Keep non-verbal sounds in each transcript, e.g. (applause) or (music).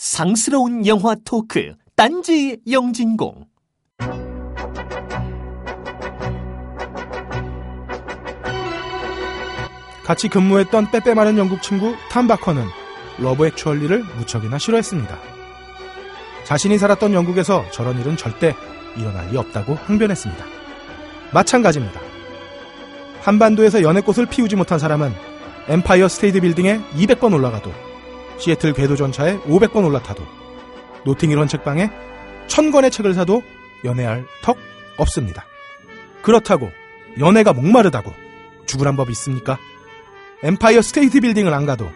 상스러운 영화 토크 딴지 영진공 같이 근무했던 빼빼 마른 영국 친구 탐바커는 러브 액츄얼리를 무척이나 싫어했습니다. 자신이 살았던 영국에서 저런 일은 절대 일어날 리 없다고 항변했습니다. 마찬가지입니다. 한반도에서 연애꽃을 피우지 못한 사람은 엠파이어 스테이트 빌딩에 200번 올라가도 시애틀 궤도 전차에 500번 올라타도 노팅힐 헌책방에 1000권의 책을 사도 연애할 턱 없습니다. 그렇다고 연애가 목마르다고 죽으란 법이 있습니까? 엠파이어 스테이트 빌딩을 안 가도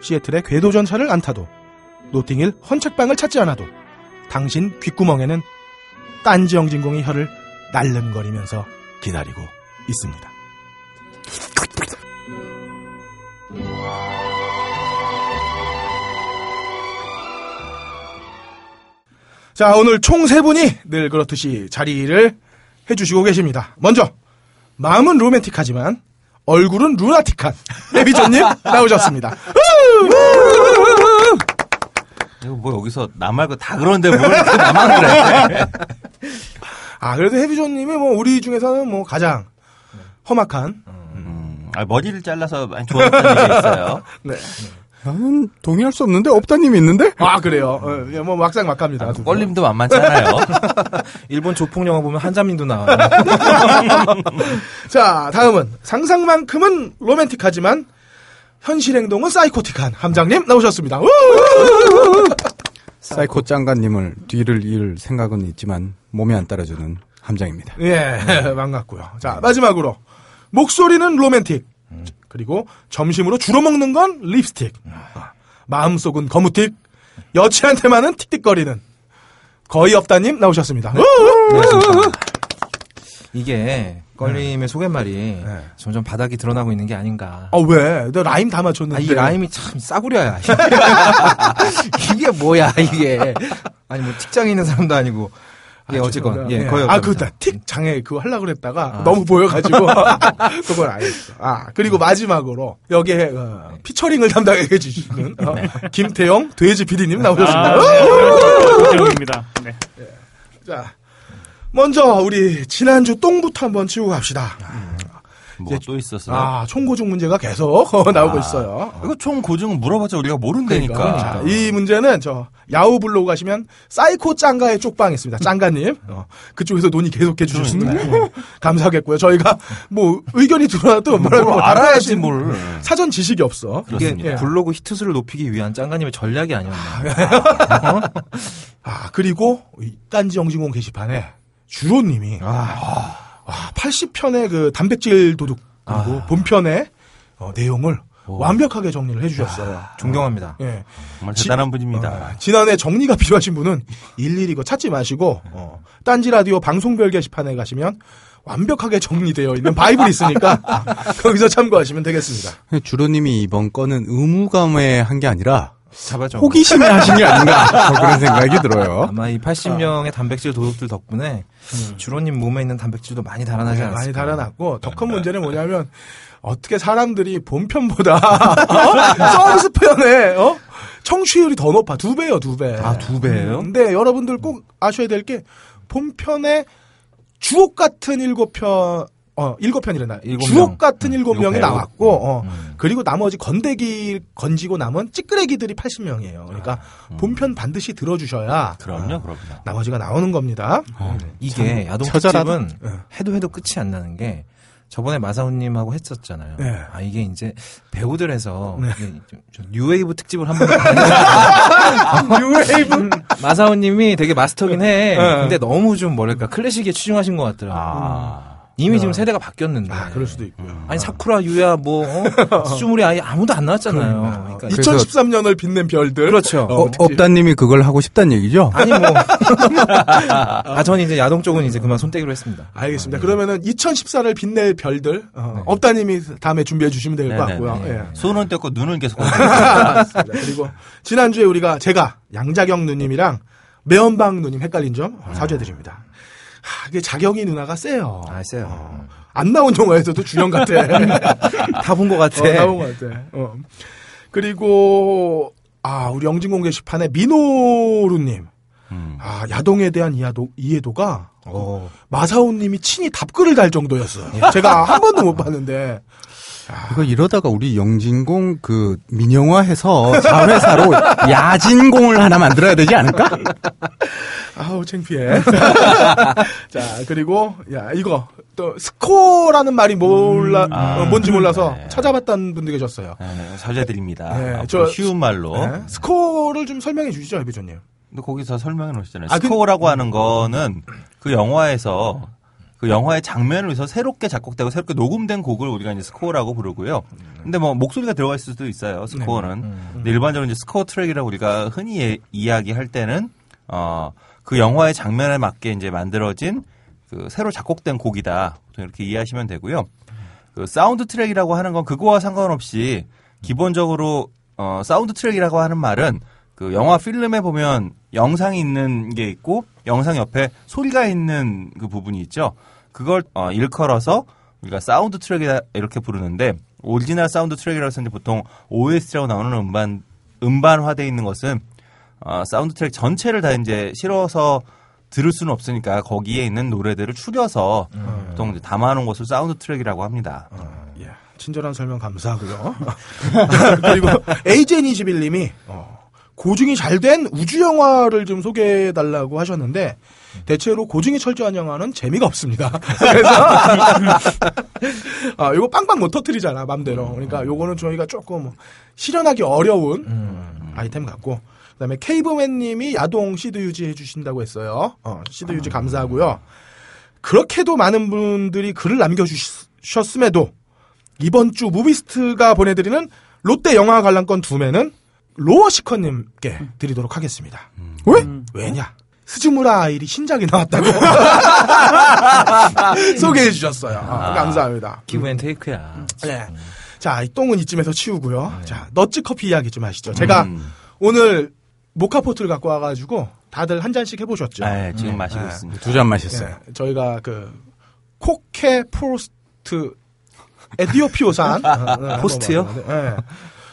시애틀의 궤도 전차를 안 타도 노팅힐 헌책방을 찾지 않아도 당신 귓구멍에는 딴지 영진공이 혀를 날름거리면서 기다리고 있습니다. 자, 오늘 총 세 분이 늘 그렇듯이 자리를 해주시고 계십니다. 먼저, 마음은 로맨틱하지만 얼굴은 루나틱한 (laughs) 에비조님 나오셨습니다. 이거 뭐 여기서 나 말고 다 그러는데 뭘 나만 그래. (laughs) 아, 그래도 해비조님이 뭐 우리 중에서는 뭐 가장 험악한. 음, 아, 머리를 잘라서 많이 좋아했던 일이 있어요. (laughs) 네. 나는 동의할 수 없는데 없다님이 있는데? 아, 그래요. 어, 예, 뭐 막상 막합니다. 두 분. 껄림도 만만찮아요. (laughs) 일본 조폭 영화 보면 한자민도 나와요. (laughs) 자, 다음은 상상만큼은 로맨틱하지만 현실 행동은 사이코틱한 함장님 나오셨습니다. 우! 사이코 짱가님을 뒤를 이을 생각은 있지만 몸이 안 따라주는 함장입니다. 예, (laughs) 반갑고요. 자, 마지막으로 목소리는 로맨틱. 그리고 점심으로 주로 먹는 건 립스틱. 아, 마음속은 거무틱. 여친한테만은 틱틱거리는 거의 없다님 나오셨습니다. 우! (laughs) 이게 껄림의 소개말이 점점 바닥이 드러나고 있는 게 아닌가. 아, 왜? 너 라임 다 맞췄는데. 아, 이 라임이 참 싸구려야. (laughs) (laughs) 이게 뭐야, 이게. 아니, 뭐, 틱장에 있는 사람도 아니고. 예, 어쨌건. 예, 거의 아. 그, 나, 틱 장애 그거 하려고 그랬다가 너무 보여가지고 그걸 안 했어. 아, 그리고 마지막으로 여기에 어, 피처링을 담당해 주시는 어, 김태영 돼지 PD님 나오셨습니다. 정입니다. 네. 자, 먼저 우리 지난주 똥부터 한번 치우고 갑시다. 뭐또 있었어요? 아, 총고증 문제가 계속 어, (laughs) 나오고 있어요. 이거 총 고증 물어봤자 우리가 모른다니까. 자, 이 문제는 저 야후 블로그 가시면 사이코 짱가의 쪽방 있습니다. 짱가님 어, 그쪽에서 논의 계속해 주셨습니다. 어, (laughs) 감사하겠고요. 저희가 뭐 의견이 들어와도 뭐라고 뭘 알아야지 뭘. 사전 지식이 없어. 이게 그렇습니다. 블로그 히트수를 높이기 위한 짱가님의 전략이 아니었나. 아 (laughs) 그리고 이 딴지 영진공 게시판에 주로님이 와 80편의 그 단백질 도둑 그리고 본편의 어, 내용을 완벽하게 정리를 해주셨어요. 존경합니다. 예. 정말 지- 대단한 분입니다. 어, 지난해 정리가 (laughs) 필요하신 분은 일일이 이거 찾지 마시고 어, 딴지 라디오 방송별 게시판에 가시면 완벽하게 정리되어 있는 바이블이 있으니까 (laughs) 거기서 참고하시면 되겠습니다. 주로님이 이번 건은 의무감에 한 게 아니라 잡아줘. 호기심에 하신 게 아닌가 (laughs) 저 그런 생각이 들어요. 아마 이 80명의 단백질 도둑들 덕분에 주로님 몸에 있는 단백질도 많이 달아나지 네, 않았을까. 많이 달아났고 더 큰 문제는 뭐냐면 어떻게 사람들이 본편보다 (laughs) 어? 서비스 편에 어? 청취율이 더 높아 두 배요 두 배. 아, 두 배예요? 음, 근데 여러분들 꼭 아셔야 될 게 본편에 주옥 같은 일곱 편. 어, 일곱 편이래나. 일곱 주옥 명. 같은 일곱 명이 배. 나왔고, 어, 음. 그리고 나머지 건데기 건지고 남은 찌끄레기들이 80명이에요. 그러니까 음. 본편 반드시 들어주셔야 그럼요, 어, 그럼요. 나머지가 나오는 겁니다. 이게 야동 처절하다. 특집은 해도 해도 끝이 안 나는 게 저번에 마사오님하고 했었잖아요. 네. 아 이게 이제 배우들에서 네. 뉴웨이브 특집을 한번 (laughs) 뉴웨이브. 마사오님이 되게 마스터긴 해. 네. 근데 너무 좀 뭐랄까 클래식에 치중하신 것 같더라고. 요 아. 이미 지금 세대가 바뀌었는데. 아, 그럴 수도 있고요. 아니 사쿠라 유야 뭐 어? (laughs) 수주물이 아예 아무도 안 나왔잖아요. 그러니까 2013년을 빛낸 별들. 그렇죠. 어, 어, 없다님이 그걸 하고 싶다는 얘기죠? 아니 뭐. (laughs) (laughs) 아, 저는 이제 야동 쪽은 이제 그만 손떼기로 했습니다. 알겠습니다. 그러면은 2014를 빛낼 별들 어, 네. 업다님이 다음에 준비해 주시면 될것 네네네. 같고요. 예. 손은 떼고 눈은 계속. 그리고 지난주에 우리가 제가 양자경 누님이랑 매연방 누님 헷갈린 점 사죄드립니다. 하, 이게 자경이 누나가 세요. 아, 세요. 안 나온 영화에서도 주연 같아. (laughs) 다 본 것 같아. 어, 나온 것 같아. 어. 그리고 아, 우리 영진공 게시판에 민호루님. 음. 아, 야동에 대한 이해도, 이해도가 어. 마사오님이 친히 답글을 달 정도였어요. 제가 한 번도 못 봤는데. 이거 이러다가 우리 영진공 그 민영화해서 자회사로 (laughs) 야진공을 하나 만들어야 되지 않을까? (laughs) 아우, 창피해. (laughs) 자, 그리고, 야, 이거, 또, 스코어라는 말이 몰라, 아. 어, 뭔지 몰라서 네. 찾아봤다는 분들 계셨어요. 네, 사죄드립니다. 네, 앞으로 저- 쉬운 말로. 네. 스코어를 좀 설명해 주시죠, 해비조님. 근데 거기서 설명해 놓으시잖아요. 아, 그- 스코어라고 하는 거는 그 영화에서 그 영화의 장면을 위해서 새롭게 작곡되고 새롭게 녹음된 곡을 우리가 이제 스코어라고 부르고요. 근데 뭐 목소리가 들어갈 수도 있어요. 스코어는. 근데 일반적으로 이제 스코어 트랙이라고 우리가 흔히 예- 이야기할 때는 어 그 영화의 장면에 맞게 이제 만들어진 그 새로 작곡된 곡이다. 보통 이렇게 이해하시면 되고요. 그 사운드 트랙이라고 하는 건 그거와 상관없이 기본적으로 어 사운드 트랙이라고 하는 말은 그 영화 필름에 보면 영상이 있는 게 있고 영상 옆에 소리가 있는 그 부분이 있죠. 그걸 어 일컬어서 우리가 사운드 트랙이다 이렇게 부르는데 오리지널 사운드 트랙이라고 해서 이제 보통 OST라고 나오는 음반 음반화돼 있는 것은 어, 사운드 트랙 전체를 다 이제 실어서 들을 수는 없으니까 거기에 있는 노래들을 추려서 보통 이제 담아놓은 것을 사운드 트랙이라고 합니다. 예, 친절한 설명 감사하고요. (laughs) 그리고 에이젠21님이 어, 고증이 잘 된 우주 영화를 좀 소개해 달라고 하셨는데 대체로 고증이 철저한 영화는 재미가 없습니다. (laughs) 그래서 (laughs) 아, 요거 빵빵 못 터트리잖아, 맘대로. 그러니까 요거는 저희가 조금 실현하기 어려운 아이템 같고 그다음에 케이브맨님이 야동 시드 유지해 주신다고 했어요. 어, 시드 유지 감사하고요. 그렇게도 많은 분들이 글을 남겨주셨음에도 이번 주 무비스트가 보내드리는 롯데 영화 관람권 두 매는 로어시커님께 드리도록 하겠습니다. 왜? 왜냐? 스즈무라 아이리 신작이 나왔다고 (laughs) 소개해 주셨어요. 아, 감사합니다. give and take야. 네. 자, 이 똥은 이쯤에서 치우고요. 자, 너츠 커피 이야기 좀 하시죠. 제가 음. 오늘 모카포트를 갖고 와가지고 다들 한 잔씩 해보셨죠? 네, 지금 마시고 네. 있습니다. 두 잔 마셨어요. 예, 저희가 그 코케 프로스트 에티오피아산 어, (laughs) 네, 포스트요? 먹었는데, 예.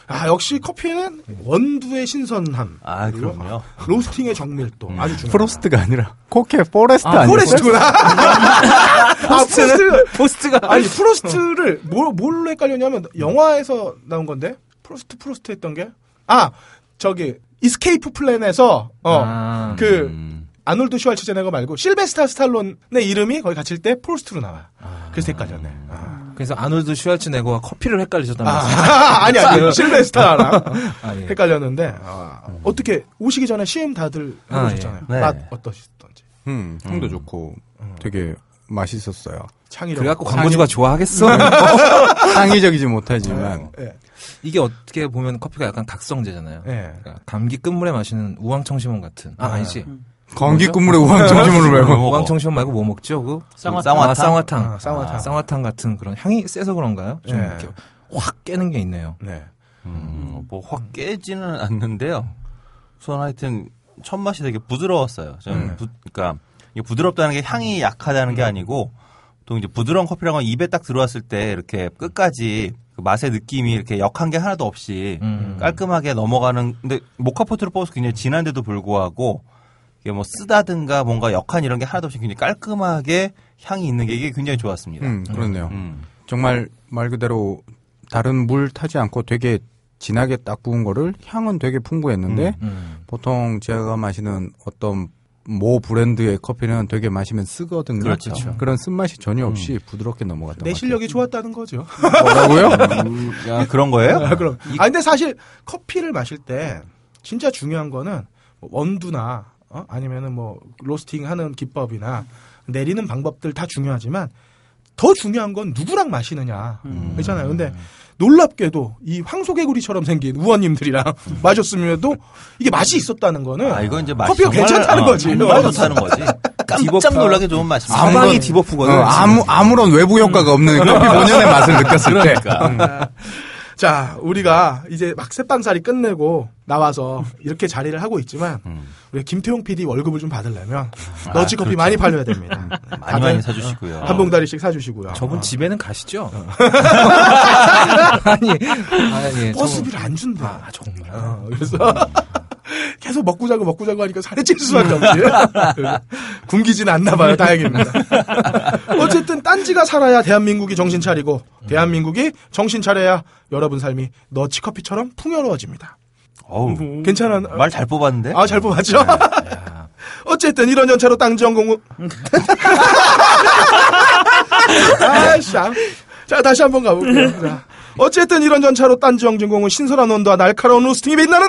아 역시 커피는 원두의 신선함, 아, 그럼요. 로스팅의 정밀도 아주 중요합니다. 프로스트가 아니라 코케 포레스트 아, (laughs) 아, 니었어요 포레스트구나. 아, 포스트. 포스트 가 아니 프로스트를 뭘 뭘로 헷갈렸냐면 영화에서 나온 건데 프로스트 프로스트 했던 게 아 저기 이스케이프 플랜에서 어 아. 그 음. 아놀드 슈왈츠제네거 말고 실베스타 스탈론의 이름이 거기 갇힐 때 프로스트로 나와요. 그래서 헷갈렸네. 아. 그래서 아놀드 슈왈츠제네거와 커피를 헷갈리셨다는 말씀. 아, (laughs) 아니 아니 실베스타랑 아, 예. 헷갈렸는데 아, 어떻게 오시기 전에 시음 다들 아, 해보셨잖아요. 예. 네. 맛 어떠시던지 음, 향도 좋고 되게 맛있었어요. 창의력. 그래갖고 광고주가 좋아하겠어. (laughs) 창의적이지 못하지만 예. 이게 어떻게 보면 커피가 약간 각성제잖아요. 예. 그러니까 감기 끝물에 마시는 우황청심원 같은. 아, 아니지. 건기 뭐 외고 먹어? 우황청심원 말고 뭐 먹죠? 그 쌍화탕? 아, 쌍화탕. 아, 쌍화탕. 쌍화탕 같은 그런 향이 세서 그런가요? 좀 예. 이렇게 확 깨는 게 있네요. 네. 음, 뭐 확 깨지는 않는데요. 우선 하여튼 첫 맛이 되게 부드러웠어요. 저는 부, 그러니까 이게 부드럽다는 게 향이 약하다는 게 아니고 또 이제 부드러운 커피라고 입에 딱 들어왔을 때 이렇게 끝까지 그 맛의 느낌이 이렇게 역한 게 하나도 없이 음. 깔끔하게 넘어가는 근데 모카포트를 뽑아서 굉장히 진한데도 불구하고 이게 뭐 쓰다든가 뭔가 역한 이런 게 하나도 없이 굉장히 깔끔하게 향이 있는 게 이게 굉장히 좋았습니다. 음, 그렇네요. 음. 정말 말 그대로 다른 물 타지 않고 되게 진하게 딱 부은 거를 향은 되게 풍부했는데 음. 보통 제가 마시는 어떤 모 브랜드의 커피는 되게 마시면 쓰거든요. 그렇죠. 그런 쓴맛이 전혀 없이 부드럽게 넘어갔던 내것 실력이 좋았다는 거죠. 뭐라고요? (laughs) 아, 그런 거예요? 아, 그럼. 아, 근데 사실 커피를 마실 때 진짜 중요한 거는 뭐 원두나 어? 아니면은 뭐 로스팅 하는 기법이나 내리는 방법들 다 중요하지만 더 중요한 건 누구랑 마시느냐. 그렇잖아요. 근데 놀랍게도 이 황소개구리처럼 생긴 우원님들이랑 (laughs) 마셨음에도 이게 맛이 있었다는 거는 아, 이건 이제 맛이 커피가 정말, 괜찮다는 어, 거지. 정말 좋다는 거지. 깜짝 놀라게 좋은 맛입니다. 아무런- 디버프거든. 어, 아무 아무런 외부 효과가 없는 (laughs) 커피 본연의 맛을 느꼈을 때. 그러니까. (laughs) 자, 우리가 이제 막 새빵살이 끝내고 나와서 이렇게 자리를 하고 있지만 음. 우리 김태용 PD 월급을 좀 받으려면 너치커피 많이 팔려야 됩니다. 많이 다들 많이 사주시고요. 한 봉다리씩 사주시고요. 저분 집에는 가시죠? 어. (laughs) 아니, 아니, 버스비를 안 준대. 아, 정말. 어, 그래서 계속 먹고 자고 먹고 자고 하니까 살이 찔 수밖에 없지. (laughs) 굶기지는 않나 봐요. 다행입니다. 어쨌든 딴지가 살아야 대한민국이 정신 차리고 대한민국이 정신 차려야 여러분 삶이 너치커피처럼 풍요로워집니다. 어우, 괜찮아? 말 잘 뽑았는데? 아, 잘 뽑았죠? (laughs) 어쨌든 이런 연차로 땅지원공무. (laughs) 아, 참. 자, 다시 한번 가볼게요. 자, 어쨌든 이런 전차로 딴지영진공은 신선한 온도와 날카로운 로스팅이 빛나는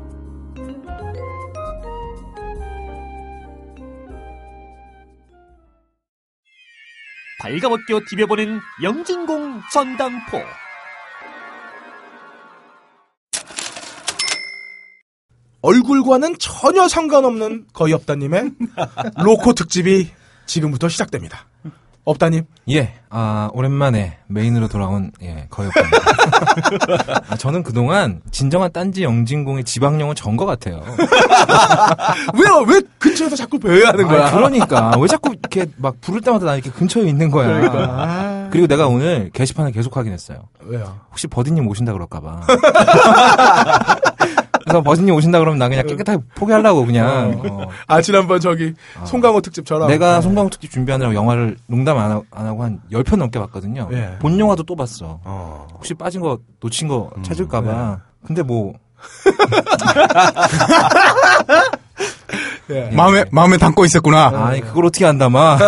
발가벗겨 디벼보는 영진공 전당포. 얼굴과는 전혀 상관없는 거의 없다님의 로코 특집이 지금부터 시작됩니다. 없다님, 예, 아, 오랜만에 메인으로 돌아온, 예, 거역입니다. (laughs) 아, 저는 그동안 진정한 딴지 영진공의 지방령은 전것 같아요. (laughs) 왜, 왜 근처에서 자꾸 배워야 하는 거야? 아, 그러니까. 왜 자꾸 이렇게 막 부를 때마다 나 이렇게 근처에 있는 거야. 그러니까. 아, 그리고 내가 오늘 게시판을 계속 확인했어요. 왜요? 혹시 버디님 오신다 그럴까봐. (laughs) 그래서 버디님 오신다 그러면 나 그냥 깨끗하게 포기하려고 그냥. 어. 아, 지난번 저기, 송강호 특집 저랑. 내가 송강호 특집 준비하느라고 영화를 농담 안 하고, 안 하고 한 10편 넘게 봤거든요. 예. 본 영화도 또 봤어. 어. 혹시 빠진 거, 놓친 거 찾을까봐. 근데 뭐, (laughs) 예. 마음에 마음에 담고 있었구나. 아니, 그걸 어떻게 안담아. (laughs)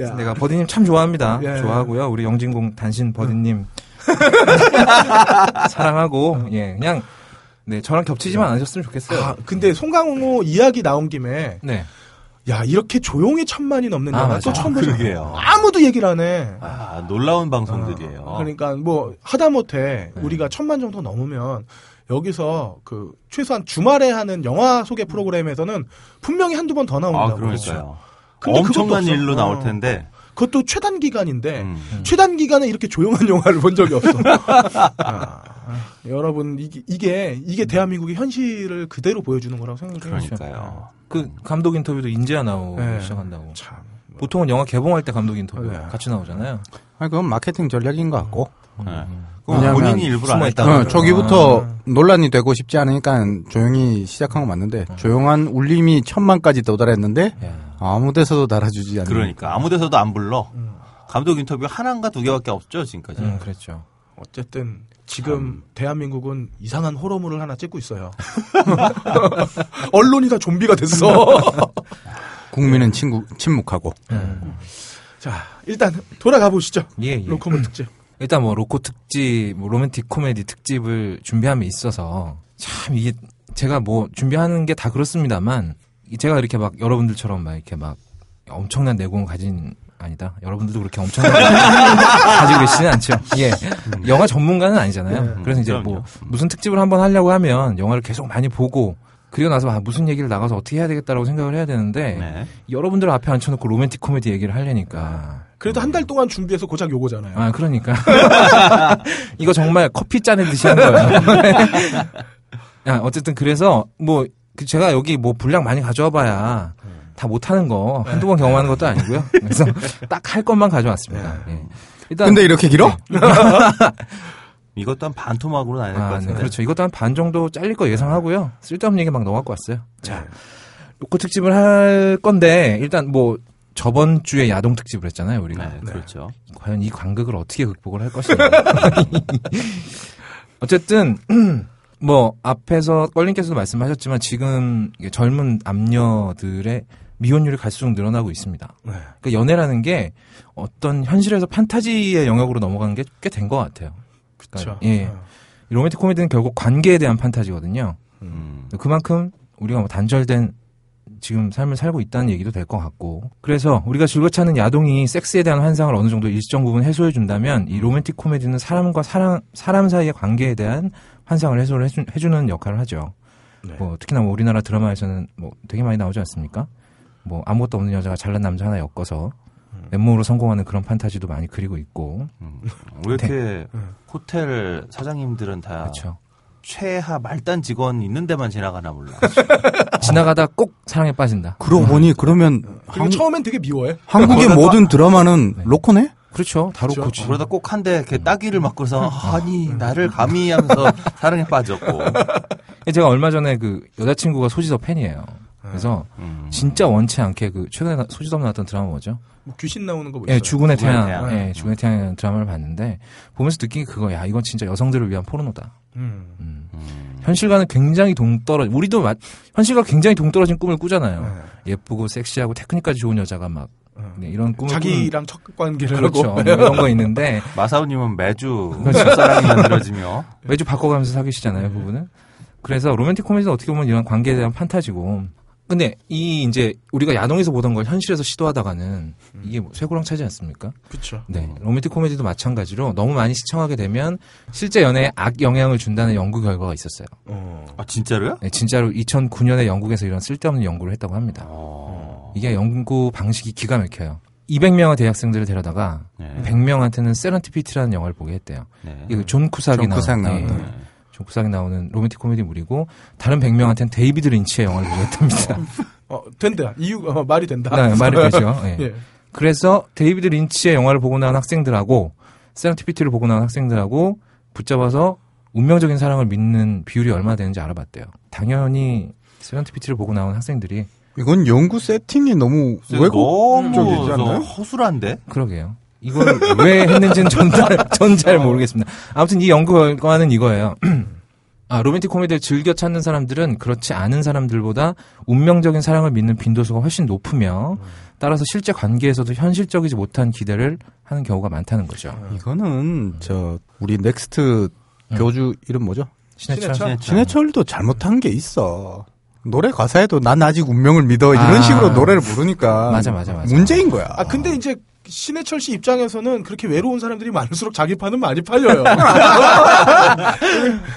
야. 내가 버디님 참 좋아합니다. 예. 좋아하고요. 우리 영진공 단신 버디님. (laughs) 사랑하고, 예, 그냥, 네, 저랑 겹치지만 않으셨으면 좋겠어요. 아, 근데 송강호 이야기 나온 김에, 네. 야, 이렇게 조용히 천만이 넘는 아, 영화 맞아. 또 처음 보죠. 그러게요. 아무도 얘기를 안 해. 아, 놀라운 방송들이에요. 그러니까 뭐 하다못해 우리가 천만 정도 넘으면 여기서 그 최소한 주말에 하는 영화 소개 프로그램에서는 분명히 한두 번더 아, 나온다고. 그러니까요. 근데 엄청난. 일로 나올 어. 텐데. 그것도 최단 기간인데 음. 최단 기간에 이렇게 조용한 영화를 본 적이 없어. (laughs) 아, 여러분 이게 이게 이게 대한민국의 현실을 그대로 보여주는 거라고 생각해요. 그러니까요. 그 감독 인터뷰도 인재야 나오고 네. 시작한다고. 참. 보통은 영화 개봉할 때 감독 인터뷰 네. 같이 나오잖아요. 아니, 그건 마케팅 전략인 것 같고. 네. 왜냐면 본인이 일부러 안 숨어있다. 했다. 어, 저기부터 논란이 되고 싶지 않으니까 조용히 시작한 건 맞는데 조용한 울림이 천만까지 도달했는데 야. 아무 데서도 달아주지 않는. 그러니까 아무 데서도 안 불러. 감독 인터뷰 하나인가 두 개밖에 없죠 지금까지. 음, 그랬죠. 어쨌든 지금 대한민국은 이상한 호러물을 하나 찍고 있어요. (laughs) 언론이 다 좀비가 됐어. (laughs) 국민은 친구, 침묵하고. 자, 일단 돌아가 보시죠. 예, 예. 로코모 특집. 일단 뭐 로코 특집, 뭐 로맨틱 코미디 특집을 준비함에 있어서 참 이게 제가 뭐 준비하는 게 다 그렇습니다만 제가 이렇게 막 여러분들처럼 막 이렇게 막 엄청난 내공을 가진 아니다. 여러분들도 그렇게 엄청난 (laughs) 가지고 계시지는 않죠. 예. 영화 전문가는 아니잖아요. 그래서 이제. 뭐 무슨 특집을 한번 하려고 하면 영화를 계속 많이 보고 그리고 나서 아, 무슨 얘기를 나가서 어떻게 해야 되겠다라고 생각을 해야 되는데 네. 여러분들 앞에 앉혀놓고 로맨틱 코미디 얘기를 하려니까 그래도 한 달 동안 준비해서 고작 요거잖아요. 아, 그러니까. (laughs) 이거 정말 커피 잔에 드시 한 거예요. (laughs) 야, 어쨌든 그래서 뭐그 제가 여기 뭐 분량 많이 가져와 봐야 다 못하는 거 한두 번 경험하는 것도 아니고요. 그래서 (laughs) 딱 할 것만 가져왔습니다. 예. 일단 근데 이렇게 길어? 이것도 한 반 토막으로 나야 될것 아, 네, 같은데. 그렇죠. 이것도 한 반 정도 잘릴 거 예상하고요. 쓸데없는 얘기 막 넣어갖고 왔어요. 자, 로코 특집을 할 건데 일단 뭐 저번 주에 야동 특집을 했잖아요, 우리가. 네, 그렇죠. 과연 이 간극을 어떻게 극복을 할 것인가. (laughs) 어쨌든 (clears throat) 뭐 앞에서 껄림께서도 말씀하셨지만 지금 젊은 남녀들의 미혼율이 갈수록 늘어나고 있습니다. 네. 그러니까 연애라는 게 어떤 현실에서 판타지의 영역으로 넘어가는 게 꽤 된 것 같아요. 그쵸. 예. 어. 이 로맨틱 코미디는 결국 관계에 대한 판타지거든요. 음. 그만큼 우리가 뭐 단절된 지금 삶을 살고 있다는 얘기도 될 것 같고 그래서 우리가 않은 야동이 섹스에 대한 환상을 어느 정도 일정 부분 해소해 준다면 이 로맨틱 코미디는 사람과 사람 사람 사이의 관계에 대한 환상을 해소를 해주, 해주는 역할을 하죠. 네. 뭐 특히나 뭐 우리나라 드라마에서는 뭐 되게 많이 나오지 않습니까? 뭐 아무것도 없는 여자가 잘난 남자 하나 엮어서 맨몸으로 성공하는 그런 판타지도 많이 그리고 있고 음. 왜 이렇게 호텔 사장님들은 다 그렇죠. 최하 말단 직원 있는 데만 지나가나 몰라. (laughs) 지나가다 꼭 사랑에 빠진다. 그러고 보니 그러면 그리고 한, 처음엔 되게 미워해. 한국의 모든 드라마는 로커네? 그렇죠. 다로 그렇죠. 고치. 그러다 꼭 한대 이렇게 따귀를 맞고서 아니 나를 감히 하면서 (laughs) 사랑에 빠졌고. 제가 얼마 전에 그 여자친구가 소지섭 팬이에요. 그래서 음. 진짜 원치 않게 그 최근에 나- 소지섭 나왔던 드라마 뭐죠? 뭐 귀신 나오는 거뭐 예, 있어요. 죽은의 죽은의 태양. 태양. 예, 죽은의 태양이라는 드라마를 봤는데 보면서 느낀 게 그거야. 이건 진짜 여성들을 위한 포르노다. 음. 음. 음. 현실과는 굉장히 동떨어. 우리도 마- 현실과 굉장히 동떨어진 꿈을 꾸잖아요. 네. 예쁘고 섹시하고 테크닉까지 좋은 여자가 막 음. 네, 이런 꿈을 자기랑 첫 관계를 꾸는, 그렇죠. 하고 뭐 이런 거 있는데 (laughs) 마사오님은 매주. 사랑이 만들어지며 매주 바꿔가면서 사귀시잖아요, 부부는. 그래서 로맨틱 코미디는 어떻게 보면 이런 관계에 대한 판타지고. 근데 이 이제 우리가 야동에서 보던 걸 현실에서 시도하다가는 이게 뭐 쇠고랑 차지 않습니까? 그렇죠. 네. 로맨틱 코미디도 마찬가지로 너무 많이 시청하게 되면 실제 연애에 악 영향을 준다는 연구 결과가 있었어요. 어. 아 진짜로요? 네, 진짜로 2009년에 영국에서 이런 쓸데없는 연구를 했다고 합니다. 어. 이게 연구 방식이 기가 막혀요. 200명의 대학생들을 데려다가 네. 100명한테는 세렌디피티라는 영화를 보게 했대요. 네. 이게 그 존 쿠삭이 존 나온, 쿠삭 네. 존 쿠삭이 나오는 로맨틱 코미디물이고 다른 100명한테는 데이비드 린치의 영화를 보게 했답니다. (laughs) 어, 된다. 이유 어, 말이 된다. 네, 말이 되죠. 예. (laughs) 예. 그래서 데이비드 린치의 영화를 보고 나온 학생들하고 세렌디피티를 보고 나온 학생들하고 붙잡아서 운명적인 사랑을 믿는 비율이 얼마 되는지 알아봤대요. 당연히 세렌디피티를 보고 나온 학생들이 이건 연구 세팅이 너무 저 않나요? 허술한데? 그러게요. 이걸 왜 했는지는 전 잘 모르겠습니다. 아무튼 이 연구 결과는 이거예요. (clears throat) 아, 로맨틱 코미디를 즐겨 찾는 사람들은 그렇지 않은 사람들보다 운명적인 사랑을 믿는 빈도수가 훨씬 높으며 따라서 실제 관계에서도 현실적이지 못한 기대를 하는 경우가 많다는 거죠. 이거는 저 우리 넥스트 교주 이름 뭐죠? 신해철. 신해철? 신해철도 잘못한 게 있어. 노래 가사에도 난 아직 운명을 믿어 이런 아. 식으로 노래를 부르니까 맞아, 맞아, 맞아. 문제인 거야. 아 근데 이제 신해철 씨 입장에서는 그렇게 외로운 사람들이 많을수록 자기 판은 많이 팔려요. (laughs)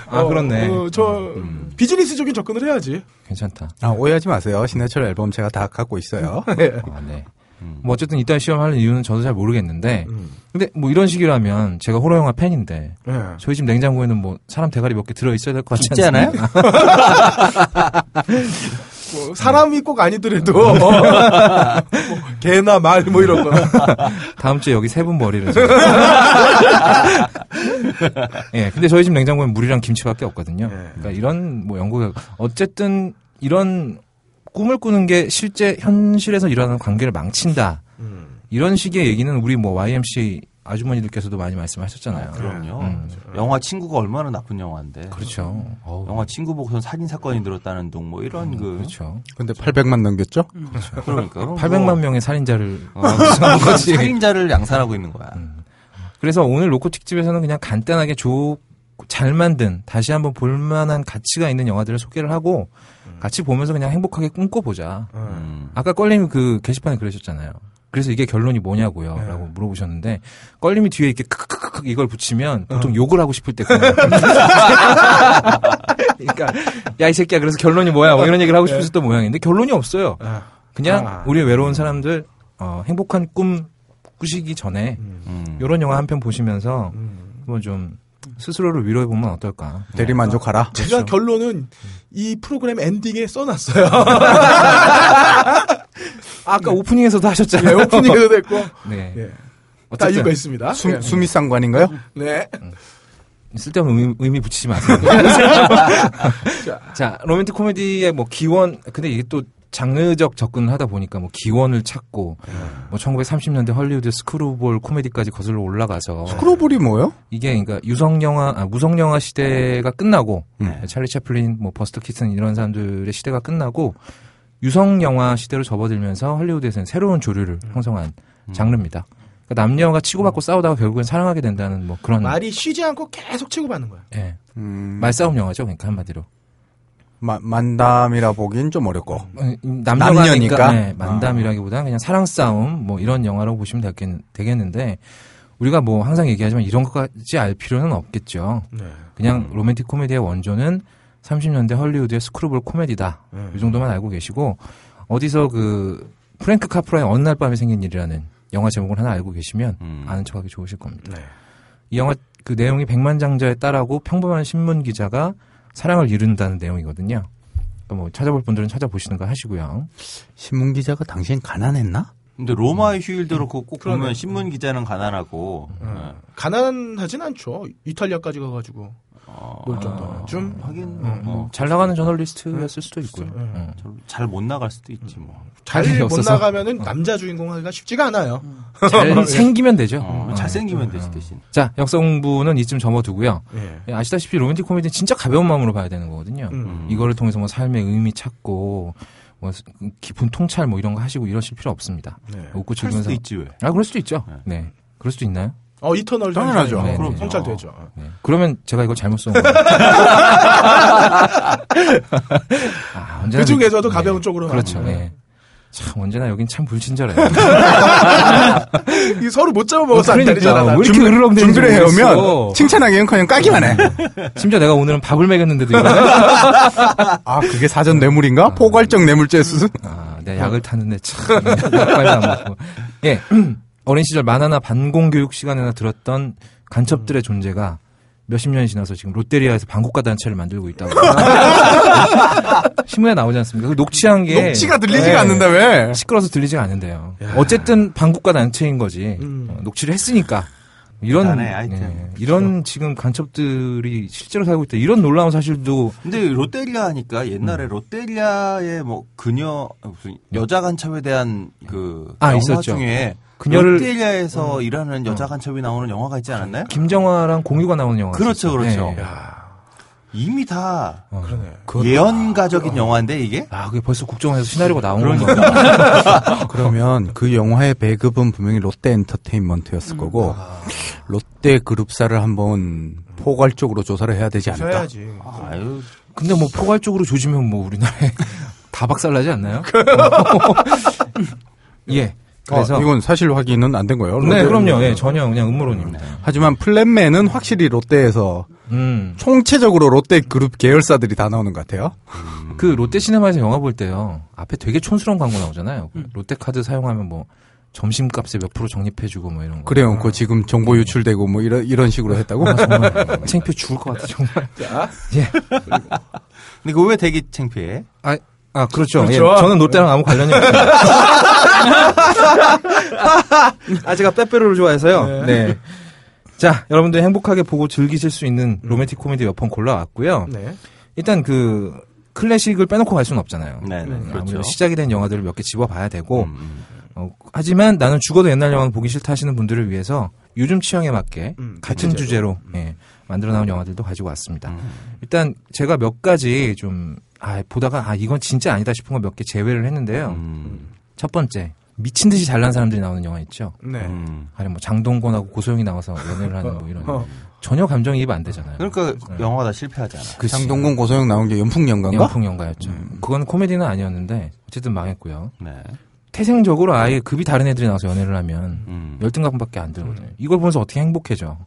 아, 그렇네. 어, 저 비즈니스적인 접근을 해야지. 괜찮다. 아, 오해하지 마세요. 신해철 앨범 제가 다 갖고 있어요. (laughs) 아, 네. 뭐 어쨌든 이따 시험하는 이유는 저도 잘 모르겠는데 음. 근데 뭐 이런 식이라면 제가 호러 영화 팬인데 예. 저희 집 냉장고에는 뭐 사람 대가리 몇 개 들어 있어야 될 것 같지 있지 않아요? (laughs) 뭐 사람이 꼭 아니더라도 뭐 (laughs) 개나 말 뭐 이런 거. (laughs) 다음 주에 여기 세 분 머리를 좀. (laughs) 예, 근데 저희 집 냉장고엔 물이랑 김치밖에 없거든요. 그러니까 이런 뭐 연구가 어쨌든 이런 꿈을 꾸는 게 실제 현실에서 일어나는 관계를 망친다. 이런 식의 얘기는 우리 뭐 YMC 아주머니들께서도 많이 말씀하셨잖아요. 그럼요. 음. 영화 친구가 얼마나 나쁜 영화인데. 그렇죠. 어우, 영화 친구 보고선 살인 사건이 늘었다는 둥뭐 이런 그 그렇죠. 근데 800만 넘겼죠? 그러니까 그럼 800만 뭐 명의 살인자를 어. (laughs) 살인자를 양산하고 있는 거야. 그래서 오늘 로코 특집에서는 그냥 간단하게 좋, 잘 만든, 다시 한번 볼만한 가치가 있는 영화들을 소개를 하고, 같이 보면서 그냥 행복하게 꿈꿔보자. 음. 아까 껄림이 그 게시판에 그러셨잖아요. 그래서 이게 결론이 뭐냐고요? 네. 라고 물어보셨는데, 껄림이 뒤에 이렇게 크크크크 이걸 붙이면 보통 욕을 하고 싶을 때. (laughs) 그러니까, 야, 이 새끼야, 그래서 결론이 뭐야? 뭐 이런 얘기를 하고 싶었던 모양인데, 결론이 없어요. 아. 그냥 아. 우리 외로운 사람들, 어, 행복한 꿈 꾸시기 전에, 음. 요런 영화 한 편 보시면서 음. 뭐 좀 스스로를 위로해 보면 어떨까? 대리 만족하라. 제가 결론은 이 프로그램 엔딩에 써놨어요. (laughs) 아까 오프닝에서도 네, 하셨잖아요. 오프닝에도 됐고. 네. 예. 다 어쨌든 이유가 있습니다. 수, 예. 수미상관인가요? 네. 쓸데없는 의미, 의미 붙이지 마세요. (laughs) (laughs) 자, 로맨틱 코미디의 뭐 기원, 근데 이게 또 장르적 접근을 하다 보니까 뭐 기원을 찾고 뭐 1930년대 헐리우드 스크루볼 코미디까지 거슬러 올라가서 스크루볼이 뭐예요? 이게 그러니까 유성 영화, 아, 무성 영화 시대가 끝나고 네. 찰리 채플린, 뭐 버스터 키튼 이런 사람들의 시대가 끝나고 유성 영화 시대로 접어들면서 헐리우드에서는 새로운 조류를 형성한 장르입니다. 그러니까 남녀가 치고받고 싸우다가 결국엔 사랑하게 된다는 뭐 그런 말이 쉬지 않고 계속 치고받는 거야. 예. 음, 말싸움 영화죠. 그러니까 한마디로. 마- 만담이라 보긴 좀 어렵고. 어, 남녀가 남녀니까? 네, 만담이라기보다는 그냥 사랑 싸움 뭐 이런 영화라고 보시면 되겠, 되겠는데 우리가 뭐 항상 얘기하지만 이런 것까지 알 필요는 없겠죠. 네. 그냥 로맨틱 코미디의 원조는 30년대 헐리우드의 스크루볼 코미디다. 네. 이 정도만 알고 계시고 어디서 그 프랭크 카프라의 어느 날 밤에 생긴 일이라는 영화 제목을 하나 알고 계시면 음. 아는 척하기 좋으실 겁니다. 네. 이 영화 그 내용이 백만장자의 딸하고 평범한 신문 기자가 사랑을 이룬다는 내용이거든요. 그러니까 뭐 찾아볼 분들은 찾아보시는 거 하시고요. 신문 기자가 당신 가난했나? 근데 로마의 휴일도 그렇고 꼭 그러네. 보면 신문 기자는 가난하고 네. 가난하진 않죠. 이탈리아까지 가가지고 어, 놀 정도는 좀 하긴 음, 뭐잘 나가는 저널리스트였을 수도 있고요. 음. 음. 잘못 나갈 수도 있지 뭐. 잘할 못. 나가면은 남자 주인공 하기가 쉽지가 않아요. 잘 (laughs) 생기면 되죠. 어, 음. 잘생기면 되지 대신. 자, 역사 공부는 이쯤 접어두고요. 예. 예, 아시다시피 로맨틱 코미디는 진짜 가벼운 마음으로 봐야 되는 거거든요. 음. 이거를 통해서 뭐 삶의 의미 찾고 뭐 깊은 통찰 뭐 이런 거 하시고 이러실 필요 없습니다. 네. 웃고 할 즐기면서 수도 있지 왜. 아 그럴 수도 있죠. 네. 네. 그럴 수도 있나요? 어 이터널 당연하죠. 네, 그럼 네. 성찰되죠. 네. 그러면 제가 이걸 잘못 쏜 거예요. (laughs) 아, 언제나 그 중에서도 네. 가벼운 쪽으로 그렇죠. 네. 참 언제나 여긴 참 불친절해요. (laughs) 이 서로 못 잡아먹어서 안 그러니까, 되잖아. 왜 나는. 이렇게 으르렁대는지 준비를 해오면 모르겠어. 칭찬하기는 그냥 까기만 해. (laughs) 심지어 내가 오늘은 밥을 먹였는데도. 아, 그게 사전 뇌물인가? 포괄적 뇌물죄 수준? 아, 내가 약을 탔는데 참 약발도 안 먹고. 예, 어린 시절 만화나 반공 교육 시간에나 들었던 간첩들의 존재가 몇십 년이 지나서 지금 롯데리아에서 방국가 단체를 만들고 있다고. (laughs) 신문에 나오지 않습니까? 그 녹취한 게 녹취가 들리지가 네. 않는다며. 시끄러서 들리지가 않는데요. 어쨌든 방국가 단체인 거지. 음. 어, 녹취를 했으니까. 이런 대단해, 하여튼. 네, 이런 지금 간첩들이 실제로 살고 있다. 이런 놀라운 사실도 근데 롯데리아 하니까 옛날에 음. 롯데리아의 뭐 그녀 무슨 여자 간첩에 대한 그 아, 영화 있었죠. 중에 그녀를- 롯데리아에서 일하는 여자 간첩이 나오는 영화가 있지 않았나요? 김정화랑 공유가 나오는 영화. 그렇죠, 그렇죠. 네. 이미 다 어. 예언가적인 영화인데 이게 아, 그게 벌써 국정원에서 시나리오가 나온 그러니까. 건가? (laughs) 그러면 그 영화의 배급은 분명히 롯데 엔터테인먼트였을 거고, 롯데 그룹사를 한번 포괄적으로 조사를 해야 되지 않을까? 해야지. 아유 근데 뭐 포괄적으로 조지면 뭐 우리나라에 (laughs) 다 박살나지 않나요? (laughs) 예. 그래서 어, 이건 사실 확인은 안 된 거예요. 네, 롯데- 그럼요. 예, 전혀 그냥 음모론입니다. 하지만 플랜맨은 확실히 롯데에서 음. 총체적으로 롯데 그룹 계열사들이 다 나오는 것 같아요. 그 롯데 시네마에서 영화 볼 때요. 앞에 되게 촌스러운 광고 나오잖아요. 그 롯데 카드 사용하면 뭐 점심값에 몇 프로 적립해주고 뭐 이런 거. 그래요. 그 지금 정보 유출되고 뭐 이런 이런 식으로 했다고? 아, 정말 (laughs) 창피해 죽을 것 같아 정말. 예. (laughs) 근데 그거 왜 되게 창피해? 아, 아 그렇죠. 그렇죠. 예, 저는 롯데랑 아무 관련이 없어요. (laughs) 아 제가 빼빼로를 좋아해서요. 네. 자, 여러분들 행복하게 보고 즐기실 수 있는 로맨틱 코미디 몇 편 골라왔고요. 네. 일단 그 클래식을 빼놓고 갈 수는 없잖아요. 네, 네, 아무래도 그렇죠. 시작이 된 영화들을 몇 개 집어봐야 되고 음, 음. 어, 하지만 나는 죽어도 옛날 영화는 보기 싫다 하시는 분들을 위해서 요즘 취향에 맞게 음, 같은 주제로 예, 만들어 나온 영화들도 가지고 왔습니다. 일단 제가 몇 가지 좀 아, 보다가 아 이건 진짜 아니다 싶은 거 몇 개 제외를 했는데요. 음, 첫 번째 미친 듯이 잘난 사람들이 나오는 영화 있죠. 네. 음. 아니 뭐 장동건하고 고소영이 나와서 연애를 하는 뭐 이런 (laughs) 어. 전혀 감정이입 안 되잖아요. 그러니까 영화가 다 실패하잖아. 그치. 장동건 고소영 나온 게 연풍연가인가? 영풍 영가였죠. 그건 코미디는 아니었는데 어쨌든 망했고요. 네. 태생적으로 아예 급이 다른 애들이 나와서 연애를 하면 음. 열등감밖에 안 들거든요. 이걸 보면서 어떻게 행복해져?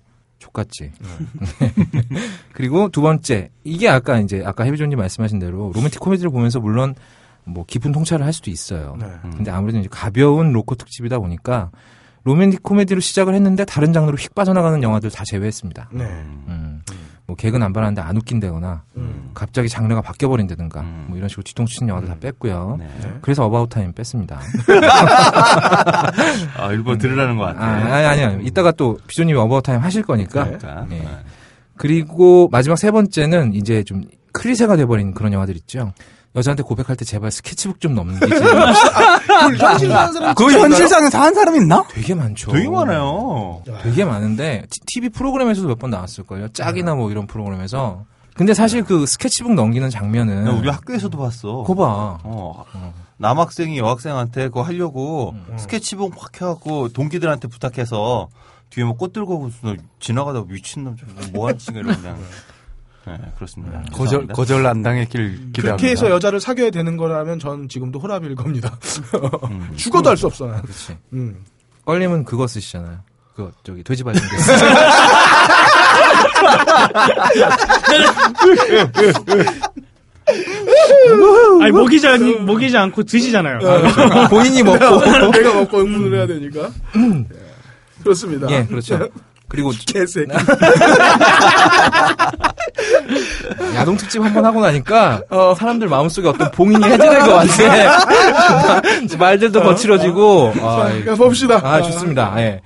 좆같지. (laughs) 그리고 두 번째, 이게 아까 이제 아까 헤비조님 말씀하신 대로 로맨틱 코미디를 보면서 물론 뭐 깊은 통찰을 할 수도 있어요. 네. 근데 아무래도 이제 가벼운 로코 특집이다 보니까 로맨틱 코미디로 시작을 했는데 다른 장르로 휙 빠져나가는 영화들 다 제외했습니다. 네. 음, 뭐 개그는 안 바라는데 안 웃긴다거나 음. 갑자기 장르가 바뀌어 버린다든가 음. 뭐 이런 식으로 뒤통수 치는 영화들 다 뺐고요. 네. 그래서 어바웃 타임 뺐습니다. (laughs) 아, 일부러 들으라는 것 아, 같아. 아니, 아니요. 이따가 또 비조님이 어바웃 타임 하실 거니까. 그러니까. 네. 네. 그리고 마지막 세 번째는 이제 좀 클리셰가 돼버린 그런 영화들 있죠. 여자한테 고백할 때 제발 스케치북 좀 넘기지. 현실 사는 사람 그 현실상에 사는 사람 있나? 되게 많죠. 되게 많아요. 되게 많은데 티- TV 프로그램에서도 몇 번 나왔을걸요. 짝이나 뭐 이런 프로그램에서 근데 사실 그 스케치북 넘기는 장면은 나 우리 학교에서도 봤어. 그거 봐. 어, 남학생이 여학생한테 그거 하려고 음. 스케치북 확 해갖고 동기들한테 부탁해서 뒤에 뭐 꽃 들고 오고서 지나가다가 미친놈 저거 뭐 하는 친구 이러고 그냥. 네, 그렇습니다. 거절 죄송합니다. 거절 안 당했길 기대합니다. 그렇게 해서 여자를 사귀어야 되는 거라면 전 지금도 호랍일 겁니다. 음. (laughs) 죽어도 할 수 없어. 난. 그렇지. 음. 껄림은 그거 쓰시잖아요. 그 저기 돼지 발전기. (laughs) 아니 먹이지 않, 먹이지 않고 드시잖아요. (laughs) 본인이 먹고. 내가 먹고 응문을 해야 되니까. 예. 그렇습니다. 예, 그렇죠. 그리고 (laughs) 개새끼. (laughs) 야동 특집 한 번 하고 나니까 사람들 마음속에 어떤 봉인이 해제된 것 같아. (laughs) 말들도 거칠어지고. 아, 그러니까 봅시다. 아, 좋습니다. 예.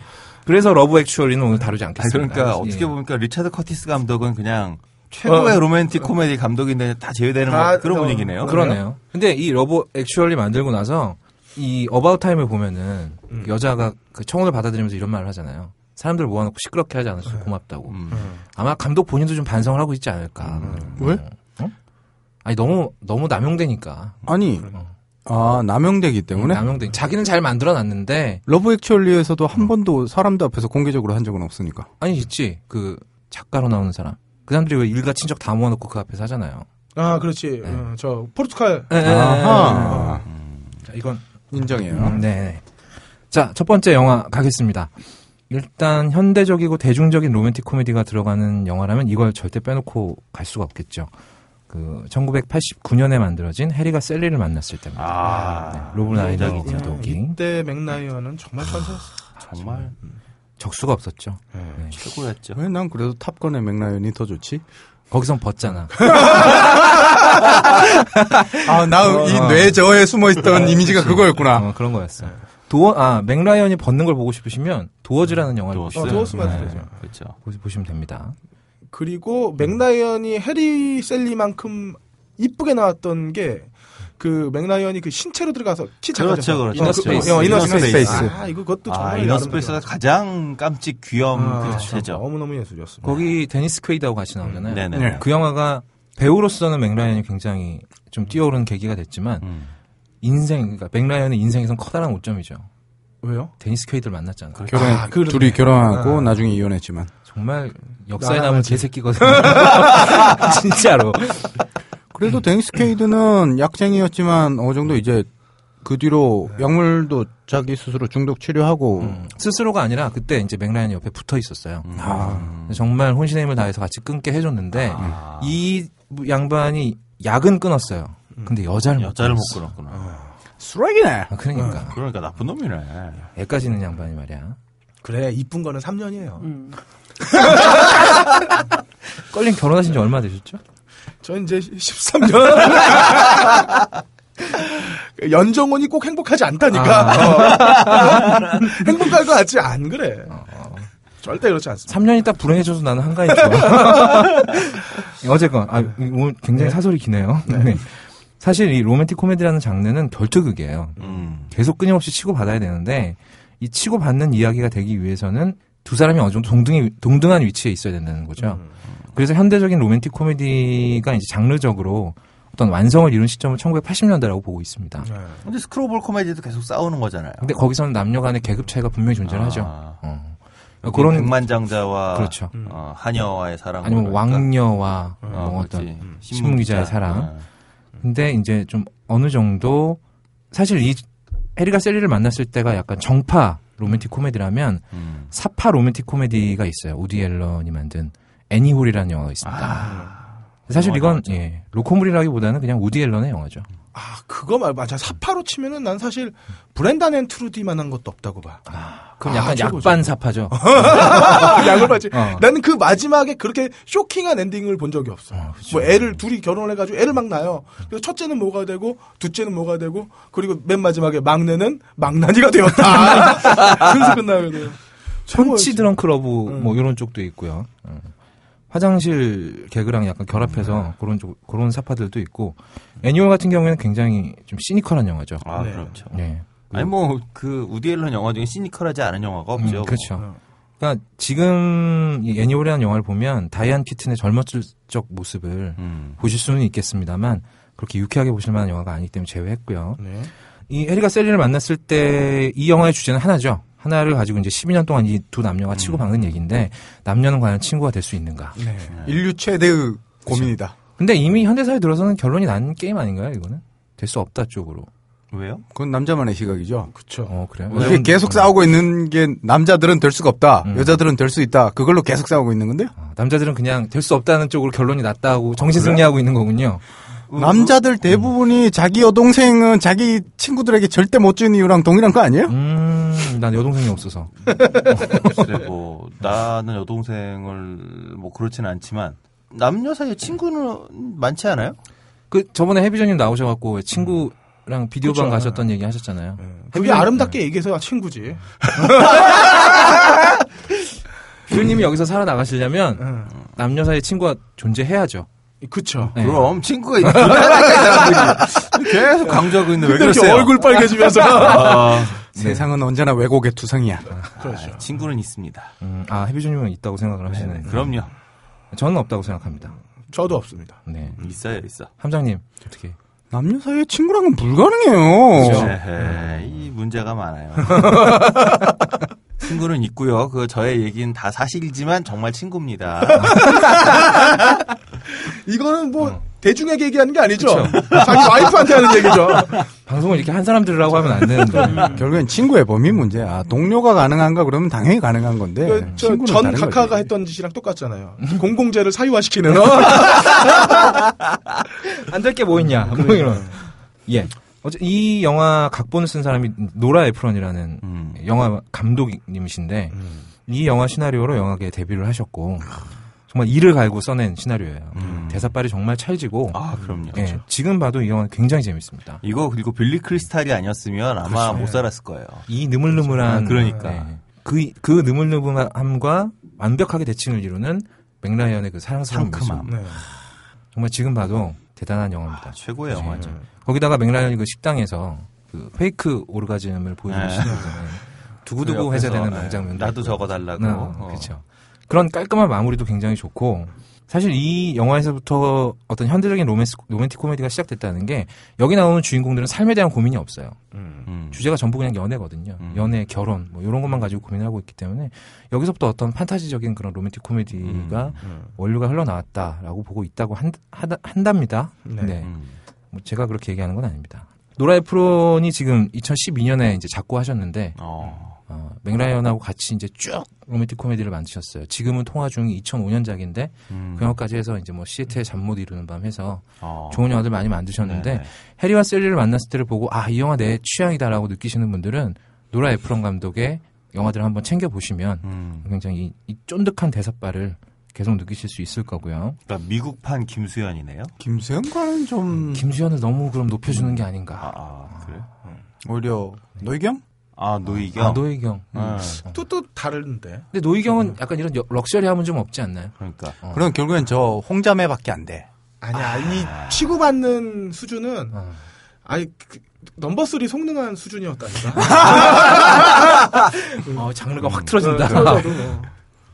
그래서 러브 액츄얼리는 오늘 다루지 아, 않겠습니다. 그러니까 예. 어떻게 보니까 리차드 커티스 감독은 그냥 최고의 로맨틱 코미디 감독인데 다 제외되는 아, 뭐 그런 어, 분위기네요. 그러네요. 근데 이 러브 액츄얼리 만들고 나서 이 어바웃 타임을 보면은 음. 여자가 그 청혼을 받아들이면서 이런 말을 하잖아요. 사람들 모아놓고 시끄럽게 하지 않아서 고맙다고. 음. 아마 감독 본인도 좀 반성을 하고 있지 않을까. 왜? 아니 너무 너무 남용되니까. 아니 아 남용되기 때문에 남용돼. 자기는 잘 만들어놨는데 러브 액츄얼리에서도 한 번도 사람들 앞에서 공개적으로 한 적은 없으니까. 아니 있지 그 작가로 나오는 사람. 그 사람들이 왜 일가 친척 다 모아놓고 그 앞에서 하잖아요. 아, 그렇지. 어, 저 포르투갈. 네, 네, 아하. 자, 이건 인정해요. 음, 네. 자, 첫 번째 영화 가겠습니다. 일단 현대적이고 대중적인 로맨틱 코미디가 들어가는 영화라면 이걸 절대 빼놓고 갈 수가 없겠죠. 그 1989년에 만들어진 해리가 샐리를 만났을 때입니다. 아, 네, 로브 라이너 대작이죠. 감독이 이때 맥라이언은 정말 천사였어. 정말 적수가 없었죠. 네. 최고였죠. 왜 난 그래도 탑건의 맥라이언이 더 좋지? 거기선 벗잖아. (laughs) 아, 나의 뇌리에 숨어 있던 이미지가 그거였구나. 어, 그런 거였어. 도어 아 맥라이언이 벗는 걸 보고 싶으시면 도어즈라는 영화를 도어즈. 보시면 어, 도어스 맞죠. 그렇죠. 보시면 됩니다. 그리고 맥라이언이 해리 샐리만큼 이쁘게 나왔던 게 그 맥라이언이 그 신체로 들어가서 키 그렇죠, 작아져서 그렇죠. 이너 그렇죠. 스페이스. 어, 이너 이너 스페이스. 스페이스. 아, 이거 그것도 아, 정말 이너 아름다워. 스페이스가 가장 깜찍 귀염 아, 그 자체죠. 너무너무 예술이었습니다. 거기 데니스 퀘이드하고 같이 나오잖아요. 네네. 네. 그 영화가 배우로서는 맥라이언이 굉장히 좀 뛰어오른 계기가 됐지만 음. 인생 그러니까 맥라이언의 인생에선 커다란 오점이죠. 왜요? 데니스 퀘이드를 만났잖아 요. 결혼 아, 그러네. 둘이 결혼하고 아. 나중에 이혼했지만. 정말 역사에 같이. 개새끼거든요. (laughs) (laughs) 진짜로. 그래도 데니스 퀘이드는 약쟁이였지만 어느 정도 이제 그 뒤로 약물도 자기 스스로 중독 치료하고 음, 스스로가 아니라 그때 이제 맥라이언이 옆에 붙어 있었어요. 아. 정말 혼신의 힘을 다해서 같이 끊게 해줬는데 아. 이 양반이 약은 끊었어요. 근데 여자를 못 여자를 못. 끊었구나. 쓰레기네. 아, 그러니까 그러니까 나쁜 놈이네. 애까지 있는 양반이 말이야. 그래, 이쁜 거는 3년이에요. (laughs) 껄림 결혼하신 지 얼마 되셨죠? 저 이제 13년. (laughs) 연정원이 꼭 행복하지 않다니까. 어. (laughs) 행복할 것 같지 안 그래. 절대 그렇지 않습니다. 3년이 딱 불행해져서 나는 좋아. 어쨌건, 아, 오늘 굉장히 사설이 기네요. 네. 사실 이 로맨틱 코미디라는 장르는 결투극이에요. 음. 계속 끊임없이 치고받아야 되는데, 이 치고받는 이야기가 되기 위해서는 두 사람이 어느 정도 동등히, 동등한 위치에 있어야 된다는 거죠. 그래서 현대적인 로맨틱 코미디가 이제 장르적으로 어떤 완성을 이룬 시점은 1980년대라고 보고 있습니다. 근데 스크루볼 코미디도 계속 싸우는 거잖아요. 근데 거기서는 남녀 간의 계급 차이가 분명히 존재하죠. 아. 어. 그런 백만장자와 그렇죠. 어, 하녀와의 사랑 아니면 왕녀와 어, 뭐 그렇지. 어떤 신문기자의 사랑. 어. 근데 이제 좀 어느 정도 사실 이 해리가 샐리를 만났을 때가 약간 정파 로맨틱 코미디라면 음. 사파 로맨틱 코미디가 있어요. 우디 앨런이 만든 애니홀이라는 영화가 있습니다. 아. 사실 이건. 예, 로코물이라기보다는 그냥 우디 앨런의 영화죠. 아, 그거 말 맞아. 사파로 치면은 난 사실 브렌단 앤 트루디만한 것도 없다고 봐. 그럼 아, 약간 최고죠. 약 빤 사파죠. (laughs) 약을 맞지. 어. 나는 그 마지막에 그렇게 쇼킹한 엔딩을 본 적이 없어. 어. 뭐 애를 둘이 결혼을 해가지고 애를 막 낳아요. 그래서 첫째는 뭐가 되고 둘째는 뭐가 되고 그리고 맨 마지막에 막내는 망나니가 되었다. (laughs) 그래서 끝나거든. 펀치 드렁크 러브 음. 뭐 이런 쪽도 있고요. 어. 화장실 개그랑 약간 결합해서 그런 쪽 그런 사파들도 있고 애니홀 같은 경우에는 굉장히 좀 시니컬한 영화죠. 아, 네. 그렇죠. 네. 아니 뭐 그 우디 앨런 영화 중에 시니컬하지 않은 영화가 없죠. 음, 그렇죠. 그러니까 지금 이 애니홀이란 영화를 보면 다이안 키튼의 젊었을 적 모습을 음. 보실 수는 있겠습니다만 그렇게 유쾌하게 보실 만한 영화가 아니기 때문에 제외했고요. 네. 이 해리가 셀리를 만났을 때 이 영화의 주제는 하나죠. 하나를 가지고 이제 12년 동안 이 두 남녀가 치고 박는 얘기인데 남녀는 과연 친구가 될 수 있는가? 네. 인류 최대의 고민이다. 근데 이미 현대사에 들어서는 결론이 난 게임 아닌가요? 이거는 될 수 없다 쪽으로. 왜요? 그건 남자만의 시각이죠. 그쵸. 어 그래요? 이게 계속 싸우고 있는 게 남자들은 될 수가 없다. 음. 여자들은 될 수 있다. 그걸로 계속 싸우고 있는 건데요. 아, 남자들은 그냥 될 수 없다는 쪽으로 결론이 났다고 정신 승리하고 있는 거군요. 남자들 대부분이 자기 여동생은 자기 친구들에게 절대 못 주는 이유랑 동일한 거 아니에요? 음, 난 여동생이 없어서. (laughs) 글쎄 뭐 나는 여동생을 뭐 그렇지는 않지만 남녀 사이에 친구는 많지 않아요? 그 저번에 해비전님 나오셔갖고 친구 랑 비디오방 그쵸. 가셨던 얘기 하셨잖아요. 그게 아름답게 얘기해서 친구지. (laughs) 비디오님이 여기서 살아나가시려면 응. 남녀 사이에 친구가 존재해야죠. 그쵸. 네. 그럼 친구가 있는 사람들이 계속 강조하고 있는데 왜 이렇게 그러세요? 얼굴 빨개지면서. 아, 세상은 언제나 왜곡의 투성이야. 그렇죠. 친구는 있습니다. 음, 아 해비전님은 있다고 생각을 하시네. 그럼요. 저는 없다고 생각합니다. 저도 없습니다. 네. 있어요, 있어. 함장님 어떻게? 남녀 사이에 친구랑은 불가능해요. 그렇죠. 에헤, 이 문제가 많아요. (laughs) 친구는 있고요. 그 저의 얘기는 다 사실이지만 정말 친구입니다. (laughs) (laughs) 이거는 뭐 대중에게 얘기하는 게 아니죠. 자기 와이프한테 하는 얘기죠. (laughs) 방송을 이렇게 한 사람들이라고 하면 안 되는데. 결국엔 친구의 범위 문제야. 동료가 가능한가 그러면 당연히 가능한 건데. 그, 저, 전 카카가 거지. 했던 짓이랑 똑같잖아요. 공공재를 사유화시키는. 어? (laughs) 안될 게 뭐 있냐. 뭐 이런. 예. 어제 이 영화 각본을 쓴 사람이 노라 에프런이라는 음. 영화 감독님이신데 이 영화 시나리오로 영화계에 데뷔를 하셨고 정말 이를 갈고 써낸 시나리오예요. 음. 대사빨이 정말 찰지고 아, 그럼요. 예, 지금 봐도 이 영화는 굉장히 재밌습니다. 이거 그리고 빌리 크리스탈이 아니었으면 아마 못 살렸을 거예요. 이 느물느물한 아, 그러니까. 예, 그, 그 느물느물함과 완벽하게 대칭을 이루는 맥라이언의 그 사랑스러운 상큼함. 모습 네. 정말 지금 봐도 대단한 영화입니다. 아, 최고의 영화죠. 거기다가 맥라이언이 그 식당에서 그 fake 오르가즘을 보여주는 네. 두고두고 회자되는 네, 명장면도 나도. 적어달라고. 네, 어. 그렇죠. 그런 깔끔한 마무리도 굉장히 좋고 사실 이 영화에서부터 어떤 현대적인 로맨스, 로맨틱 코미디가 시작됐다는 게 여기 나오는 주인공들은 삶에 대한 고민이 없어요. 음. 주제가 전부 그냥 연애거든요. 음. 연애, 결혼 뭐 이런 것만 가지고 고민을 하고 있기 때문에 여기서부터 어떤 판타지적인 그런 로맨틱 코미디가 음. 원류가 흘러나왔다라고 보고 있다고 한, 다 한답니다. 네. 네. 음. 뭐 제가 그렇게 얘기하는 건 아닙니다. 노라 에프론이 지금 2012년에 이제 작고 하셨는데 어. 어, 맥라이언하고 같이 이제 쭉 로맨틱 코미디를 만드셨어요. 지금은 통화 중이 2005년작인데 음. 그 영화까지 해서 이제 뭐 시애틀의 잠 못 이루는 밤 해서 어. 좋은 영화들 많이 만드셨는데 네네. 해리와 셀리를 만났을 때를 보고 아 이 영화 내 취향이다라고 느끼시는 분들은 노라 에프론 감독의 영화들을 한번 챙겨 보시면 음. 굉장히 이, 이 쫀득한 대사발을 계속 느끼실 수 있을 거고요. 그러니까 미국판 김수현이네요. 김수현과는 좀 김수현을 너무 그럼 높여주는 게 아닌가. 아, 아 그래? 오히려 노이경? 아 노이경. 아, 노희경. 음. 아, 또, 또 다른데. 근데 노희경은 약간 이런 여- 럭셔리함은 좀 없지 않나요? 그러니까. 그럼 결국엔 저 홍자매밖에 안 돼. 아니야, 이 취급받는 수준은, 어. 아니, 그, 넘버3 속능한 수준이었다니까. (laughs) 어, 장르가 확 틀어진다. 틀어져도 뭐.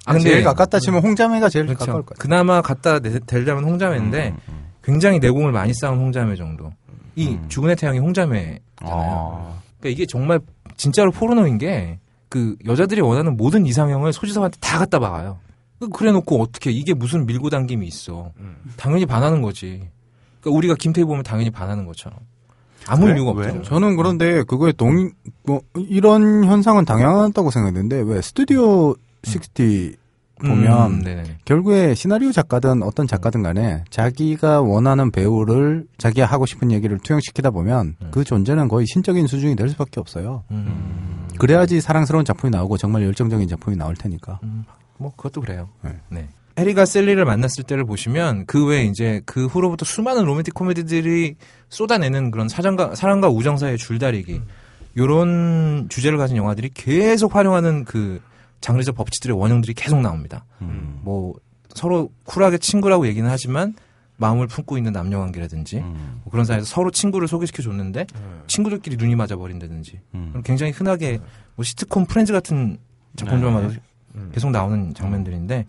아, 근데 제일 가깝다 치면 홍자매가 제일 그렇죠. 가까울 거야. 그나마 갖다 대- 대려면 홍자매인데 음, 음, 굉장히 내공을 많이 쌓은 홍자매 정도. 이 음. 죽은의 태양이 홍자매잖아요. 어. 그러니까 이게 정말 진짜로 포르노인 게 그 여자들이 원하는 모든 이상형을 소지섭한테 다 갖다 박아요. 그래놓고 어떻게 이게 무슨 밀고 당김이 있어? 음. 당연히 반하는 거지. 그러니까 우리가 김태희 보면 당연히 반하는 것처럼 아무 왜? 이유가 왜? 없죠. 저는 그런데 그거에 동, 뭐, 이런 현상은 당연하다고 생각했는데, 왜 스튜디오 60 보면, 음. 결국에 시나리오 작가든 어떤 작가든 간에 자기가 원하는 배우를 자기가 하고 싶은 얘기를 투영시키다 보면 음. 그 존재는 거의 신적인 수준이 될 수밖에 없어요. 음, 그래야지 사랑스러운 작품이 나오고 정말 열정적인 작품이 나올 테니까. 뭐 그것도 그래요. 네. 네. 해리가 셀리를 만났을 때를 보시면 그 외에 이제 그 후로부터 수많은 로맨틱 코미디들이 쏟아내는 그런 사랑과 사랑과 우정 사이의 줄다리기 요런 주제를 가진 영화들이 계속 활용하는 그 장르적 법칙들의 원형들이 계속 나옵니다. 음. 뭐 서로 쿨하게 친구라고 얘기는 하지만 마음을 품고 있는 남녀 관계라든지 음. 뭐 그런 사이에서 서로 친구를 소개시켜 줬는데 친구들끼리 눈이 맞아 버린다든지 음. 굉장히 흔하게 뭐 시트콤 프렌즈 같은 작품들만 네. 봐도 계속 나오는 장면들인데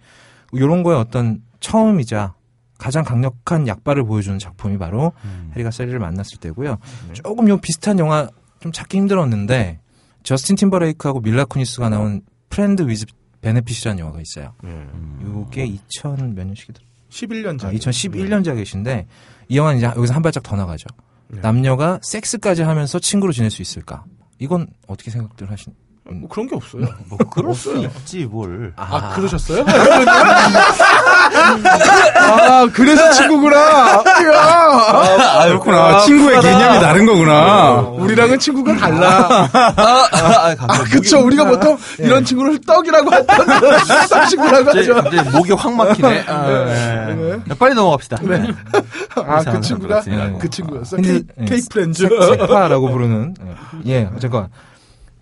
이런 거에 어떤 처음이자 가장 강력한 약발을 보여주는 작품이 바로 음. 해리가 셀리를 만났을 때고요. 조금 요 비슷한 영화 좀 찾기 힘들었는데 저스틴 팀버레이크하고 밀라 쿠니스가 나온 Friends with Benefits라는 영화가 있어요. 요게 2000 몇 년식이더라. 11년 전. 아, 2011년작이신데 이 영화는 이제 여기서 한 발짝 더 나가죠. 네. 남녀가 섹스까지 하면서 친구로 지낼 수 있을까? 이건 어떻게 생각들 하신? 뭐 그런 게 없어요. 뭐 그럴 수 있지 뭘. 아, 그러셨어요? (laughs) 아, 그래서 친구구나. 야. 아, 그렇구나. 친구의 개념이 다른 거구나. 우리랑은 친구가 달라. 아, 아, 아, 그쵸. 우리가 보통 이런 친구를 떡이라고 했던 떡 (laughs) 친구라고 하죠. 이제 목이 확 막히네. (laughs) 아, 네. 빨리 넘어갑시다. 아, 그 친구가 그 친구였어. 근데, 케이, 예, 케이 friends. 섹파라고 부르는. 예, 어쨌건.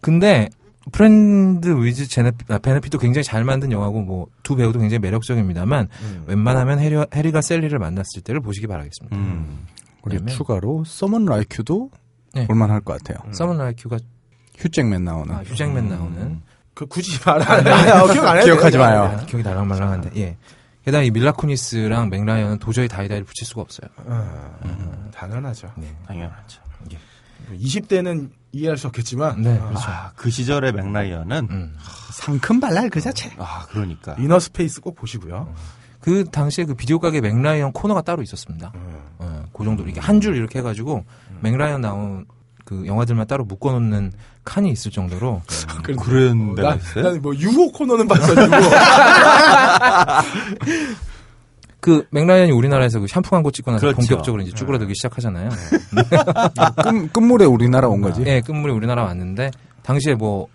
근데 Friends with 제네, 아, Benefits도 굉장히 잘 만든 영화고 뭐 두 배우도 굉장히 매력적입니다만 웬만하면 해리, 해리가 셀리를 만났을 때를 보시기 바라겠습니다. 음. 우리 왜냐면- 추가로 Someone Like You도 네. 볼만할 것 같아요. Someone Like You가 휴잭맨 나오는. 아, 휴잭맨 나오는 그 굳이 말 안 (laughs) 해. 기억 안 해도 기억하지 돼요. 마요. 아, 기억이 날랑말랑한데 예. 게다가 이 밀라 쿠니스랑 맥라이언은 도저히 다이다이를 붙일 수가 없어요. 음, 당연하죠. 당연하죠. 20대는 이해할 수 없겠지만 네, 그렇죠. 아, 그 시절의 맥라이언은 음. 상큼 발랄 그 자체. 아 그러니까 Innerspace 꼭 보시고요. 그 당시에 그 비디오 가게 맥라이언 코너가 따로 있었습니다. 어, 그 정도 이렇게 한 줄 이렇게 해가지고 맥라이언 나온 그 영화들만 따로 묶어놓는 칸이 있을 정도로 그런 데가 나, 있어요? 나는 뭐 유호 코너는 봤어. 유호. (laughs) (laughs) 그 맥라이언이 우리나라에서 그 샴푸 광고 찍고 나서 그렇죠. 본격적으로 이제 쭈그러들기 시작하잖아요. (laughs) 끝, 끝물에 우리나라 온 거지. 예, 끝물이 우리나라 왔는데 당시에 뭐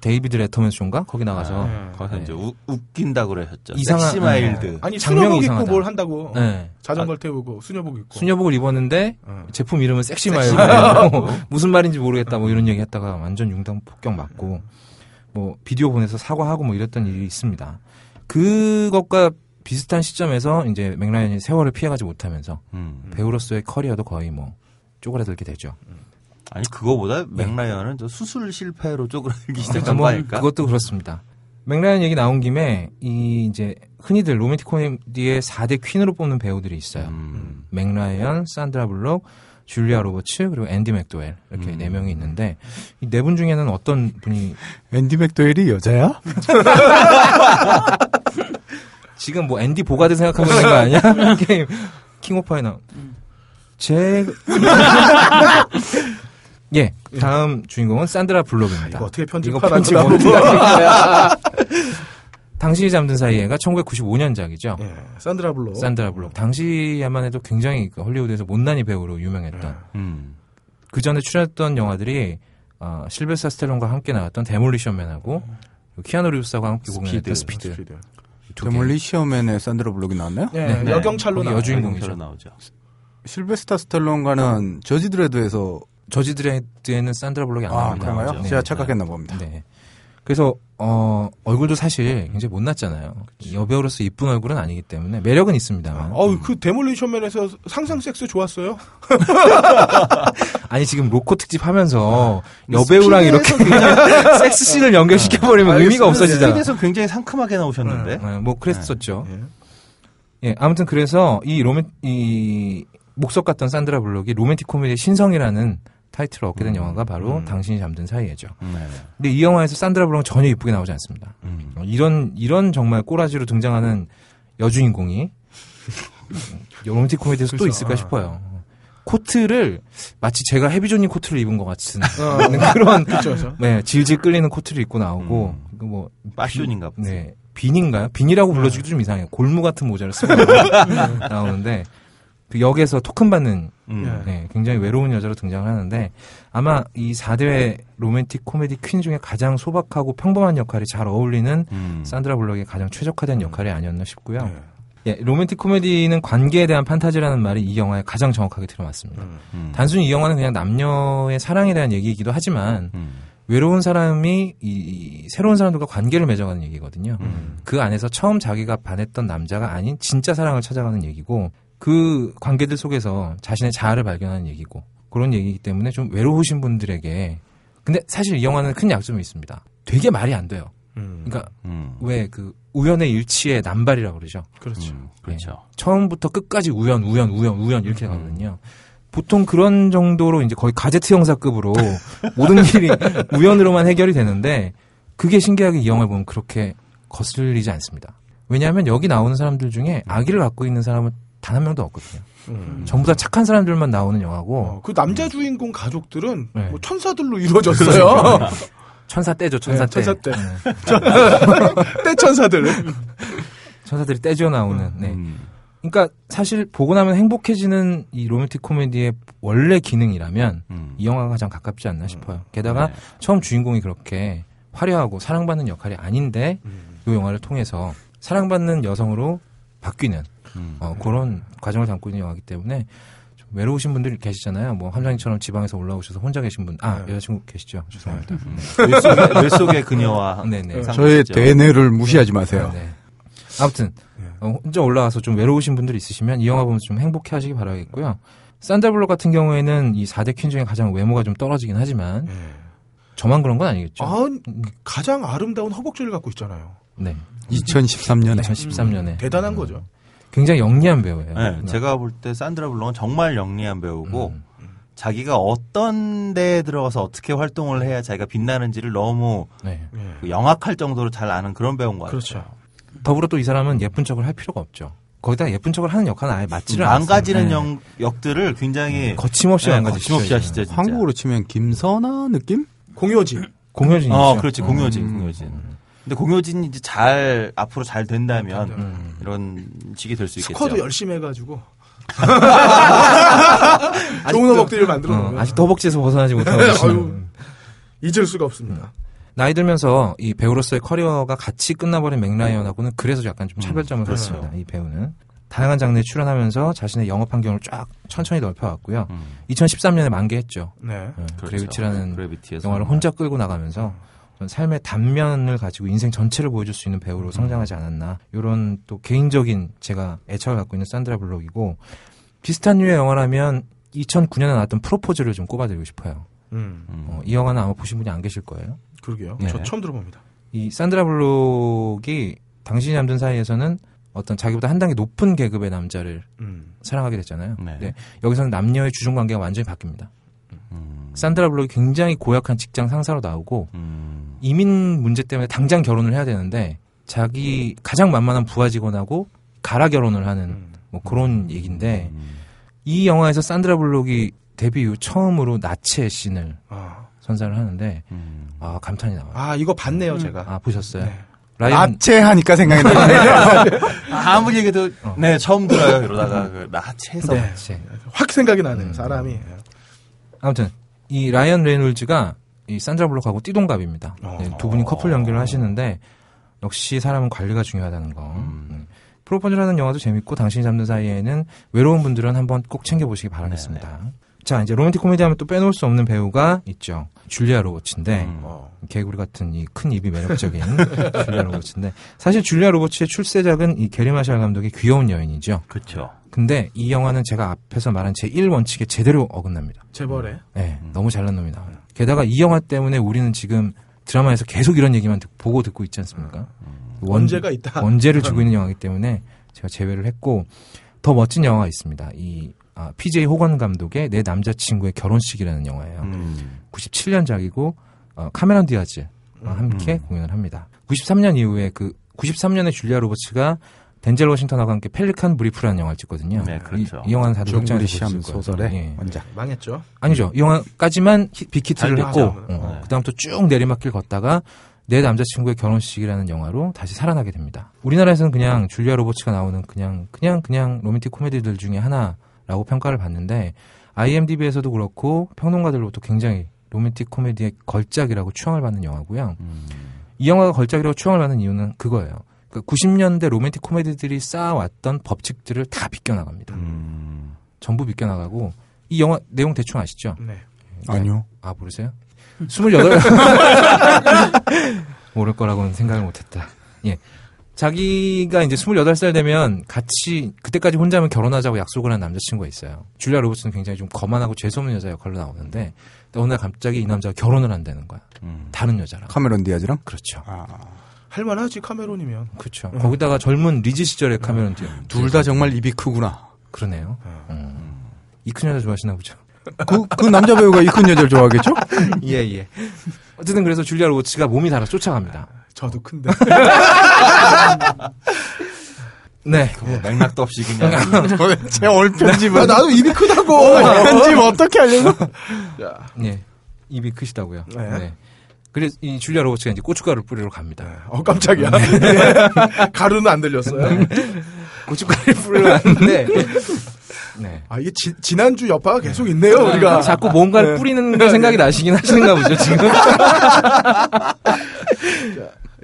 데이비드 레터맨쇼인가 거기 나가서 거기서 네. 이제 우, 웃긴다 그러셨죠. 이상한- 섹시마일드. 아니 장면이 수녀복 입고. 뭘 한다고. 네. 자전거 를 태우고 수녀복 입고. 수녀복을 입었는데 어. 제품 이름은 섹시 마일드 무슨 말인지 모르겠다 뭐 이런 얘기 했다가 완전 융단 폭격 맞고 뭐 비디오 보내서 사과하고 뭐 이랬던 일이 있습니다. 그것과 비슷한 시점에서 이제 맥라이언이 세월을 피해가지 못하면서 음. 배우로서의 커리어도 거의 뭐 쪼그라들게 되죠. 아니 그거보다 맥라이언은 저 수술 실패로 쪼그라들기 시작한 뭐거 아닐까? 그것도 그렇습니다. 맥라이언 얘기 나온 김에 이 이제 흔히들 로맨틱 코미디의 4대 퀸으로 뽑는 배우들이 있어요. 음. 맥라이언, 산드라 블록, 줄리아 로버츠 그리고 앤디 맥도웰 이렇게 음. 네 명이 있는데 이 네 분 중에는 어떤 분이 앤디 맥도웰이 여자야? (laughs) 지금 뭐 앤디 보가드 생각하고 있는 거 아니야? (laughs) (laughs) 게임 King of 파이나 제 (laughs) 예, 다음 주인공은 산드라 블록입니다. 이거 어떻게 이거. 어떻게 하는 당신이 잠든 사이에가 1995년작이죠. 예, 산드라 블록. 산드라 블록. 당시에만 해도 굉장히 그 헐리우드에서 못난이 배우로 유명했던. 음. 그 전에 출연했던 영화들이 어, 실베스타 스텔론과 함께 나왔던 Demolition Man하고 그리고 키아누 리브스하고 함께 공연했던 스피드. 스피드. Demolition Man에 샌드라 블록이 나왔나요? 예, 네. 여경찰로 나와요. 여주인공이죠. 나오죠. 실베스타 스텔론과는 저지 드레드에서 저지 Dredd에는 산드라 블록이 안 아 나옵니다. 그런가요? 네. 제가 착각했나 봅니다. 네. 그래서 어 얼굴도 사실 굉장히 못났잖아요. 여배우로서 이쁜 얼굴은 아니기 때문에 매력은 있습니다만. 어우, 그 Demolition Man에서 상상 섹스 좋았어요. (laughs) 아니 지금 로코 특집 하면서 여배우랑 이렇게 (laughs) 섹스 씬을 연결시켜 버리면 의미가 없어지잖아. 스피드에서 굉장히 상큼하게 나오셨는데. 네, 뭐 그랬었죠. 예, 아무튼 그래서 이 로맨 이 목석 같던 산드라 블록이 로맨틱 코미디의 신성이라는 타이틀을 얻게 된 영화가 바로 당신이 잠든 사이에죠. 네. 근데 이 영화에서 산드라 블록은 전혀 이쁘게 나오지 않습니다. 음. 어, 이런 이런 정말 꼬라지로 등장하는 여주인공이 로맨틱 코미디에서 또 있을까 싶어요. 코트를 마치 제가 헤비존님 코트를 입은 것 같은 (laughs) 그런 그렇죠. 네 질질 끌리는 코트를 입고 나오고 그뭐 빠쇼인가 보네. 네 비니인가요? 비니라고 불러주기도 좀 이상해요. 골무 같은 모자를 쓰고 (laughs) 나오는데 그 역에서 토큰 받는 음. 네, 굉장히 외로운 여자로 등장을 하는데 아마 이 4대 로맨틱 코미디 퀸 중에 가장 소박하고 평범한 역할이 잘 어울리는 음. 산드라 블록의 가장 최적화된 역할이 아니었나 싶고요. 예, 로맨틱 코미디는 관계에 대한 판타지라는 말이 이 영화에 가장 정확하게 들어맞습니다. 음. 단순히 이 영화는 그냥 남녀의 사랑에 대한 얘기이기도 하지만 음. 외로운 사람이 이, 이 새로운 사람들과 관계를 맺어가는 얘기거든요. 음. 그 안에서 처음 자기가 반했던 남자가 아닌 진짜 사랑을 찾아가는 얘기고 그 관계들 속에서 자신의 자아를 발견하는 얘기고 그런 얘기이기 때문에 좀 외로우신 분들에게 근데 사실 이 영화는 큰 약점이 있습니다. 되게 말이 안 돼요. 음. 그러니까 음. 왜그 우연의 일치의 남발이라고 그러죠. 그렇죠. 음, 그렇죠. 처음부터 끝까지 우연, 우연, 우연, 우연 이렇게 음. 가거든요. 보통 그런 정도로 이제 거의 가제트 형사급으로 (laughs) 모든 일이 우연으로만 해결이 되는데 그게 신기하게 이 영화를 보면 그렇게 거슬리지 않습니다. 왜냐하면 여기 나오는 사람들 중에 아기를 갖고 있는 사람은 단 한 명도 없거든요. 음. 전부 다 착한 사람들만 나오는 영화고 어, 그 남자 주인공 가족들은 네. 뭐 천사들로 이루어졌어요. (laughs) 천사 떼죠, 천사 네, 떼. 천사 떼. 네. 때 천사들. (laughs) 천사들이 떼져 나오는. 네. 음. 그러니까 사실 보고 나면 행복해지는 이 로맨틱 코미디의 원래 기능이라면 음. 이 영화가 가장 가깝지 않나 싶어요. 게다가 네. 처음 주인공이 그렇게 화려하고 사랑받는 역할이 아닌데 이 영화를 통해서 사랑받는 여성으로 바뀌는 음. 어, 그런 과정을 담고 있는 영화이기 때문에 좀 외로우신 분들이 계시잖아요. 뭐 함장님처럼 지방에서 올라오셔서 혼자 계신 분, 아 네. 여자친구 계시죠? 죄송합니다. 뇌 속의, 뇌 속의 그녀와 네, 네. 상관 저의. 대뇌를 무시하지 마세요. 네. 아무튼 어, 혼자 올라와서 좀 외로우신 분들이 있으시면 이 영화 보면서 좀 행복해하시기 바라겠고요. 산다블록 같은 경우에는 이 4대 퀸 중에 가장 외모가 좀 떨어지긴 하지만 네. 저만 그런 건 아니겠죠. 아, 가장 아름다운 허벅지를 갖고 있잖아요. 네. 2013년에 2013년에 대단한 거죠. 굉장히 영리한 배우예요. 네, 제가 볼 때 산드라 블록은 정말 영리한 배우고 음. 자기가 어떤 데에 들어가서 어떻게 활동을 해야 자기가 빛나는지를 너무 네. 예. 그 영악할 정도로 잘 아는 그런 배우인 것 같아요. 그렇죠. 더불어 또 이 사람은 예쁜 척을 할 필요가 없죠. 거기다 예쁜 척을 하는 역할은 아예 맞지를 않아요. 망가지는 영, 역들을 굉장히 거침없이 네, 망가지죠. 거침없이 하시죠. 진짜. 한국으로 치면 김선아 느낌? 공효지. 공효진이죠. 어, 그렇지. 공효진, 음. 공효진. 근데 공효진이 이제 잘 앞으로 잘 된다면 음. 이런 식이 될 수 있겠죠. 스쿼드 열심히 해가지고. (laughs) 좋은 허벅지를 만들어 어, 놓으면 아직 더벅지에서 벗어나지 못하고 네. 잊을 수가 없습니다. 나이 들면서 이 배우로서의 커리어가 같이 끝나버린 맥라이언하고는 그래서 약간 좀 차별점을 갖습니다. 이 배우는 다양한 장르에 출연하면서 자신의 영업 환경을 쫙 천천히 넓혀왔고요. 음, 2013년에 만개했죠. 네. 어, 그렇죠. 그래비티라는 그래비티에서 영화를 혼자 끌고 나가면서 전 삶의 단면을 가지고 인생 전체를 보여줄 수 있는 배우로 음. 성장하지 않았나. 이런 또 개인적인 제가 애착을 갖고 있는 산드라 블록이고 비슷한 류의 영화라면 2009년에 나왔던 프로포즈를 좀 꼽아드리고 싶어요. 음, 음. 어, 이 영화는 아마 보신 분이 안 계실 거예요. 그러게요. 네. 저 처음 들어봅니다. 이 산드라 블록이 당신이 잠든 사이에서는 어떤 자기보다 한 단계 높은 계급의 남자를 음. 사랑하게 됐잖아요. 네. 근데 여기서는 남녀의 주종 관계가 완전히 바뀝니다. 음, 산드라 블록이 굉장히 고약한 직장 상사로 나오고 음, 이민 문제 때문에 당장 결혼을 해야 되는데 자기 가장 만만한 부하 직원하고 가라 결혼을 하는 음. 뭐 그런 얘기인데 음. 이 영화에서 산드라 블록이 데뷔 이후 처음으로 나체의 씬을 아. 선사를 하는데 음. 아 감탄이 나와요. 아, 이거 봤네요, 제가. 아 보셨어요? 네. 라이언 나체하니까 생각이 나네. (laughs) 아무리 얘기해도 어. 네 처음 들어요. 이러다가 그 나체에서 네. 나체. 확 생각이 나네요, 음. 사람이. 아무튼 이 라이언 레놀즈가 이 산드라 블록하고 띠동갑입니다. 어. 네, 두 분이 커플 연기를 하시는데 역시 사람은 관리가 중요하다는 거. 음. 음. 프로포즈라는 영화도 재밌고 당신이 잡는 사이에는 외로운 분들은 한번 꼭 챙겨보시기 바라겠습니다. 자 이제 로맨틱 코미디 하면 또 빼놓을 수 없는 배우가 있죠. 줄리아 로버츠인데 음. 어. 개구리 같은 이 큰 입이 매력적인 (laughs) 줄리아 로버츠인데 사실 줄리아 로버츠의 출세작은 이 게리 마샬 감독의 귀여운 여인이죠. 그렇죠. 근데 이 영화는 제가 앞에서 말한 제 1 원칙에 제대로 어긋납니다. 재벌에. 네, 음. 너무 잘난 놈이 나와요. 게다가 이 영화 때문에 우리는 지금 드라마에서 계속 이런 얘기만 듣- 보고 듣고 있지 않습니까? 원- 원죄가 있다. 원죄를 주고 있는 영화이기 때문에 제가 제외를 했고 더 멋진 영화가 있습니다. 이 아, PJ 호건 감독의 내 남자친구의 결혼식이라는 영화예요. 음. 97년작이고 어, 카메론 디아즈와 함께 음. 공연을 합니다. 93년 이후에 그 93년에 줄리아 로버츠가 덴젤 워싱턴하고 함께 펠리칸 브리프라는 영화를 찍거든요. 네, 그렇죠. 이, 이 영화는 다들 극장에서 시험. 소설의 예. 원작. 망했죠. 아니죠. 이 영화까지만 히- 빅히트를 잘 했고. 어, 네. 그다음부터 쭉 내리막길 걷다가 내 남자친구의 결혼식이라는 영화로 다시 살아나게 됩니다. 우리나라에서는 그냥 줄리아 로버츠가 나오는 그냥 그냥 그냥 로맨틱 코미디들 중에 하나라고 평가를 받는데 IMDb에서도 그렇고 평론가들로부터 굉장히 로맨틱 코미디의 걸작이라고 추앙을 받는 영화고요. 음. 이 영화가 걸작이라고 추앙을 받는 이유는 그거예요. 그 90년대 로맨틱 코미디들이 쌓아왔던 법칙들을 다 비껴나갑니다. 음. 전부 비껴나가고 이 영화 내용 대충 아시죠? 네. 아니요. 아, 모르세요? 28. (laughs) 모를 거라고는 생각을 못 했다. 예. 자기가 이제 28살 되면 같이, 그때까지 혼자면 결혼하자고 약속을 한 남자친구가 있어요. 줄리아 로버츠는 굉장히 좀 거만하고 재수없는 여자 역할로 나오는데, 어느 날 갑자기 이 남자가 결혼을 한다는 거야. 음. 다른 여자랑. 카메론 디아즈랑? 그렇죠. 할만하지 카메론이면. 그렇죠. 거기다가 젊은 리즈 시절의 카메론 디아. 둘다 정말 입이 크구나. 그러네요. 음. 이큰 여자 좋아하시나 보죠. (laughs) 그, 그 남자 배우가 이 큰 여자를 좋아하겠죠? (laughs) 예, 예. 어쨌든 그래서 줄리아 로버츠가 몸이 달아 쫓아갑니다. 저도 큰데. (laughs) 네. 뭐 맥락도 없이 그냥 제 얼 편집은. 아, 나도 입이 크다고. 편집 어떻게 하려고? 예. 입이 크시다고요. 네. 네. 그래서 이 줄리아 로버츠가 이제 고춧가루 뿌리러 갑니다. 어 깜짝이야. (laughs) 가루는 안 들렸어요. 고춧가루 뿌리러 갔는데 네. 아 이게 지, 지난주 여파가 계속 있네요 우리가. 자꾸 뭔가를 네. 뿌리는 거 생각이 나시긴 하시는가 보죠, 지금. (laughs)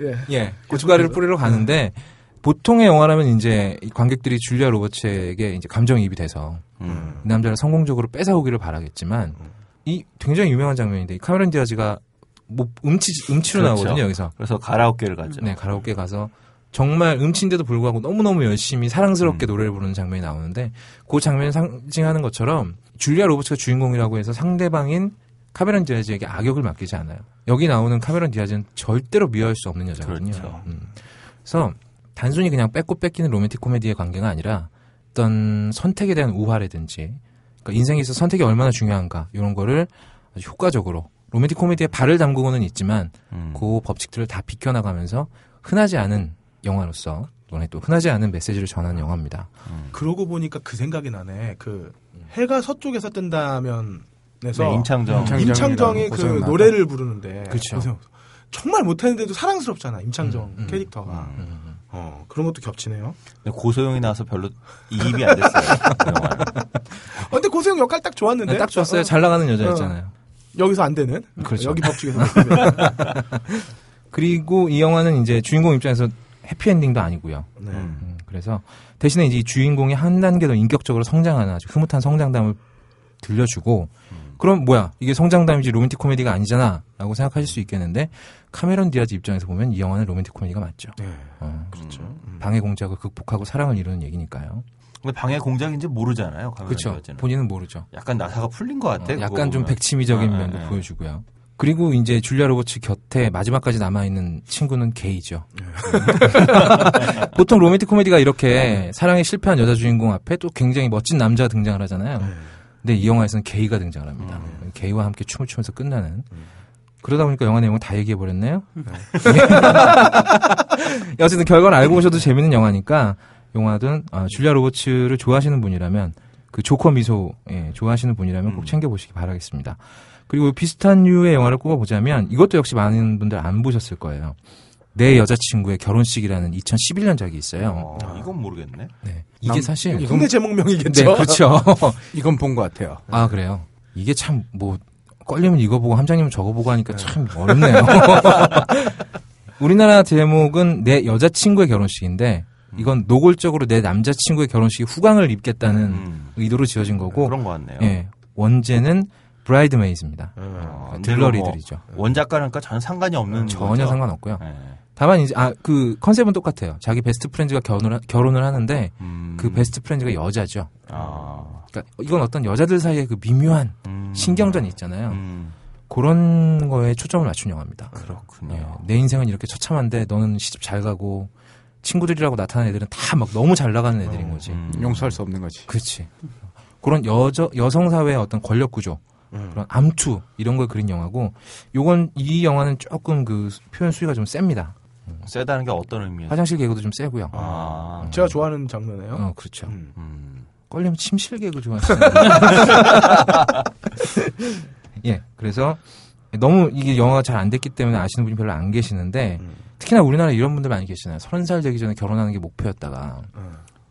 예. 예. 고춧가루를 뿌리러 가는데 보통의 영화라면 이제 이 관객들이 줄리아 로버츠에게 이제 감정이입이 돼서 음. 이 남자를 성공적으로 뺏어오기를 바라겠지만 이 굉장히 유명한 장면인데 이 카메론 디아즈가 뭐 음치 음치로 그렇죠. 나오거든요 여기서 그래서 가라오케를 갔죠. 네 가라오케 가서 정말 음치인데도 불구하고 너무 너무 열심히 사랑스럽게 노래를 부르는 장면이 나오는데 그 장면을 상징하는 것처럼 줄리아 로버츠가 주인공이라고 해서 상대방인 카메론 디아즈에게 악역을 맡기지 않아요. 여기 나오는 카메론 디아즈는 절대로 미워할 수 없는 여자거든요. 그렇죠. 음. 그래서 단순히 그냥 뺏고 뺏기는 로맨틱 코미디의 관계가 아니라 어떤 선택에 대한 우화라든지 그러니까 인생에 있어 선택이 얼마나 중요한가 이런 거를 아주 효과적으로 로맨틱 코미디에 발을 담그고는 있지만 음. 그 법칙들을 다 비켜나가면서 흔하지 않은 영화로서 또는 또 흔하지 않은 메시지를 전하는 영화입니다. 그러고 보니까 그 생각이 나네. 그 해가 서쪽에서 뜬다면에서 네, 임창정. 임창- 임창정이 그. 노래를 부르는데. 고생- 정말 못했는데도 사랑스럽잖아 임창정 음, 음. 캐릭터가. 음. 어 그런 것도 겹치네요. 근데 고소영이 나와서 별로 이입이 안 됐어요. 그. (laughs) 어, 근데 고세영 역할 딱 좋았는데. 네, 딱 좋았어요. 어, 잘 나가는 여자였잖아요. 여기서 안 되는. 그렇죠. 여기 법칙에서 안 되는. (laughs) 그리고 이 영화는 이제 주인공 입장에서 해피엔딩도 아니고요. 네. 음. 음, 그래서 대신에 이제 이 주인공이 한 단계 더 인격적으로 성장하는 아주 흐뭇한 성장담을 들려주고 그럼 뭐야 이게 성장담이지 로맨틱 코미디가 아니잖아 라고 생각하실 수 있겠는데 카메론 디아즈 입장에서 보면 이 영화는 로맨틱 코미디가 맞죠. 네. 어, 그렇죠. 방해 공작을 극복하고 사랑을 이루는 얘기니까요. 근데 방해 공작인지 모르잖아요. 그렇죠. 본인은 모르죠. 약간 나사가 풀린 것 같아. 어, 약간 좀 보면. 백치미적인 아, 면도 아, 아. 보여주고요. 그리고 이제 줄리아 로버츠 곁에 마지막까지 남아있는 친구는 게이죠. (laughs) 보통 로맨틱 코미디가 이렇게 사랑에 실패한 여자 주인공 앞에 또 굉장히 멋진 남자가 등장을 하잖아요. 근데 이 영화에서는 게이가 등장을 합니다. 게이와 함께 춤을 추면서 끝나는. 그러다 보니까 영화 내용을 다 얘기해버렸네요. (laughs) (laughs) 어쨌든 결과를 알고 오셔도 재밌는 영화니까 영화든 아, 줄리아 로버츠를 좋아하시는 분이라면 그 조커 미소 예, 좋아하시는 분이라면 꼭 챙겨 보시기 바라겠습니다. 그리고 비슷한 류의 영화를 꼽아보자면 이것도 역시 많은 분들 안 보셨을 거예요. 내 여자친구의 결혼식이라는 2011년작이 있어요. 어, 이건 모르겠네. 네. 이게 남- 사실 국내 제목명이겠죠. 네, 그렇죠. (laughs) 이건 본 것 같아요. 아 그래요. 이게 참뭐 걸리면 이거 보고 함장님은 저거 보고 하니까 참 어렵네요. (laughs) 우리나라 제목은 내 여자친구의 결혼식인데 이건 노골적으로 내 남자친구의 결혼식에 후광을 입겠다는 음. 의도로 지어진 거고 그런 것 같네요. 예, 원제는 브라이드메이즈입니다. 어, 근데 들러리들이죠. 뭐 원작가랑까 전혀 상관이 없는 전혀 거죠? 상관없고요. 네. 다만 이제 아 그 컨셉은 똑같아요. 자기 베스트 프렌즈가 결혼을 결혼을 하는데 음. 그 베스트 프렌즈가 여자죠. 아. 그러니까 이건 어떤 여자들 사이의 그 미묘한 음. 신경전이 있잖아요. 음. 그런 거에 초점을 맞춘 영화입니다. 그렇군요. 예, 내 인생은 이렇게 처참한데 너는 시집 잘 가고 친구들이라고 나타나는 애들은 다 막 너무 잘 나가는 애들인 거지. 음. 용서할 수 없는 거지. 그렇지. 그런 여저 여성 사회의 어떤 권력 구조, 그런 암투 이런 걸 그린 영화고, 요건 이 영화는 조금 그 표현 수위가 좀 셉니다. 세다는 게 어떤 의미예요? 화장실 개그도 좀 세고요. 아. 제가 좋아하는 장르네요. 어, 그렇죠. 음. 음. 걸리면 침실 개그 좋아하시잖아요. (laughs) 예, 그래서 너무 이게 영화가 잘 안 됐기 때문에 아시는 분이 별로 안 계시는데 특히나 우리나라에 이런 분들 많이 계시잖아요. 서른 살 되기 전에 결혼하는 게 목표였다가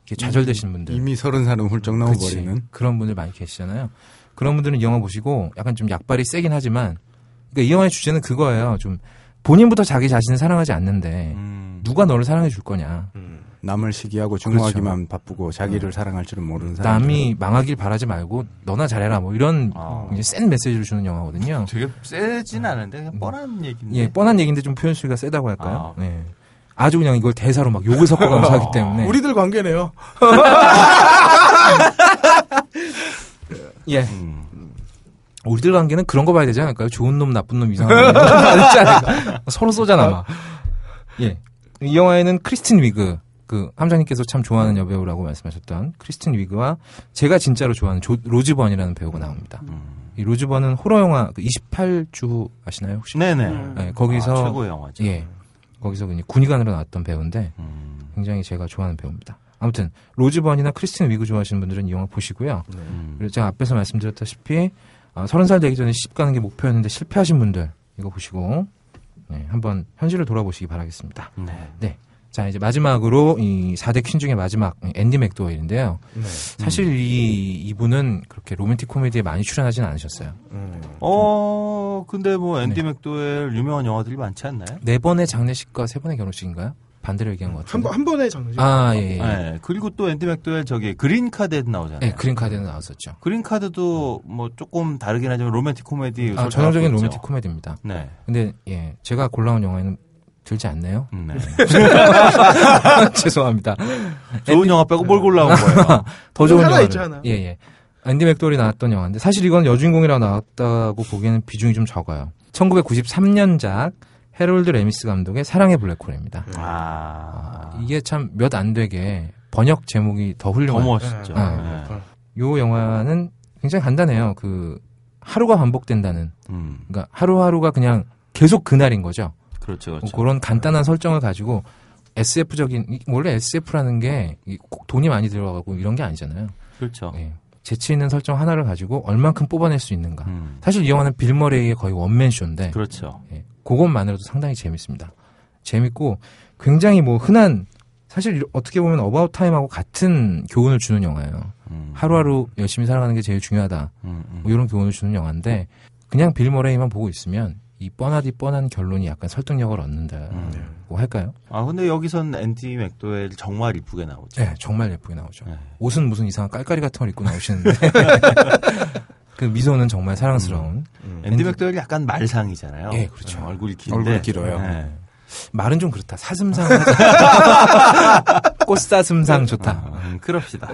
이렇게 좌절되신 분들. 이미 서른 살은 훌쩍. 넘어버리는. 그런 분들 많이 계시잖아요. 그런 분들은 이 영화 보시고 약간 좀 약발이 세긴 하지만 그러니까 이 영화의 주제는 그거예요. 좀 본인부터 자기 자신을 사랑하지 않는데 음. 누가 너를 사랑해 줄 거냐. 남을 시기하고 중화하기만 바쁘고 자기를 사랑할 줄은 모르는 사람. 남이 망하길 바라지 말고 너나 잘해라 뭐 이런 아. 센 메시지를 주는 영화거든요. 되게 세진 않은데 그냥 뻔한 얘기인데. 예, 뻔한 얘기인데 좀 표현 수위가 세다고 할까요? 아. 네. 아주 그냥 이걸 대사로 막 욕을 섞어가면서 하기 (laughs) 때문에. 우리들 관계네요. (laughs) 예. 음. 우리들 관계는 그런 거 봐야 되지 않을까요? 좋은 놈, 나쁜 놈, 이상한 놈. (laughs) 서로 쏘잖아, 막. 예. 이 영화에는 크리스틴 위그, 그, 함장님께서 참 좋아하는 여배우라고 말씀하셨던 크리스틴 위그와 제가 진짜로 좋아하는 조, 로즈번이라는 배우가 나옵니다. 이 로즈번은 호러 영화 그 28주 아시나요, 혹시? 네네. 네, 거기서 아, 최고의 영화죠. 예. 거기서 그냥 군의관으로 나왔던 배우인데 음, 굉장히 제가 좋아하는 배우입니다. 아무튼 로즈번이나 크리스틴 위그 좋아하시는 분들은 이 영화 보시고요. 음. 그리고 제가 앞에서 말씀드렸다시피 아, 30살 되기 전에 시집 가는 게 목표였는데 실패하신 분들 이거 보시고 네, 한번 현실을 돌아보시기 바라겠습니다. 네. 자 이제 마지막으로 이 4대 퀸 중에 마지막 앤디 맥도웰인데요. 네. 사실 이 이분은 그렇게 로맨틱 코미디에 많이 출연하진 않으셨어요. 어, 근데 뭐 앤디 네. 맥도웰 유명한 영화들이 많지 않나요? 네 번의 장례식과 세 번의 결혼식인가요? 반대로 얘기한 것. 번- 한 번의 장례죠. 아 예. 예. 네. 그리고 또 앤디 맥도웰 저기 그린 카드에도 나오잖아요. 네, 그린 카드는 나왔었죠. 그린 카드도 뭐 조금 다르긴 하지만 로맨틱 코미디 아, 전형적인. 로맨틱 코미디입니다. 네. 근데 예, 제가 골라온 영화에는 들지 않네요. 네. (laughs) 죄송합니다. 좋은 영화 빼고 뭘 골라온 거예요? (laughs) 더 좋은. 있죠, 하나. 예, 예. 앤디 맥도웰이 나왔던 영화인데 사실 이건 여주인공이라고 나왔다고 보기에는 비중이 좀 적어요. 1993년작 해롤드 레미스 감독의 사랑의 블랙홀입니다. 아, 이게 참 몇 안 되게 번역 제목이 더더 훌륭한. 멋있죠. 네. 네. 요 영화는 굉장히 간단해요. 그 하루가 반복된다는. 음, 그러니까 하루하루가 그냥 계속 그날인 거죠. 그렇죠, 뭐 그렇죠. 그런 간단한 설정을 가지고 SF적인 이- 원래 SF라는 게 꼭 돈이 많이 들어가고 이런 게 아니잖아요. 그렇죠. 예. 재치 있는 설정 하나를 가지고 얼만큼 뽑아낼 수 있는가. 음, 사실 이 영화는 빌 머레이의 거의 원맨 쇼인데 그렇죠. 예. 그것만으로도 상당히 재밌습니다. 재밌고 굉장히 뭐 흔한 사실 어떻게 보면 어바웃 타임하고 같은 교훈을 주는 영화예요. 음, 하루하루 열심히 살아가는 게 제일 중요하다. 음, 음. 뭐 이런 교훈을 주는 영화인데 그냥 빌 머레이만 보고 있으면 이 뻔하디 뻔한 결론이 약간 설득력을 얻는다고 음. 할까요? 아, 근데 여기선 앤디 맥도웰 정말 이쁘게 나오죠. 네, 정말 예쁘게 나오죠. 네. 옷은 무슨 이상한 깔깔이 같은 걸 입고 나오시는데 (laughs) 그 미소는 정말 사랑스러운 앤디 맥도웰이 약간 말상이잖아요. 예, 그렇죠. 네, 얼굴이 긴데. 얼굴이 길어요. 네. 말은 좀 그렇다. 사슴상 (laughs) 꽃사슴상 좋다. 아, 음, 그럽시다.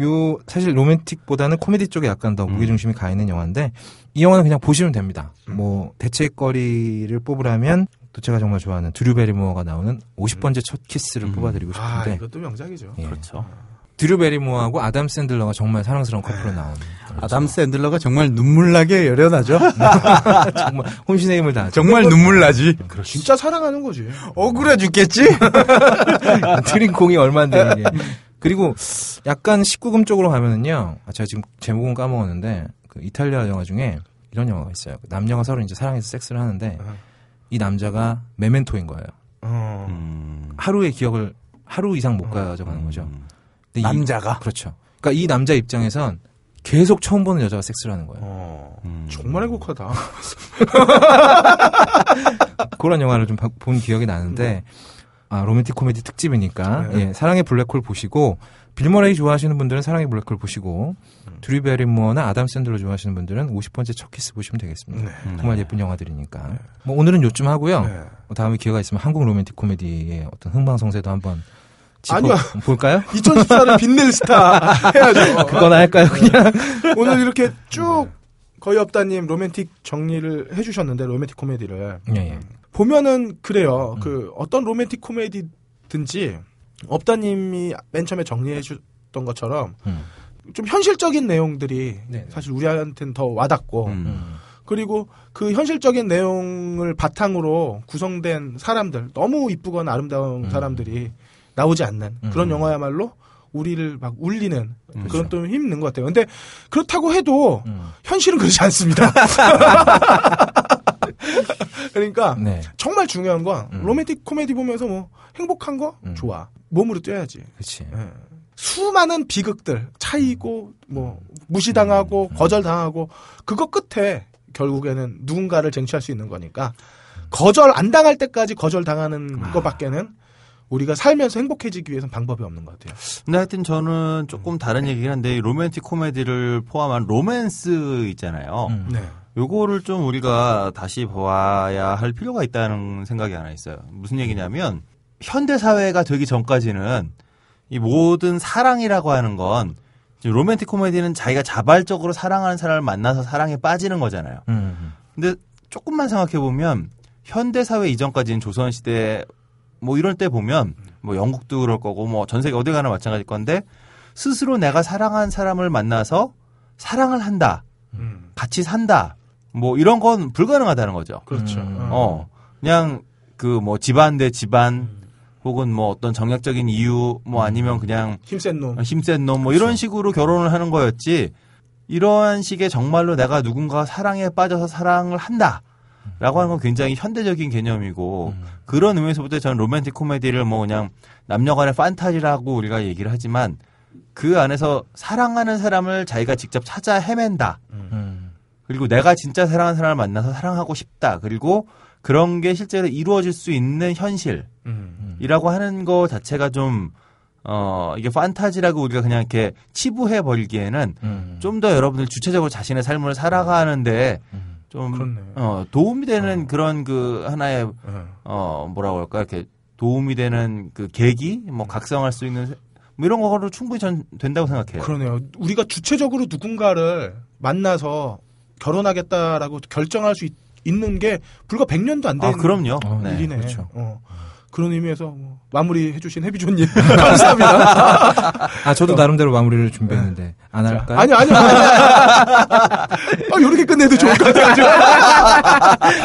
요 사실 로맨틱보다는 코미디 쪽에 약간 더 무게 중심이 가 있는 영화인데 이 영화는 그냥 보시면 됩니다. 뭐 대체거리를 뽑으라면 또 제가 정말 좋아하는 드류 베리모어가 나오는 50번째 첫 키스를 뽑아드리고 아, 싶은데 이것도 명작이죠. 예. 그렇죠. 드류 베리모어하고 아담 샌들러가 정말 사랑스러운 커플로 나온 아담 샌들러가 정말 눈물나게 열연하죠. (laughs) 정말 혼신의 힘을 다 정말 눈물나지. 진짜 사랑하는 거지. 억울해 죽겠지? (laughs) 드링콩이 얼마인데 이게. 그리고 약간 19금 쪽으로 가면은요. 아, 제가 지금 제목은 까먹었는데 그 이탈리아 영화 중에 이런 영화가 있어요. 그 남녀가 서로 이제 사랑해서 섹스를 하는데 이 남자가 메멘토인 거예요. 어. 음, 하루의 기억을 하루 이상 못 가져가는 거죠. 근데 이- 남자가. 그렇죠. 그러니까 이 남자 입장에선 계속 처음 보는 여자가 섹스를 하는 거예요. 어. 음. 정말 행복하다. (laughs) 그런 영화를 좀 본 기억이 나는데 아 로맨틱 코미디 특집이니까 예, 사랑의 블랙홀 보시고 빌 머레이 좋아하시는 분들은 사랑의 블랙홀 보시고 드류 베리모어나 아담 샌들러 좋아하시는 분들은 50번째 첫 키스 보시면 되겠습니다. 정말 예쁜 영화들이니까. 뭐 오늘은 요쯤 하고요. 네. 뭐 다음에 기회가 있으면 한국 로맨틱 코미디의 어떤 흥망성쇠도 한번 아니요. 볼까요? (laughs) 2014를 빛낼 스타 해야죠. 그거나 할까요, 그냥? (laughs) 오늘 이렇게 쭉 거의 없다님 로맨틱 정리를 해주셨는데 로맨틱 코미디를 예, 예. 보면은 그래요. 그 어떤 로맨틱 코미디든지 없다님이 맨 처음에 정리해줬던 것처럼 음. 좀 현실적인 내용들이 네. 사실 우리한테는 더 와닿고 음. 음. 그리고 그 현실적인 내용을 바탕으로 구성된 사람들 너무 이쁘거나 아름다운 음. 사람들이 나오지 않는 음. 그런 영화야말로 우리를 막 울리는 음. 그런 또힘 있는 것 같아요. 근데 그렇다고 해도 음. 현실은 그렇지 않습니다. (laughs) 그러니까 네. 정말 중요한 건 음. 로맨틱 코미디 보면서 뭐 행복한 거 음. 좋아 몸으로 뛰어야지. 그치. 예. 수많은 비극들 차이고 뭐 무시당하고 거절당하고 그거 끝에 결국에는 누군가를 쟁취할 수 있는 거니까 거절 안 당할 때까지 거절 당하는 것밖에는 우리가 살면서 행복해지기 위해서는 방법이 없는 것 같아요. 근데 하여튼 저는 조금 다른 얘기긴 한데 이 로맨틱 코미디를 포함한 로맨스 있잖아요. 음. 네. 요거를 좀 우리가 다시 봐야 할 필요가 있다는 생각이 하나 있어요. 무슨 얘기냐면 현대 사회가 되기 전까지는 이 모든 사랑이라고 하는 건 로맨틱 코미디는 자기가 자발적으로 사랑하는 사람을 만나서 사랑에 빠지는 거잖아요. 음. 근데 조금만 생각해 보면 현대 사회 이전까지는 조선 시대 뭐 이럴 때 보면 뭐 영국도 그럴 거고 뭐 전 세계 어디 가나 마찬가지일 건데 스스로 내가 사랑한 사람을 만나서 사랑을 한다. 음. 같이 산다. 뭐 이런 건 불가능하다는 거죠. 그렇죠. 음. 어. 그냥 그 뭐 집안 대 집안 혹은 뭐 어떤 정략적인 이유 뭐 아니면 그냥 힘센 놈. 힘센 놈뭐 이런 식으로 결혼을 하는 거였지 이러한 식의 정말로 내가 누군가 사랑에 빠져서 사랑을 한다. 라고 하는 건 굉장히 현대적인 개념이고 그런 의미에서부터 저는 로맨틱 코미디를 뭐 그냥 남녀간의 판타지라고 우리가 얘기를 하지만 그 안에서 사랑하는 사람을 자기가 직접 찾아 헤맨다. 음. 그리고 내가 진짜 사랑하는 사람을 만나서 사랑하고 싶다. 그리고 그런 게 실제로 이루어질 수 있는 현실이라고 음. 하는 거 자체가 좀, 어, 이게 판타지라고 우리가 그냥 이렇게 치부해 버리기에는 음. 좀더 여러분들 주체적으로 자신의 삶을 살아가는데 음. 좀, 그렇네. 어, 도움이 되는 그런 그 하나의, 어. 어, 뭐라고 할까, 이렇게 도움이 되는 그 계기, 뭐 각성할 수 있는, 뭐 이런 거로 충분히 전 된다고 생각해요. 그러네요. 우리가 주체적으로 누군가를 만나서 결혼하겠다라고 결정할 수 있, 는게 불과 100년도 안 아, 된 그럼요. 어, 네. 일이네. 그렇죠. 어. 그런 의미에서 뭐 마무리해 주신 해비조님 (laughs) 감사합니다. 아, 저도 나름대로 마무리를 준비했는데 안 할까요? 아니 아니 아니. 아, 이렇게 끝내도 좋을 것 같아가지고.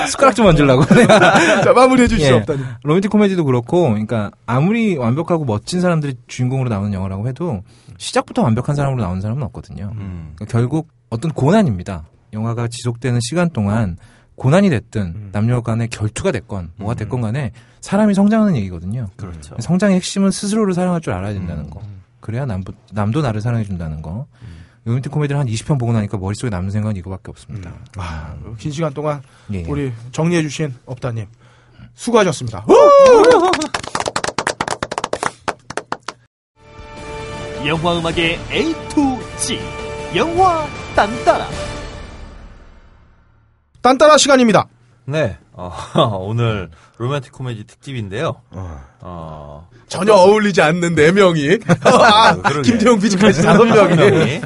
(laughs) 숟가락 좀 얹으려고. (laughs) 자 마무리해주실 수 예. 없다니. 로맨틱 코미디도 그렇고, 그러니까 아무리 완벽하고 멋진 사람들이 주인공으로 나오는 영화라고 해도 시작부터 완벽한 사람으로 나오는 사람은 없거든요. 음. 그러니까 결국 어떤 고난입니다. 영화가 지속되는 시간 동안 고난이 됐든 음. 남녀 간의 결투가 됐건 뭐가 음. 됐건 간에 사람이 성장하는 얘기거든요. 그렇죠. 성장의 핵심은 스스로를 사랑할 줄 알아야 된다는 음. 거. 그래야 남도, 남도 나를 사랑해 준다는 거. 로맨틱 코미디를 한 20편 보고 나니까 머릿속에 남는 생각은 이거밖에 없습니다. 아, 긴 시간 동안 예. 우리 정리해주신 업다님 수고하셨습니다. 영화 음악의 A to G 영화 딴따라 딴따라 시간입니다. 네. 어, (laughs) 오늘 로맨틱 코미디 특집인데요. 어, 전혀 어울리지 않는 네 명이 아, (laughs) 그러게. 김태형 비즈까지 다섯 명이 네.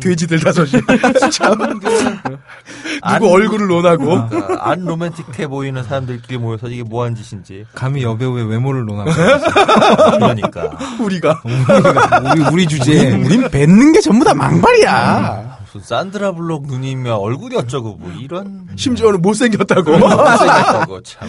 돼지들 다섯이 참 (laughs) 안- 누구 얼굴을 논하고? 그러니까 안 로맨틱해 보이는 사람들끼리 모여서 이게 뭐 하는 짓인지. 감히 여배우의 외모를 논하고. (laughs) 그러니까. 우리가. 우리 우리 주제에. 우린 뱉는 게 전부 다 망발이야. 무슨 산드라 블록 누님이 얼굴이 어쩌고 뭐 이런. 심지어는 못생겼다고. 생각하고 (laughs) 참.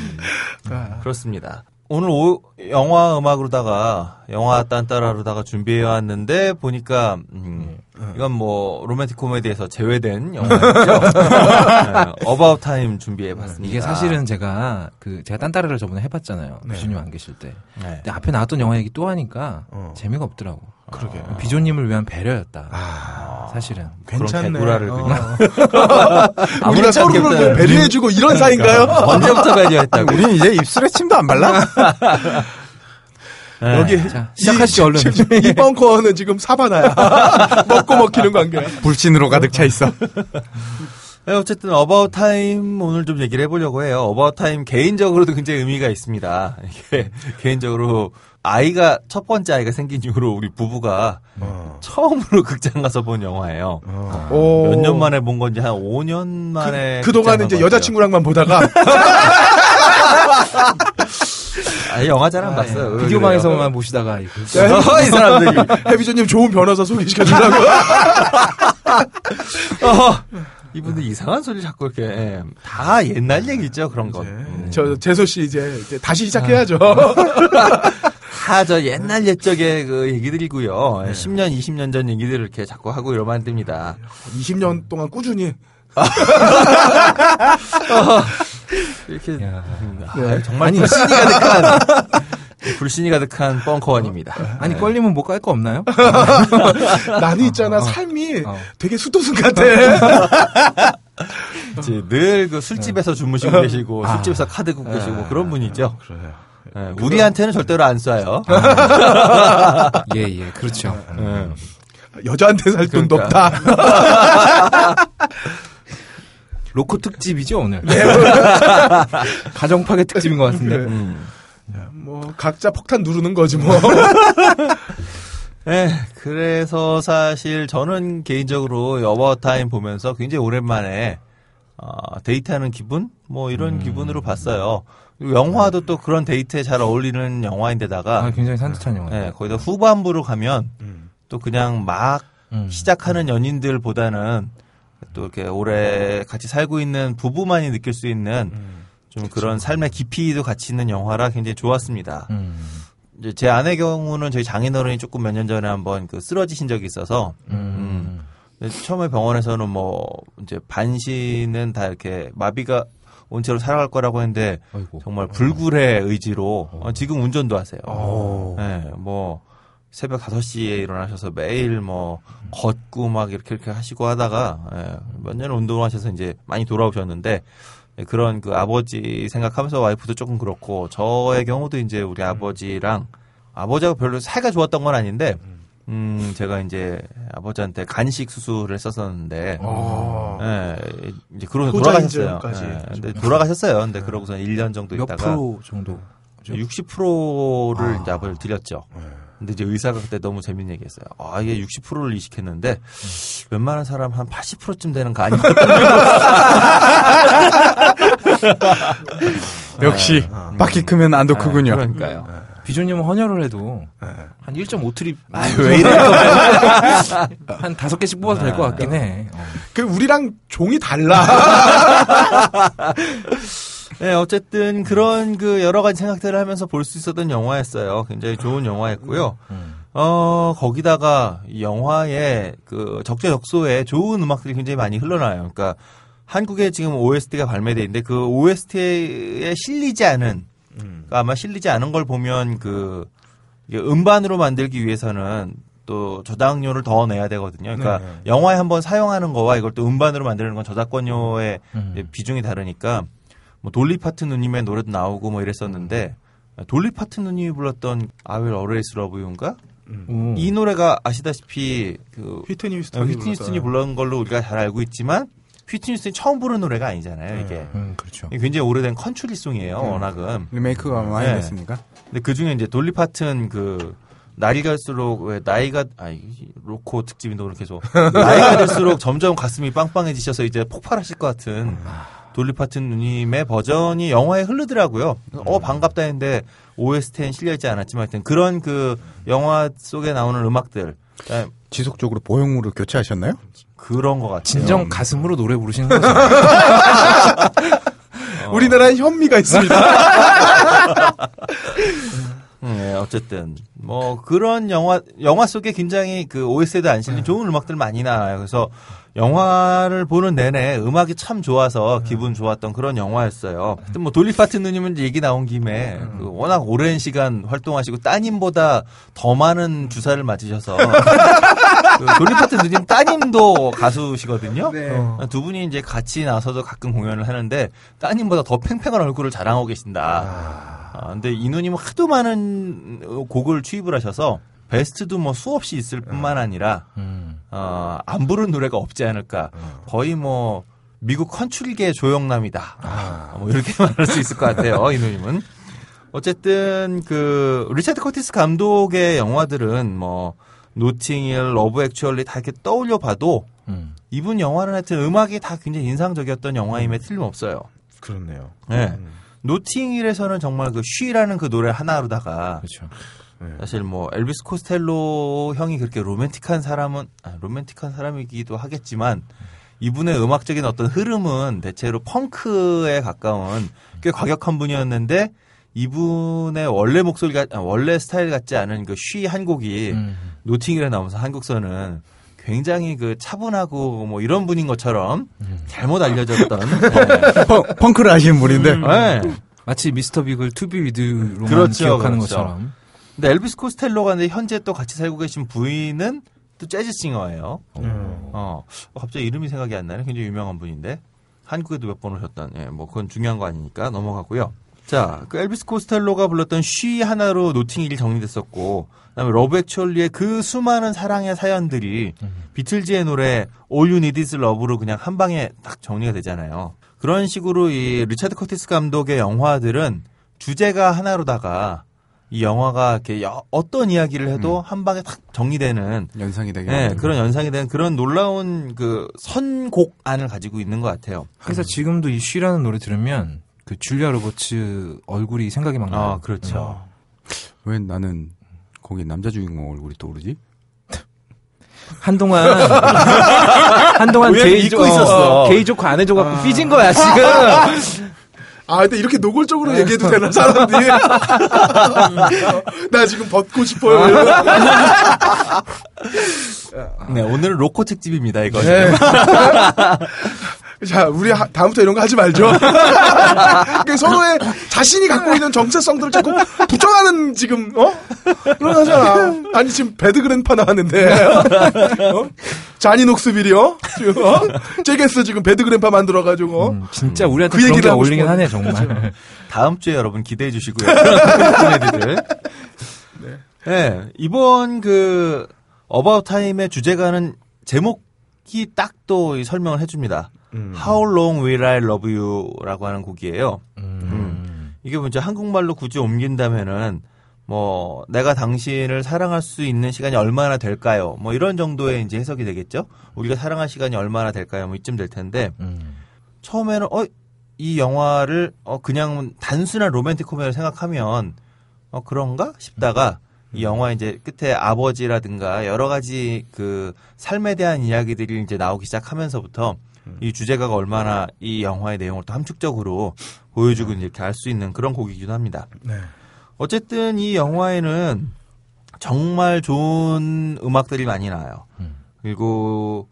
그렇습니다. 오늘 오- 영화 음악으로다가 영화 딴따라로다가 준비해 왔는데 보니까 음, 이건 뭐 로맨틱 코미디에서 제외된 영화였죠. (laughs) 네, 어바웃 타임 준비해 봤습니다. 이게 사실은 제가 그 제가 딴따라를 저번에 해봤잖아요. 비조님 안 계실 때. 네. 근데 앞에 나왔던 영화 얘기 또 하니까 어. 재미가 없더라고. 그러게 비조님을 위한 배려였다. 아, 사실은. 괜찮네. 어. (laughs) 그냥. 우리가 서로를 뭐 배려해주고 이런 사이인가요? 언제부터 배려했다고? 우린 이제 입술에 침도 안 발라? 네. 여기 자, 시작하시죠, 얼른. 이, 이 벙커는 지금 사바나야. (laughs) 먹고 먹히는 관계야. 불신으로 가득 차 있어. 네, 어쨌든 어바웃 타임 오늘 좀 얘기를 해보려고 해요. 어바웃 타임 개인적으로도 굉장히 의미가 있습니다. 이게 개인적으로 아이가 첫 번째 아이가 생긴 이후로 우리 부부가 처음으로 극장 가서 본 영화예요. 오. 몇년 만에 본 건지 한 5년 만에 그, 그동안 이제 여자친구랑만 보다가. (laughs) 아, 영화 잘 안 봤어요. 왜 비디오 그래요? 방에서만 보시다가 어, (laughs) 이 사람들이 (laughs) 해비조님 좋은 변호사 소개시켜주려고. 어, 이분들 이상한 소리 자꾸 이렇게 예, 다 옛날 얘기죠 그런 거. 음. 저 재소 씨 이제, 이제 다시 시작해야죠. 다 저 옛날 옛적의 그 얘기들이고요. 10년, 20년 전 얘기들을 이렇게 자꾸 하고 이러면 안 됩니다. 20년 동안 꾸준히 (laughs) 이렇게 야. 음, 아, 정말 불신이 가득한 불신이 가득한 벙커원입니다. 아니 껄리면 뭐깔거 없나요? (laughs) 나는 있잖아 삶이 어. 되게 (laughs) 수도승 같아. 늘그 술집에서 주무시고 계시고 술집에서 카드 굽고 계시고 뭐 그런 분이죠. 예, 우리한테는 절대로 안 쏴요. 예, 예, 그렇죠. 예. 여자한테 살 돈도 그러니까. 없다. (laughs) 로코 특집이죠 오늘. (laughs) 가정 파괴 특집인 것 같은데. 음. 뭐 각자 폭탄 누르는 거지 뭐. 네, (laughs) 그래서 사실 저는 개인적으로 여버타임 보면서 굉장히 오랜만에 어, 데이트하는 기분 뭐 이런 음. 기분으로 봤어요. 영화도 또 그런 데이트에 잘 어울리는 영화인데다가 아, 굉장히 산뜻한 영화. 네, 거기다 후반부로 가면 또 그냥 막 음. 시작하는 연인들보다는 또 이렇게 오래 같이 살고 있는 부부만이 느낄 수 있는 좀 그런 삶의 깊이도 같이 있는 영화라 굉장히 좋았습니다. 음. 이제 제 아내 경우는 저희 장인어른이 조금 몇 년 전에 한번 그 쓰러지신 적이 있어서 음. 근데 처음에 병원에서는 뭐 이제 반신은 다 이렇게 마비가 온 채로 살아갈 거라고 했는데 아이고. 정말 불굴의 의지로 어, 지금 운전도 하세요. 어. 네, 뭐 새벽 5시에 일어나셔서 매일 뭐 걷고 막 이렇게 이렇게 하시고 하다가 예, 몇 년을 운동하셔서 이제 많이 돌아오셨는데 예, 그런 그 아버지 생각하면서 와이프도 조금 그렇고 저의 경우도 이제 우리 아버지랑 아버지가 별로 사이가 좋았던 건 아닌데 음 제가 이제 아버지한테 간식 수술을 했었었는데 예, 이제 그러고 돌아가셨어요. 예, 근데 돌아가셨어요. 근데 그러고서 1년 정도 몇 있다가 프로 정도? 60%를 이제 아버지를 드렸죠. 근데 이제 의사가 그때 너무 재밌는 얘기 했어요. 아, 이게 60%를 이식했는데 웬만한 사람 한 80%쯤 되는 거 아니거든요. (laughs) 역시 바퀴 크면 안도 크군요. 그러니까요. 비조님은 헌혈을 해도 한 1.5트립 왜 이래? (laughs) 한 다섯 개씩 뽑아도 될 것 같긴 해. 어. 그 우리랑 종이 달라. (laughs) 네, 어쨌든 그런 그 여러 가지 생각들을 하면서 볼 수 있었던 영화였어요. 굉장히 좋은 영화였고요. 어, 거기다가 이 영화에 그 적재적소에 좋은 음악들이 굉장히 많이 흘러나와요. 그러니까 한국에 지금 OST가 발매돼 있는데 그 OST에 실리지 않은 그러니까 아마 실리지 않은 걸 보면 그 음반으로 만들기 위해서는 또 저작료를 더 내야 되거든요. 그러니까 네. 영화에 한번 사용하는 거와 이걸 또 음반으로 만드는 건 저작권료의 음. 비중이 다르니까 뭐 돌리 파튼 누님의 노래도 나오고 뭐 이랬었는데 돌리 파튼 누님이 불렀던 I Will Always Love You인가? 오. 이 노래가 아시다시피 그 휘트니 어, 휴스턴이 휘트니 휴스턴이 불렀던 걸로 우리가 잘 알고 있지만 휘트니 휴스턴이 처음 부른 노래가 아니잖아요. 이게 음, 그렇죠. 굉장히 오래된 컨츄리송이에요. 워낙은. 리메이크가 많이 네. 됐습니까? 근데 그 중에 이제 돌리 파튼 그 날이 갈수록 왜 나이가 아이 로코 특집인데 오늘 계속 (laughs) 나이가 들수록 점점 가슴이 빵빵해지셔서 이제 폭발하실 것 같은 돌리 파튼 누님의 버전이 영화에 흐르더라고요. 어 반갑다 했는데 OST엔 실려 있지 않았지만 하여튼 그런 그 영화 속에 나오는 음악들 예, 지속적으로 보형물을 교체하셨나요? 그런 것 같아요. 진정 가슴으로 노래 부르시는 거죠. (laughs) 우리나라에 현미가 있습니다. (laughs) 음, 예, 어쨌든 뭐 그런 영화 영화 속에 굉장히 그 OS에도 안 실린 좋은 음악들 많이 나와요. 그래서 영화를 보는 내내 음악이 참 좋아서 기분 좋았던 그런 영화였어요. 하여튼 뭐 돌리 파트 누님은 얘기 나온 김에 그 워낙 오랜 시간 활동하시고 따님보다 더 많은 주사를 맞으셔서 (laughs) 그 돌리 파트 누님 따님도 가수시거든요. 어, 두 분이 이제 같이 나서서 가끔 공연을 하는데 따님보다 더 팽팽한 얼굴을 자랑하고 계신다. 아, 근데 이 누님은 하도 많은 어, 곡을 취입을 하셔서 베스트도 뭐 수없이 있을 뿐만 아니라 음. 어, 안 부른 노래가 없지 않을까. 거의 뭐 미국 컨츄리계 조영남이다. 뭐 이렇게 (laughs) 말할 수 있을 것 같아요. 이 누님은. 어쨌든 그 리차드 커티스 감독의 영화들은 뭐 노팅힐, 러브 액츄얼리 다 이렇게 떠올려 봐도 음. 이분 영화는 하여튼 음악이 다 굉장히 인상적이었던 영화임에 틀림없어요. 그렇네요. 네. 노팅힐에서는 정말 그 She라는 그 노래 하나로다가 그렇죠. 사실 뭐 엘비스 코스텔로 형이 그렇게 로맨틱한 사람은 아, 로맨틱한 사람이기도 하겠지만 이분의 음악적인 어떤 흐름은 대체로 펑크에 가까운 꽤 과격한 분이었는데 이분의 원래 목소리가 아, 원래 스타일 같지 않은 그 쉬 한 곡이 음. 노팅힐에 나오면서 한국서는 굉장히 그 차분하고 뭐 이런 분인 것처럼 잘못 알려졌던 (laughs) 네. 펑, 펑크를 하시는 분인데 네. 마치 미스터 빅을 To Be With로만 그렇죠, 기억하는 그렇죠. 것처럼. 근데 엘비스 코스텔로가 근데 현재 또 같이 살고 계신 부인은 또 재즈 singer예요. 어, 갑자기 이름이 생각이 안 나네. 굉장히 유명한 분인데 한국에도 몇 번 오셨던. 예, 뭐 그건 중요한 거 아니니까 넘어가고요. 자, 그 엘비스 코스텔로가 불렀던 She 하나로 노팅힐이 정리됐었고, 그다음에 러브 액츄얼리의 그 수많은 사랑의 사연들이 비틀즈의 노래 All You Need Is Love로 그냥 한 방에 딱 정리가 되잖아요. 그런 식으로 이 리차드 커티스 감독의 영화들은 주제가 하나로다가 이 영화가 이렇게 여- 어떤 이야기를 해도 한 방에 탁 정리되는 연상이 되게. 네. 그런 연상이 되는 그런 놀라운 그 선곡안을 가지고 있는 것 같아요. 그래서 지금도 이 쉬라는 노래 들으면 그 줄리아 로버츠 얼굴이 생각이 막 나요. 아, 그렇죠. 왜 나는 거기 남자 주인공 얼굴이 떠오르지? (laughs) 한동안 (laughs) 한동안 우연히 게이 잊고 조- 있었어. 어, 게이 좋고 안 해줘 갖고 삐진 거야 지금. (laughs) 아, 근데 이렇게 노골적으로 얘기해도 되나, 사람들이? (laughs) 나 지금 벗고 싶어요. 네, 오늘은 로코 특집입니다, 이거. 네. (laughs) 자, 우리 하- 다음부터 이런 거 하지 말죠. (laughs) 서로의 자신이 갖고 있는 정체성들을 자꾸 부정하는 지금, 어? 하잖아. 아니, 지금 배드 그랜파 나왔는데. 어? 자니 녹스빌이요? 지금, 어? 잭애스 지금 배드 그랜파 만들어가지고, 어? 음, 진짜 우리한테 그 그런 게 얘기를 하고 어울리긴 하네. 정말. 다음 주에 여러분 기대해 주시고요. (laughs) 코미디들. 네. 이번 그 어바웃 타임의 주제가는 제목이 딱 또 설명을 해줍니다. How Long Will I Love You라고 하는 곡이에요. 음. 이게 뭐 이제 한국말로 굳이 옮긴다면은 뭐 내가 당신을 사랑할 수 있는 시간이 얼마나 될까요? 뭐 이런 정도의 이제 해석이 되겠죠. 우리가 사랑할 시간이 얼마나 될까요? 뭐 이쯤 될 텐데 음. 처음에는 어 이 영화를 어 그냥 단순한 로맨틱 코미디를 생각하면 어 그런가 싶다가 이 영화 이제 끝에 아버지라든가 여러 가지 그 삶에 대한 이야기들이 이제 나오기 시작하면서부터 이 주제가가 얼마나 이 영화의 내용을 또 함축적으로 보여주고 이렇게 알 수 있는 그런 곡이기도 합니다. 네. 어쨌든 이 영화에는 정말 좋은 음악들이 많이 나와요. 그리고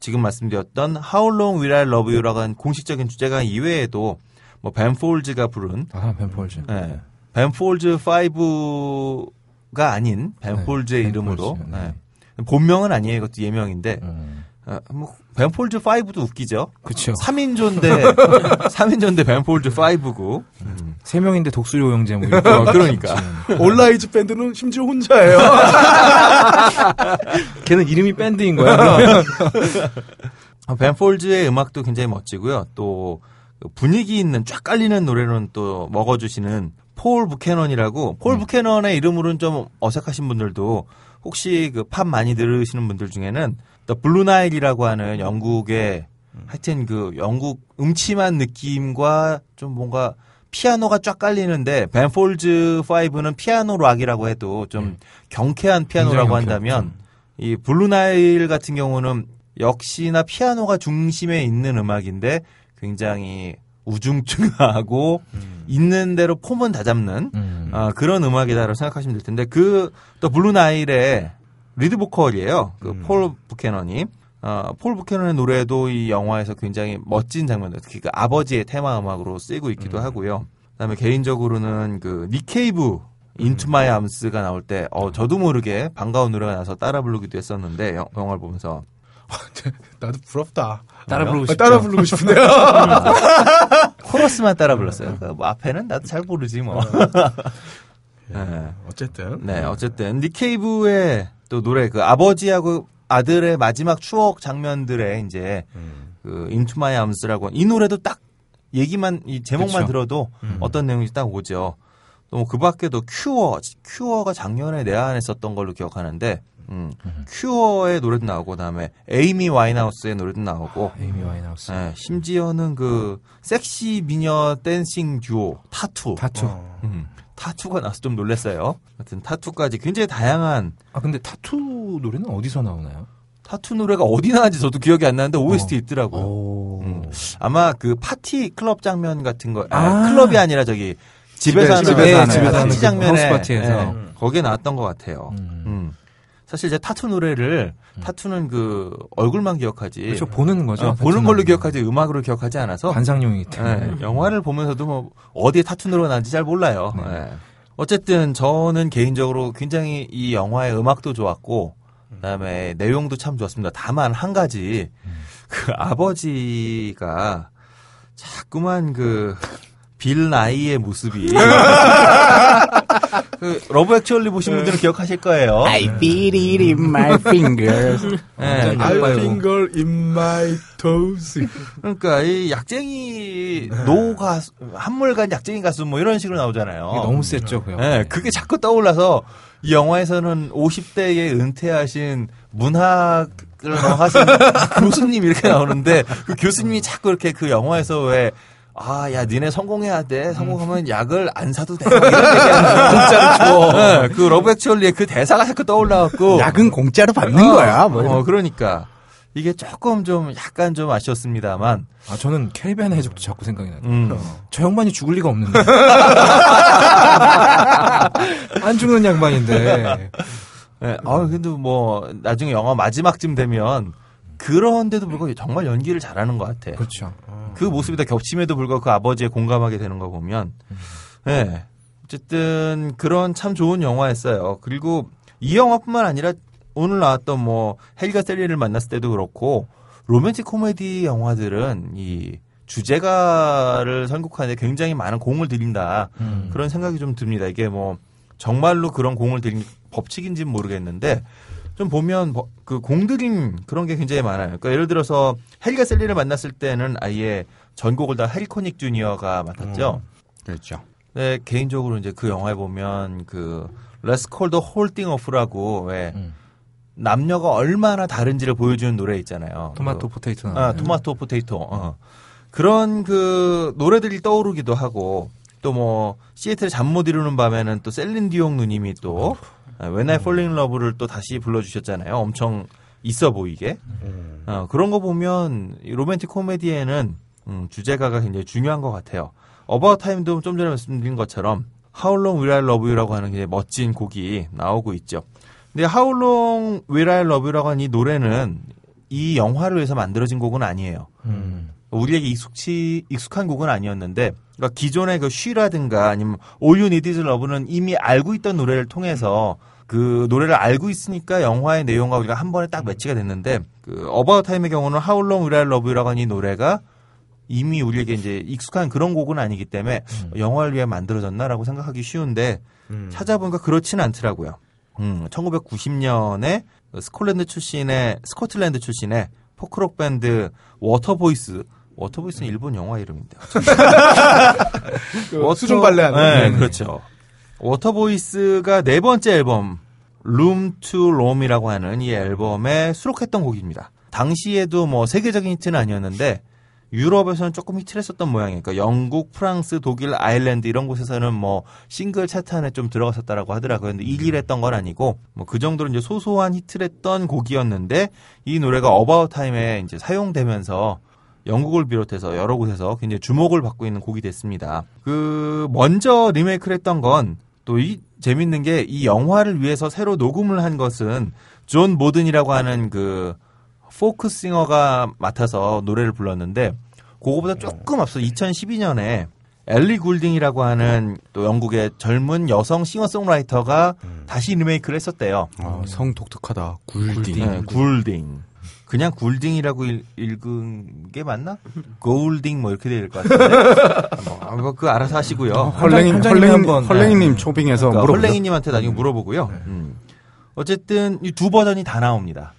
지금 말씀드렸던 How Long Will I Love You라고 하는 공식적인 주제가 이외에도 뭐 벤폴즈가 부른 아 벤폴즈. 네. 벤폴즈 5가 아닌 벤폴즈의 네, 이름으로 네. 네. 본명은 아니에요. 이것도 예명인데 음. 어, 뭐 벤폴즈 5도 웃기죠. 그쵸. 3인조인데 3인조인데 (laughs) 벤폴즈 5고 세 명인데 독수리 오형제 뭐 어, 그러니까. 올라이즈 밴드는 심지어 혼자예요. (laughs) 걔는 이름이 밴드인 거야. (laughs) 벤폴즈의 음악도 굉장히 멋지고요. 또그 분위기 있는 쫙 깔리는 노래는 또 먹어주시는 폴 부캐넌이라고 폴 부캐넌의 이름으로는 좀 어색하신 분들도 혹시 그 팝 많이 들으시는 분들 중에는 Nile이라고 하는 영국의 하여튼 그 영국 음침한 느낌과 좀 뭔가 피아노가 쫙 깔리는데 벤폴즈 5는 피아노 락이라고 해도 좀 경쾌한 피아노라고 한다면 이 블루나일 같은 경우는 역시나 피아노가 중심에 있는 음악인데 굉장히 우중충하고 있는 대로 폼은 다 잡는 음. 아, 그런 음악이다라고 생각하시면 될 텐데 그 또 블루나일의 리드 보컬이에요. 그폴 부캐넌이 어, 폴 부캐넌의 노래도 이 영화에서 굉장히 멋진 장면들, 특히 그 아버지의 테마 음악으로 쓰이고 있기도 하고요. 그다음에 개인적으로는 그 닉 케이브 Into My Arms가 나올 때, 어, 저도 모르게 반가운 노래가 나서 따라 부르기도 했었는데, 영, 영화를 보면서. 나도 부럽다. 따라 부르고 아, 싶죠. 따라 부르고 싶은데요. (laughs) 코러스만 따라 불렀어요. 그뭐 앞에는 나도 잘 모르지 뭐. (laughs) 네. 어쨌든. 네, 어쨌든 닉 케이브의 또 노래 그 아버지하고 아들의 마지막 추억 장면들의 이제 그 Into My Arms라고 이 노래도 딱 얘기만 이 제목만 그쵸. 들어도 어떤 내용인지 딱 오죠. 또 그 밖에도 큐어 큐어가 작년에 내한했었던 걸로 기억하는데 음, 큐어의 노래도 나오고 그다음에 에이미 와인하우스의 노래도 나오고 에이미 와인하우스. 네, 심지어는 그 섹시 미녀 dancing 듀오 타투 타투. 음, 타투가 나서 좀 놀랐어요. 하여튼 타투까지 굉장히 다양한 아 근데 타투 노래는 어디서 나오나요? 타투 노래가 어디 나왔는지 저도 기억이 안 나는데 OST 있더라고요. 오. 음. 아마 그 파티 클럽 장면 같은 거, 아, 아. 클럽이 아니라 저기 집에서 하는 집에서 네, 하는 집에서 파티 하는 그 장면에 하우스 파티에서. 네, 거기에 나왔던 것 같아요. 음. 음. 사실 이제 타투 노래를 타투는 그 얼굴만 기억하지. 그렇죠 보는 거죠. 어, 보는. 걸로 기억하지 음악으로 기억하지 않아서 관상용이기 때문에. 네, 영화를 보면서도 뭐 어디에 타투 노래가 나는지 잘 몰라요. 네. 어쨌든 저는 개인적으로 굉장히 이 영화의 음악도 좋았고 그다음에 내용도 참 좋았습니다. 다만 한 가지 그 아버지가 자꾸만 그 빌 나이의 모습이 (laughs) (laughs) 그 러브 액츄얼리 보신 분들은 기억하실 거예요. I feel it in my fingers. 네, I feel it in my toes. 그러니까 이 약쟁이 노 가수, 한물간 약쟁이 가수 뭐 이런 식으로 나오잖아요. 너무 셌죠, 그. 네, 그게 자꾸 떠올라서 이 영화에서는 50대에 은퇴하신 문학을 뭐 하신 (laughs) 교수님 이렇게 나오는데 그 교수님이 자꾸 이렇게 그 영화에서 왜 아, 야, 니네 성공해야 돼. 성공하면 약을 안 사도 돼. 이런 공짜로 줘. (laughs) 네, 그 러브 액츄얼리의 그 대사가 자꾸 떠올라갖고. 약은 공짜로 받는 어, 거야. 뭐. 어, 그러니까. 이게 조금 좀 약간 좀 아쉬웠습니다만. 아, 저는 캐리비안 해적도 자꾸 생각이 나요. 음. 저 양반이 죽을 리가 없는데. (laughs) 안 죽는 양반인데. 네, 아 근데 뭐 나중에 영화 마지막쯤 되면 그런데도 불구하고 정말 연기를 잘하는 것 같아. 그렇죠. 그 모습이 다 겹침에도 불구하고 그 아버지에 공감하게 되는 거 보면, 네. 어쨌든 그런 참 좋은 영화였어요. 그리고 이 영화뿐만 아니라 오늘 나왔던 뭐 헬가 셀리를 만났을 때도 그렇고 로맨틱 코미디 영화들은 이 주제가를 선곡하는데 굉장히 많은 공을 들인다 음. 그런 생각이 좀 듭니다. 이게 뭐 정말로 그런 공을 들인 법칙인지는 모르겠는데 좀 보면 뭐그 공들인 그런 게 굉장히 많아요. 그러니까 예를 들어서 해리가 샐리를 만났을 때는 아예 전곡을 다 해리 코닉 주니어가 맡았죠. 그렇죠. 네, 개인적으로 이제 그 영화에 보면 그 Let's Call the Whole Thing Off라고 왜 음. 남녀가 얼마나 다른지를 보여주는 노래 있잖아요. 토마토 그, potato. 아, 토마토 potato. 어. 그런 그 노래들이 떠오르기도 하고 또 뭐 시애틀 잠 못 이루는 밤에는 또 셀린 디옹 누님이 또 아, When I Fall in Love를 또 다시 불러주셨잖아요. 엄청 있어 보이게. 어, 그런 거 보면 이 로맨틱 코미디에는 음, 주제가가 굉장히 중요한 것 같아요. About Time도 좀 전에 말씀드린 것처럼 How Long Will I Love You라고 하는 굉장히 멋진 곡이 나오고 있죠. 근데 How Long Will I Love You라고 하는 이 노래는 이 영화를 위해서 만들어진 곡은 아니에요. 음. 우리에게 익숙치 익숙한 곡은 아니었는데 그러니까 기존의 그 쉬라든가 아니면 All You Need Is Love는 이미 알고 있던 노래를 통해서 그 노래를 알고 있으니까 영화의 내용과 우리가 한 번에 딱 매치가 됐는데 그 About Time의 경우는 How Long Will I Love You라고 하는 이 노래가 이미 우리에게 이제 익숙한 그런 곡은 아니기 때문에 영화를 위해 만들어졌나라고 생각하기 쉬운데 찾아보니까 그렇지는 않더라고요. 음, 1990년에 스콜랜드 출신의 스코틀랜드 출신의 포크록 밴드 워터보이스 워터보이스는 일본 영화 이름인데. (laughs) (laughs) 그 수중 발레하는. 네, 그렇죠. 워터보이스가 네 번째 앨범 Room to Roam이라고 하는 이 앨범에 수록했던 곡입니다. 당시에도 뭐 세계적인 히트는 아니었는데 유럽에서는 조금 히트를 했었던 모양이에요. 그러니까 영국, 프랑스, 독일, 아일랜드 이런 곳에서는 뭐 싱글 차트 안에 좀 들어갔었다라고 하더라고요. 근데 1위를 했던 건 아니고 뭐 그 정도로 이제 소소한 히트를 했던 곡이었는데 이 노래가 어바웃 타임에 이제 사용되면서 영국을 비롯해서 여러 곳에서 굉장히 주목을 받고 있는 곡이 됐습니다. 그 먼저 리메이크를 했던 건 또 이 재밌는 게 이 영화를 위해서 새로 녹음을 한 것은 존 보든이라고 하는 그 포크 싱어가 맡아서 노래를 불렀는데 그거보다 조금 앞서 2012년에 엘리 굴딩이라고 하는 또 영국의 젊은 여성 싱어송라이터가 다시 리메이크를 했었대요. 아, 성 독특하다. 굴딩. 네, 굴딩. 그냥 굴딩이라고 읽, 읽은 게 맞나? (laughs) 골딩 뭐 이렇게 될 것 같은데. 뭐, 아, 뭐 그거 알아서 하시고요. 헐랭이, 헐랭이, 한번, 헐랭이님 초빙해서 그러니까. 헐랭이님한테 나중에 물어보고요. 음. 어쨌든 이 두 버전이 다 나옵니다.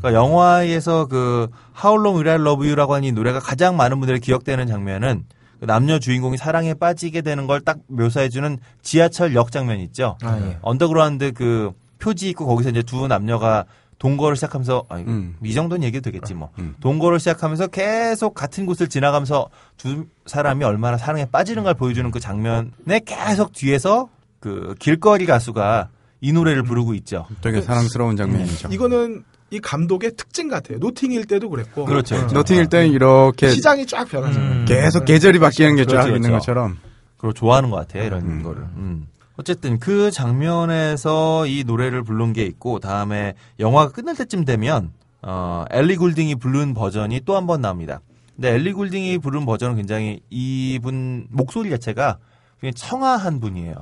그러니까 영화에서 그 How Long Will I Love You라고 하는 이 노래가 가장 많은 분들이 기억되는 장면은 그 남녀 주인공이 사랑에 빠지게 되는 걸 딱 묘사해주는 지하철 역 장면 있죠. 아, 예. 언더그라운드 그 표지 있고 거기서 이제 두 남녀가 동거를 시작하면서 아, 음. 이 정도는 얘기도 되겠지 뭐 음. 동거를 시작하면서 계속 같은 곳을 지나가면서 두 사람이 얼마나 사랑에 빠지는 걸 보여주는 그 장면에 계속 뒤에서 그 길거리 가수가 이 노래를 부르고 있죠. 되게 사랑스러운 장면이죠. 이거는 이 감독의 특징 같아요. 노팅일 때도 그랬고. 그렇죠. 그렇죠. 너팅일 때는 이렇게 시장이 쫙 변하잖아요. 음. 계속 계절이 바뀌는 게쫙 그렇죠, 있는 그렇죠. 것처럼. 그걸 좋아하는 것 같아요, 이런 음. 거를. 음. 어쨌든 그 장면에서 이 노래를 부른 게 있고 다음에 영화가 끝날 때쯤 되면 어, 엘리 굴딩이 부른 버전이 또 한 번 나옵니다. 근데 엘리 굴딩이 부른 버전은 굉장히 이분 목소리 자체가 굉장히 청아한 분이에요.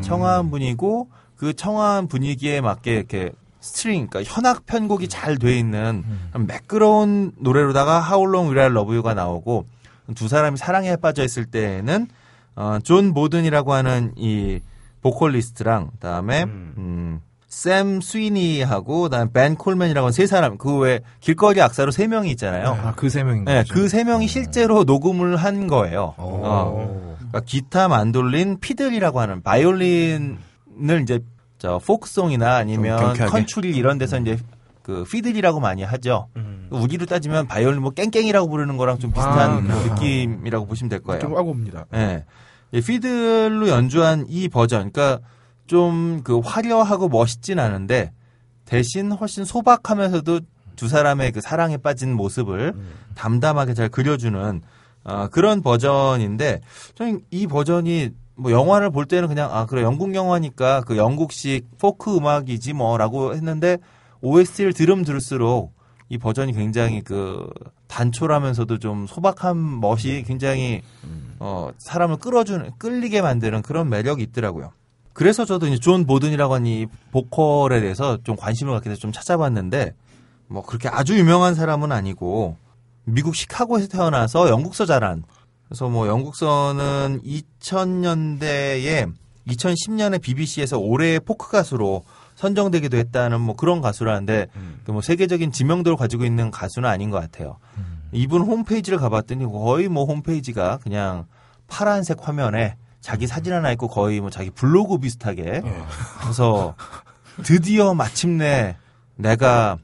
청아한 분이고 그 청아한 분위기에 맞게 이렇게 스트링, 그러니까 현악 편곡이 잘 돼 있는 매끄러운 노래로다가 How Long Will I Love You가 나오고 두 사람이 사랑에 빠져 있을 때에는 어, 존 보든이라고 하는 이 보컬리스트랑 그다음에 음, 샘 스위니하고 그다음에 벤 콜맨이라고 세 사람 그 외 길거리 악사로 세 명이 있잖아요. 아, 그 세 명인 네, 거죠. 그 세 명이 실제로 녹음을 한 거예요. 오. 어. 그러니까 기타, 만돌린, 피들이라고 하는 바이올린을 이제 저 포크송이나 아니면. 컨츄리 이런 데서 이제 그 피들이라고 많이 하죠. 음. 우리로 따지면 바이올린 뭐 깽깽이라고 부르는 거랑 좀 비슷한 아, 뭐 느낌이라고 보시면 될 거예요. 좀 하고 옵니다. 예. 이 피들로 연주한 이 버전, 그러니까 좀 그 화려하고 멋있진 않은데 대신 훨씬 소박하면서도 두 사람의 그 사랑에 빠진 모습을 담담하게 잘 그려주는 어, 그런 버전인데 저는 이 버전이 뭐 영화를 볼 때는 그냥 아 그래 영국 영화니까 그 영국식 포크 음악이지 뭐라고 했는데 OST를 들음 들을수록 이 버전이 굉장히 그 단촐하면서도 좀 소박한 멋이 굉장히 어 사람을 끌어주는 끌리게 만드는 그런 매력이 있더라고요. 그래서 저도 이제 존 보든이라고 하는 이 보컬에 대해서 좀 관심을 갖게 돼서 좀 찾아봤는데 뭐 그렇게 아주 유명한 사람은 아니고 미국 시카고에서 태어나서 영국서 자란. 그래서 뭐 영국서는 2000년대에 2010년에 BBC에서 올해의 포크 가수로 선정되기도 했다는 뭐 그런 가수라는데 그뭐 세계적인 지명도를 가지고 있는 가수는 아닌 것 같아요. 이분 홈페이지를 가봤더니 거의 뭐 홈페이지가 그냥 파란색 화면에 자기 사진 하나 있고 거의 뭐 자기 블로그 비슷하게. 그래서 드디어 마침내 내가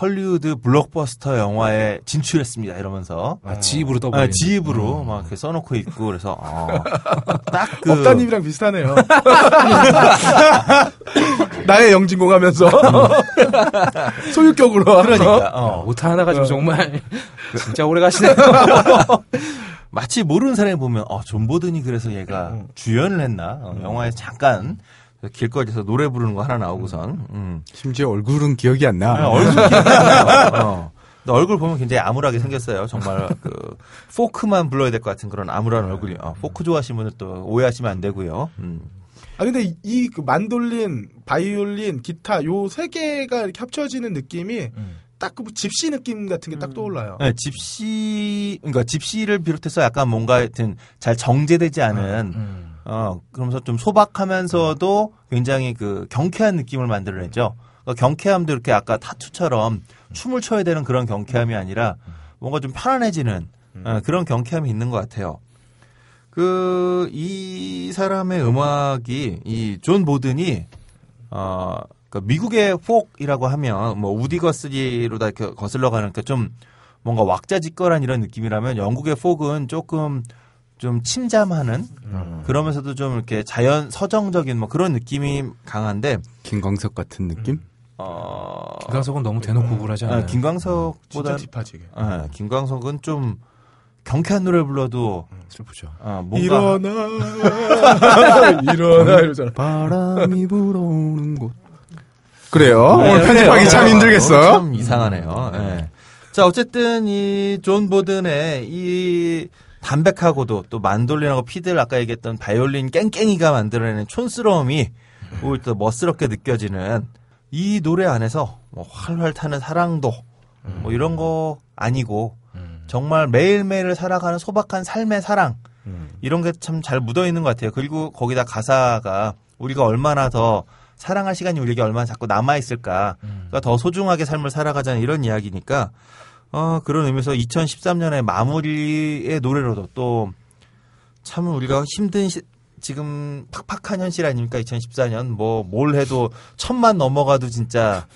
헐리우드 블록버스터 영화에 진출했습니다. 이러면서. 아, 지입으로 아, 떠버리는. 지입으로 막 이렇게 써놓고 있고 그래서 어, 딱그 업다님이랑 비슷하네요. (laughs) 나의 영진공 하면서 (laughs) 소유격으로 그러니까 어. 오타 하나 가지고 정말 (laughs) 진짜 오래 가시네요. (laughs) 마치 모르는 사람이 보면 어, 존 보든이 그래서 얘가 주연을 했나 어, 영화에 잠깐 길거리에서 노래 부르는 거 하나 나오고선 음. 심지어 얼굴은 기억이 안 나. 아, 얼굴 기억이 안 나요. 어. 얼굴 보면 굉장히 암울하게 생겼어요. 정말 그 포크만 불러야 될 것 같은 그런 암울한 얼굴이. 어, 포크 좋아하시는 분은 또 오해하시면 안 되고요. 음. 아 근데 이 그 만돌린, 바이올린, 기타 요 세 개가 이렇게 합쳐지는 느낌이 딱그 집시 느낌 같은 게딱 떠올라요. 네, 집시 그러니까 집시를 비롯해서 약간 뭔가 하여튼 잘 정제되지 않은 음. 어 그러면서 좀 소박하면서도 굉장히 그 경쾌한 느낌을 만들어내죠. 그러니까 경쾌함도 이렇게 아까 타투처럼 춤을 춰야 되는 그런 경쾌함이 아니라 뭔가 좀 편안해지는 어, 그런 경쾌함이 있는 것 같아요. 그 이 사람의 음악이 이 존 보든이 어 그러니까 미국의 포크라고 하면 뭐 우디 거스리로 다 이렇게 거슬러 가는 그러니까 좀 뭔가 왁자지껄한 이런 느낌이라면 영국의 포크는 조금 좀 침잠하는 그러면서도 좀 이렇게 자연 서정적인 뭐 그런 느낌이 강한데 김광석 같은 느낌? 어 김광석은 너무 대놓고 우울하지 않아요? 아, 김광석보다 진짜 deep하지. 이게. 아, 김광석은 좀 경쾌한 노래 불러도 슬프죠. 아, 뭔가 일어나 (laughs) 일어나 이러잖아. 바람이 불어오는 곳. 그래요? 네, 오늘 편집하기 그래요. 참 힘들겠어요? 참 이상하네요. 예. 자, 어쨌든 이 존 보든의 이 담백하고도 또 만돌린하고 피들 아까 얘기했던 바이올린 깽깽이가 만들어내는 촌스러움이 오히려 또 멋스럽게 느껴지는 이 노래 안에서 뭐 활활 타는 사랑도 뭐 이런 거 아니고 정말 매일매일을 살아가는 소박한 삶의 사랑 이런 게 참 잘 묻어 있는 것 같아요. 그리고 거기다 가사가 우리가 얼마나 더 사랑할 시간이 우리에게 얼마나 자꾸 남아 있을까. 그러니까 더 소중하게 삶을 살아가자는 이런 이야기니까 어 그런 의미에서 2013년의 마무리의 노래로도 또 참 우리가 힘든 시- 지금 팍팍한 현실 아닙니까? 2014년 뭐 뭘 해도 천만 넘어가도 진짜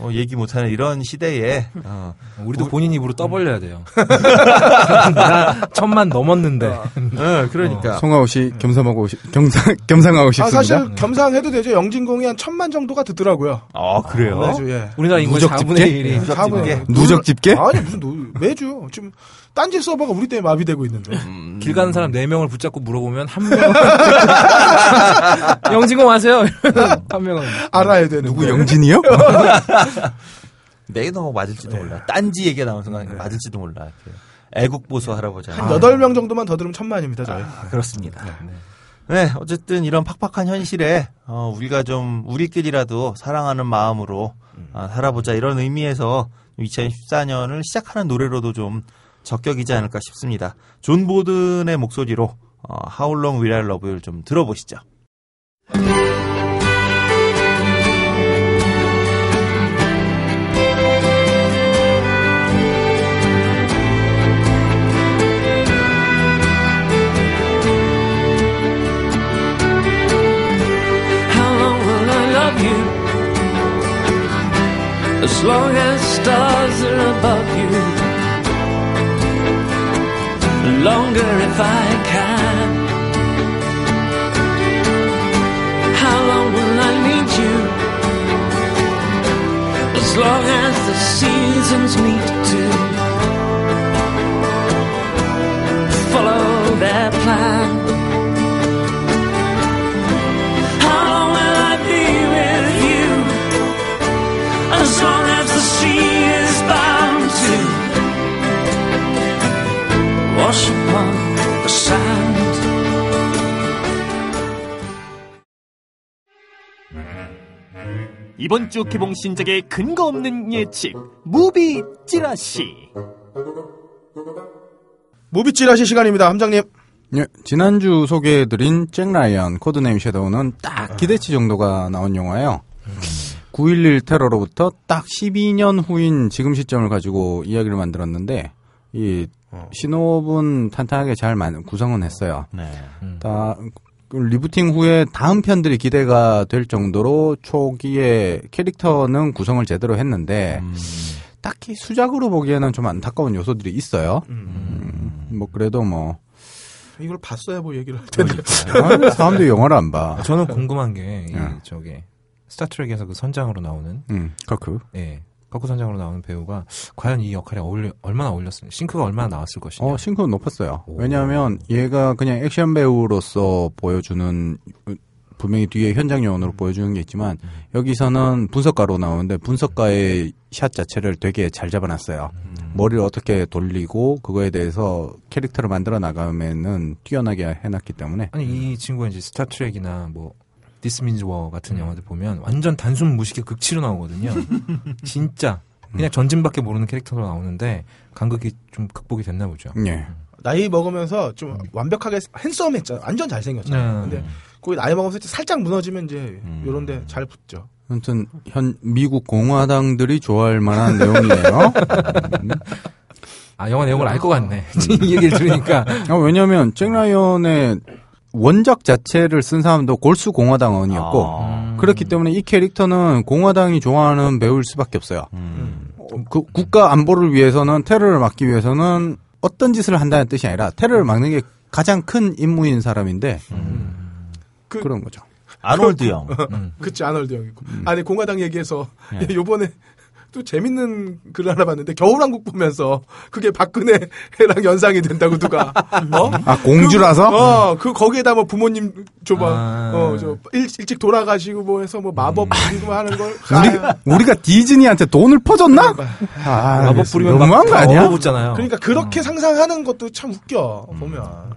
어, 얘기 못하는 이런 시대에 어, 우리도 본인 입으로 떠벌려야 돼요. 나 (laughs) 천만 넘었는데. 어, 그러니까 송해 씨 겸상하고 시- 경상 겸상하고 아 싶습니다. 사실 겸상해도 되죠. 영진공이 한 천만 정도가 듣더라고요. 아 그래요? 매주 예. 우리나라 인구 누적 4분의 집계? 1이. 누적 사분의 집계? 일. 누적 집계? 아니 무슨 노, 매주 지금 딴지 서버가 우리 때문에 마비되고 있는데. 길 가는 사람 4명을 붙잡고 물어보면 한 명. (laughs) 영진공 아세요? (laughs) 한 명은. 알아야 되는 누구 영진이요? (laughs) 내게 너무 맞을지도 몰라. 딴지 얘기가 나온 순간 맞을지도 몰라. 이렇게. 애국보수 할아버지. 한 여덟 명 정도만 더 들으면 천만입니다 저희. 아, 그렇습니다. 네, 어쨌든 이런 팍팍한 현실에 어, 우리가 좀 우리끼리라도 사랑하는 마음으로 아, 살아보자 이런 의미에서 2014년을 시작하는 노래로도 좀 적격이지 않을까 싶습니다. 존 보든의 목소리로 어, How Long Will I Love You를 좀 들어보시죠. As long as stars are above you. Longer if I can. How long will I need you? As long as the seasons meet to follow their plan. 이번 주 개봉 신작의 근거 없는 예측 무비 찌라시 무비 찌라시 시간입니다, 함장님. 예, 지난주 소개해드린 잭 라이언 코드네임 섀도우는 딱 기대치 정도가 나온 영화예요. 9.11 테러로부터 딱 12년 후인 지금 시점을 가지고 이야기를 만들었는데 이 시놉은 탄탄하게 잘 만- 구성은 했어요. 네. 다 리부팅 후에 다음 편들이 기대가 될 정도로 초기에 캐릭터는 구성을 제대로 했는데 음. 딱히 수작으로 보기에는 좀 안타까운 요소들이 있어요. 음, 뭐 그래도 뭐 이걸 봤어야 뭐 얘기를 할 텐데. 아, 사람들이 영화를 안 봐. 저는 궁금한 게, 이, 예. 저기, 스타트렉에서 그 선장으로 나오는, 음, 커크. 예, 커크 선장으로 나오는 배우가 과연 이 역할에 어울려, 얼마나 어울렸습니까? 싱크가 얼마나 나왔을 것이냐. 어, 싱크는 높았어요. 왜냐하면 얘가 그냥 액션 배우로서 보여주는 분명히 뒤에 현장 요원으로 보여주는 게 있지만 여기서는 분석가로 나오는데 분석가의 샷 자체를 되게 잘 잡아놨어요. 머리를 어떻게 돌리고 그거에 대해서 캐릭터를 만들어 나가면은 뛰어나게 해놨기 때문에 아니, 이 친구가 이제 스타트렉이나 뭐, 디스 민즈 워 같은 영화들 보면 완전 단순 무식의 극치로 나오거든요. (laughs) 진짜. 그냥 전진밖에 모르는 캐릭터로 나오는데 간극이 좀 극복이 됐나 보죠. 예. 나이 먹으면서 좀 완벽하게 핸섬했잖아. 완전 잘생겼잖아. 네. 근데 거기 나이 먹으면서 살짝 무너지면 이제 음. 요런데 잘 붙죠. 아무튼 현 미국 공화당들이 좋아할 만한 내용이에요. (laughs) 아, 영화 내용을 알 것 같네. (laughs) 이 얘기를 들으니까. 아, 왜냐하면 잭 라이언의 원작 자체를 쓴 사람도 골수 공화당원이었고 아. 그렇기 때문에 이 캐릭터는 공화당이 좋아하는 배우일 수밖에 없어요. 음. 어, 그 국가 안보를 위해서는 테러를 막기 위해서는 어떤 짓을 한다는 뜻이 아니라 테러를 막는 게 가장 큰 임무인 사람인데 그- 그런 거죠. 아놀드 형. 그치 아널드 형이고. 음. 아니 공화당 얘기해서 네. (laughs) 요번에 또 재밌는 글을 하나 봤는데 겨울왕국 보면서 그게 박근혜랑 연상이 된다고 누가 어? 아 공주라서 어, 그 거기에다 뭐 부모님 줘봐, 아. 어, 저 일, 일찍 돌아가시고 뭐 해서 뭐 마법 부리고 뭐 하는 걸. 우리 우리가 디즈니한테 돈을 퍼줬나? 아, 마법 부리면 너무한 거 아니야? 그러니까 그렇게 상상하는 것도 참 웃겨 보면.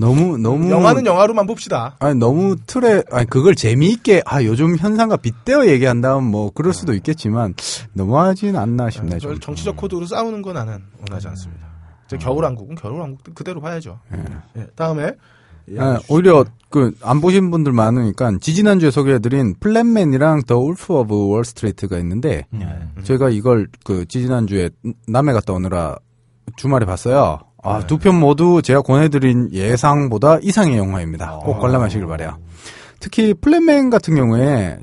너무 너무 영화는 영화로만 봅시다. 아니 너무 틀에 아니 그걸 재미있게 아 요즘 현상과 빗대어 얘기한다면 뭐 그럴 수도 있겠지만 너무하진 않나 싶네 좀. 별 정치적 코드로 싸우는 건 나는 원하지 않습니다. 이제 겨울왕국은 겨울왕국 그대로 봐야죠. 예, 다음에 아, 오히려 그 안 보신 분들 많으니까 지지난주에 소개해드린 플랜맨이랑 더 울프 오브 월스트리트가 있는데 네. 제가 이걸 그 지지난주에 남해 갔다 오느라 주말에 봤어요. 아, 두 편 모두 제가 권해드린 예상보다 이상의 영화입니다. 꼭 관람하시길 바래요. 특히 플랜맨 같은 경우에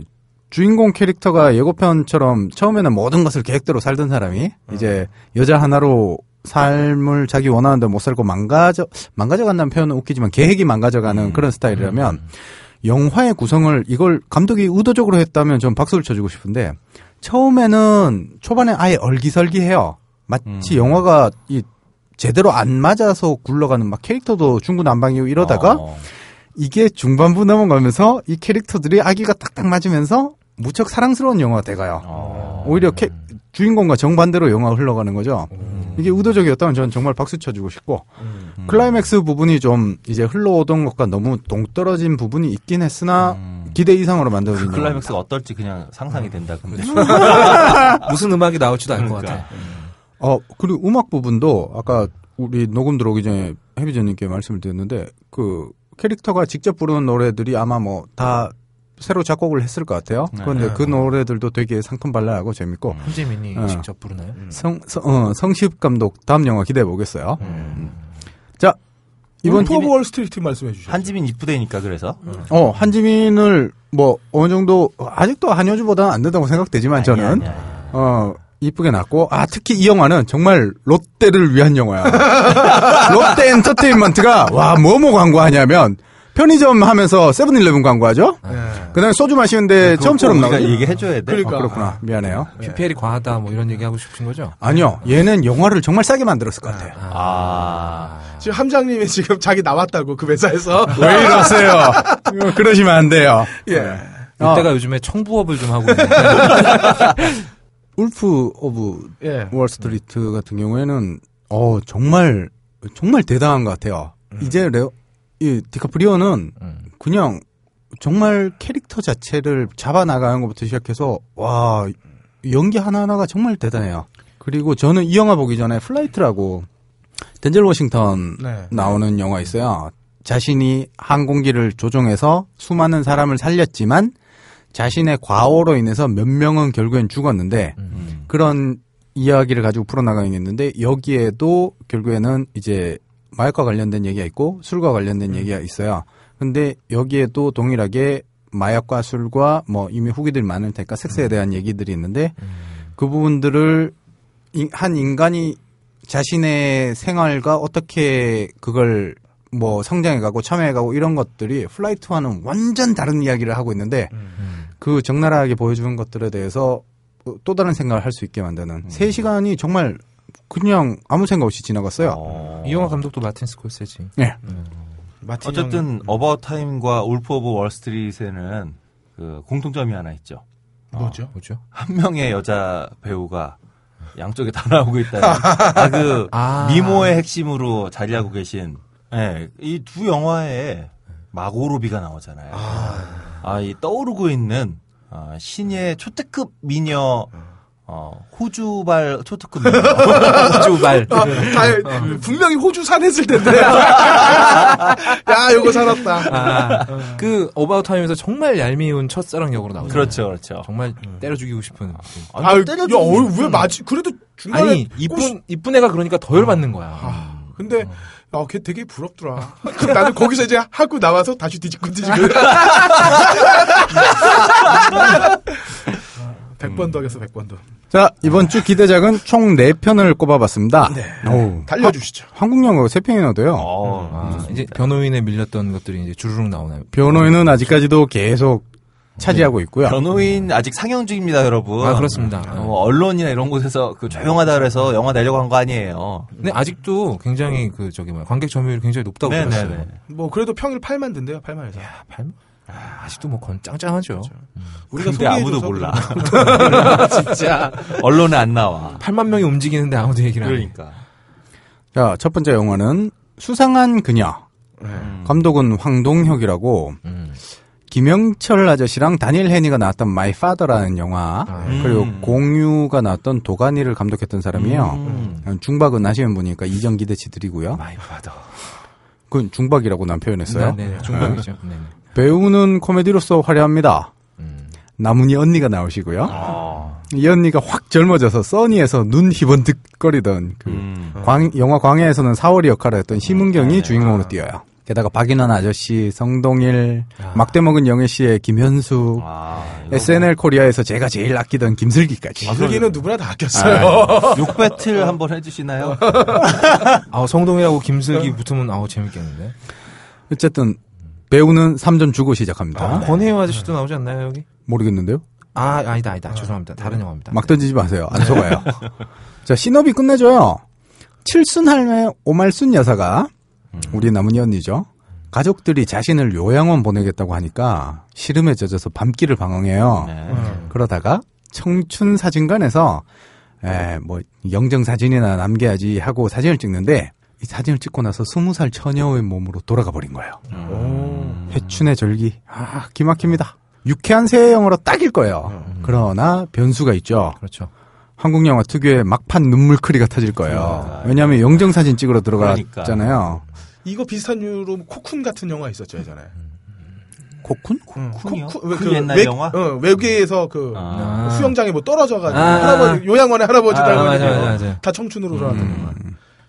주인공 캐릭터가 예고편처럼 처음에는 모든 것을 계획대로 살던 사람이 이제 여자 하나로 삶을 자기 원하는 대로 못 살고 망가져 망가져 간다는 표현은 웃기지만 계획이 망가져가는 그런 스타일이라면 영화의 구성을 이걸 감독이 의도적으로 했다면 전 박수를 쳐주고 싶은데 처음에는 초반에 아예 얼기설기해요. 마치 영화가 이 제대로 안 맞아서 굴러가는 막 캐릭터도 중구난방이고 이러다가 어. 이게 중반부 넘어가면서 이 캐릭터들이 아귀가 딱딱 맞으면서 무척 사랑스러운 영화가 돼가요. 어. 오히려 캐- 주인공과 정반대로 영화가 흘러가는 거죠. 이게 의도적이었다면 저는 정말 박수 쳐주고 싶고 클라이맥스 부분이 좀 이제 흘러오던 것과 너무 동떨어진 부분이 있긴 했으나 음. 기대 이상으로 만들어진 그. 클라이맥스가 어떨지 그냥 상상이 된다. 근데 (laughs) 무슨 음악이 나올지도 알것 그러니까. 같아. 어 그리고 음악 부분도 아까 우리 녹음 들어오기 전에 해비전님께 말씀을 드렸는데 그 캐릭터가 직접 부르는 노래들이 아마 뭐 다 새로 작곡을 했을 것 같아요. 그런데 그 노래들도 되게 상큼발랄하고 재밌고 한지민이 어. 직접 부르나요? 성, 성, 어, 성시흡 감독 다음 영화 기대해 보겠어요. 음. 자 이번 오브 월스트리트 말씀해 주시죠. 한지민 이쁘대니까 그래서 어 한지민을 뭐 어느 정도 아직도 한효주보다는 안 된다고 생각되지만 저는 아니야, 아니야. 어 이쁘게 났고 아 특히 이 영화는 정말 롯데를 위한 영화야. (laughs) 롯데 엔터테인먼트가 와 뭐뭐 광고하냐면 편의점 하면서 세븐일레븐 광고하죠. 그다음에 소주 마시는데 처음처럼 우리가 나오죠. 얘기해 줘야 돼. 그러니까. 아, 그렇구나 미안해요. PPL이 과하다 뭐 이런 얘기 하고 싶으신 거죠? 아니요 얘는 영화를 정말 싸게 만들었을 것 같아요. 아. 지금 함장님이 지금 자기 나왔다고 그 회사에서 (laughs) 왜 이러세요? 그러시면 안 돼요. 예. 어. 이때가 요즘에 청부업을 좀 하고 있는데 (laughs) 울프 오브 예. 월스트리트 같은 경우에는 어 정말 정말 대단한 것 같아요. 이제 레오 이 디카프리오는 음. 그냥 정말 캐릭터 자체를 잡아 나가는 것부터 시작해서 와 연기 하나 하나가 정말 대단해요. 그리고 저는 이 영화 보기 전에 플라이트라고 덴젤 워싱턴 네. 나오는 영화 있어요. 자신이 항공기를 조종해서 수많은 사람을 살렸지만 자신의 과오로 인해서 몇 명은 결국엔 죽었는데 음. 그런 이야기를 가지고 풀어나가긴 했는데 여기에도 결국에는 이제 마약과 관련된 얘기가 있고 술과 관련된 얘기가 있어요. 근데 여기에도 동일하게 마약과 술과 뭐 이미 후기들이 많을 테니까 섹스에 대한 얘기들이 있는데 그 부분들을 인- 한 인간이 자신의 생활과 어떻게 그걸 뭐 성장해가고 참여해가고 이런 것들이 플라이트와는 완전 다른 이야기를 하고 있는데 그 적나라하게 보여주는 것들에 대해서 또 다른 생각을 할 수 있게 만드는 세 시간이 정말 그냥 아무 생각 없이 지나갔어요. 어. 이 영화 감독도 마틴 스콜세지. 예. 마틴 어쨌든 어바웃 타임과 울프 오브 월스트리트에는 그 공통점이 하나 있죠. 형 뭐죠? 뭐죠? 한 명의 여자 배우가 양쪽에 다 나오고 있다는 아, 그 아. 미모의 핵심으로 자리하고 계신 예, 이두 영화에 마고 로비가 나오잖아요. 아, 이 떠오르고 있는 아, 신의 초특급 미녀 어, 호주발 초특급 미녀. (laughs) 호주발. 아, 다, 분명히 호주 산했을 텐데. (laughs) 야, 요거 살았다. 아, 그 어바웃 타임에서 정말 얄미운 첫사랑 역으로 나오죠. 그렇죠, 그렇죠. 정말 때려 죽이고 싶은. 아, 야, 어, 왜 맞지? 그래도 중간에 아니 이쁜 이쁜 애가 그러니까 더 열받는 거야. 아, 근데 아, 걔 되게 부럽더라. 그럼 나는 거기서 이제 하고 나와서 다시 뒤집고 뒤집고. (laughs) 100번 더 하겠어, 100번 더. 자 이번 주 기대작은 총 4편을 꼽아봤습니다. 오, 달려주시죠. 한국 영화가 3편이나 어. 돼요. 아, 이제 변호인에 밀렸던 것들이 이제 주르륵 나오나요? 변호인은 아직까지도 계속 차지하고 있고요. 변호인 아직 상영 중입니다, 여러분. 아 그렇습니다. 어, 언론이나 이런 곳에서 그 조용하다 그래서 영화 내려고 한 거 아니에요. 근데 아직도 굉장히 그 저기 뭐야 관객 점유율이 굉장히 높다고 들었어요. 네네네. 뭐, 그래도 평일 8만 든대요, 8만에서. 야, 팔 아, 아직도 뭐 건 짱짱하죠. 우리가 근데 아무도 소개해줘서 몰라. (laughs) 진짜 언론에 안 나와. 8만 명이 움직이는데 아무도 얘기를 안 해. 그러니까. 자, 첫 번째 영화는 수상한 그녀. 음. 감독은 황동혁이라고 음. 김영철 아저씨랑 다니엘 헤니가 나왔던 마이 파더라는 영화 음. 그리고 공유가 나왔던 도가니를 감독했던 사람이에요. 음. 중박은 아시는 분이니까 이점 기대치 드리고요. 마이 파더. 그건 중박이라고 난 표현했어요. 네, 네, 중국이죠. 네. 네. 배우는 코미디로서 화려합니다. 음. 나문희 언니가 나오시고요. 어. 이 언니가 확 젊어져서 써니에서 눈 희번득거리던 그 음. 광, 영화 광해에서는 사월이 역할을 했던 심은경이 네. 주인공으로 뛰어요. 게다가 박인환 아저씨, 성동일, 막대 먹은 영애 씨의 김현수, 아, SNL 코리아에서 제가 제일 아끼던 김슬기까지. 슬기는 누구나 다 아꼈어요. 욕 배틀 한번 해주시나요? (laughs) 아 성동이라고 김슬기 붙으면 아우 재밌겠는데. 어쨌든 배우는 3점 주고 시작합니다. 아, 권혜영 아저씨도 나오지 않나요 여기? 모르겠는데요? 아 아니다 아니다 죄송합니다 다른 영화입니다. 막 던지지 마세요. 안 속아요. (laughs) 자, 신업이 끝내줘요. 칠순 할매 오말순 여사가 우리 나문희 언니죠. 가족들이 자신을 요양원 보내겠다고 하니까 시름에 젖어서 밤길을 방황해요. 네. 그러다가 청춘 사진관에서 에, 뭐 영정 사진이나 남겨야지 하고 사진을 찍는데 이 사진을 찍고 나서 스무 살 처녀의 몸으로 돌아가 버린 거예요. 회춘의 절기. 아, 기막힙니다. 유쾌한 새해 영어로 딱일 거예요. 그러나 변수가 있죠. 그렇죠. 한국 영화 특유의 막판 눈물 크리가 터질 거예요. 왜냐하면 영정 사진 찍으러 들어갔잖아요. 이거 비슷한 이유로 코쿤 같은 영화 있었죠, 예전에. 코쿤? 응. 쿤이요? 그, 그 옛날 영화? 어, 외계에서 그 아. 수영장에 뭐 떨어져가지고 아. 할아버지 요양원의 할아버지 아, 닮은 맞아. 다 청춘으로 살았던 영화.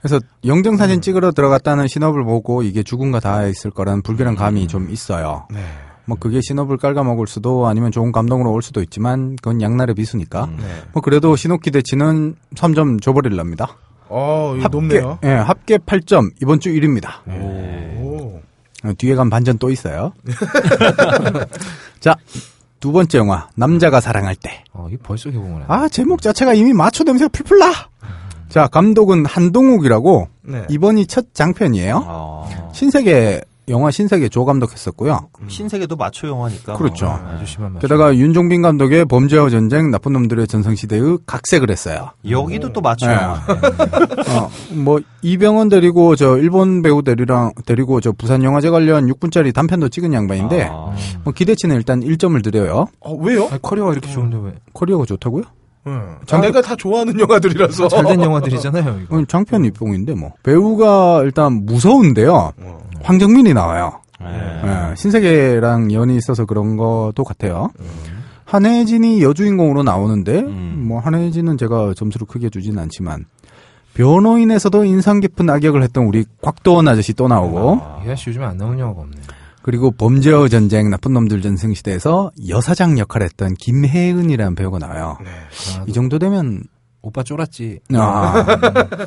그래서 영정 사진 찍으러 들어갔다는 신업을 보고 이게 죽음과 닿아 있을 거라는 불길한 감이 좀 있어요. 네. 뭐 그게 신업을 깔아먹을 수도 아니면 좋은 감동으로 올 수도 있지만 그건 양날의 비수니까. 네. 뭐 그래도 신업 기대치는 3점 줘버릴랍니다. 어, 이거 높네요. 예, 합계 8점 이번 주 1위입니다. 오. 어, 뒤에 간 반전 또 있어요. (laughs) 자, 두 번째 영화 남자가 사랑할 때. 어, 이게 벌써 개봉을 하네. 아 제목 자체가 이미 마초 냄새가 풀풀 나. 자 감독은 한동욱이라고 네. 이번이 첫 장편이에요. 어. 신세계 영화 신세계 조 감독했었고요. 신세계도 마초 영화니까. 그렇죠. 뭐. 아주 심한 맛. 게다가 윤종빈 감독의 범죄와 전쟁 나쁜 놈들의 전성시대의 각색을 했어요. 여기도 또 마초 네. 영화. (laughs) 어, 뭐 이병헌 데리고 저 일본 배우 데리랑 데리고 저 부산 영화제 관련 6분짜리 단편도 찍은 양반인데 아. 뭐 기대치는 일단 1점을 드려요. 어, 왜요? 아니, 커리어가 이렇게 좋은데 왜? 코리아가 좋다고요? 응. 내가 다 좋아하는 영화들이라서. 잘된 영화들이잖아요, 이거. 어, 장편 입봉인데 뭐 배우가 일단 무서운데요. 황정민이 나와요. 네. 예, 신세계랑 연이 있어서 그런 것도 같아요. 한혜진이 여주인공으로 나오는데 음. 뭐 한혜진은 제가 점수를 크게 주진 않지만 변호인에서도 인상 깊은 악역을 했던 우리 곽도원 아저씨 또 나오고 이 아저씨 요즘에 안 나오는 영화가 없네. 그리고 범죄와 전쟁 나쁜 놈들 전승시대에서 여사장 역할을 했던 김혜은이라는 배우가 나와요. 아, 이 정도 되면 오빠 쫄았지. 아,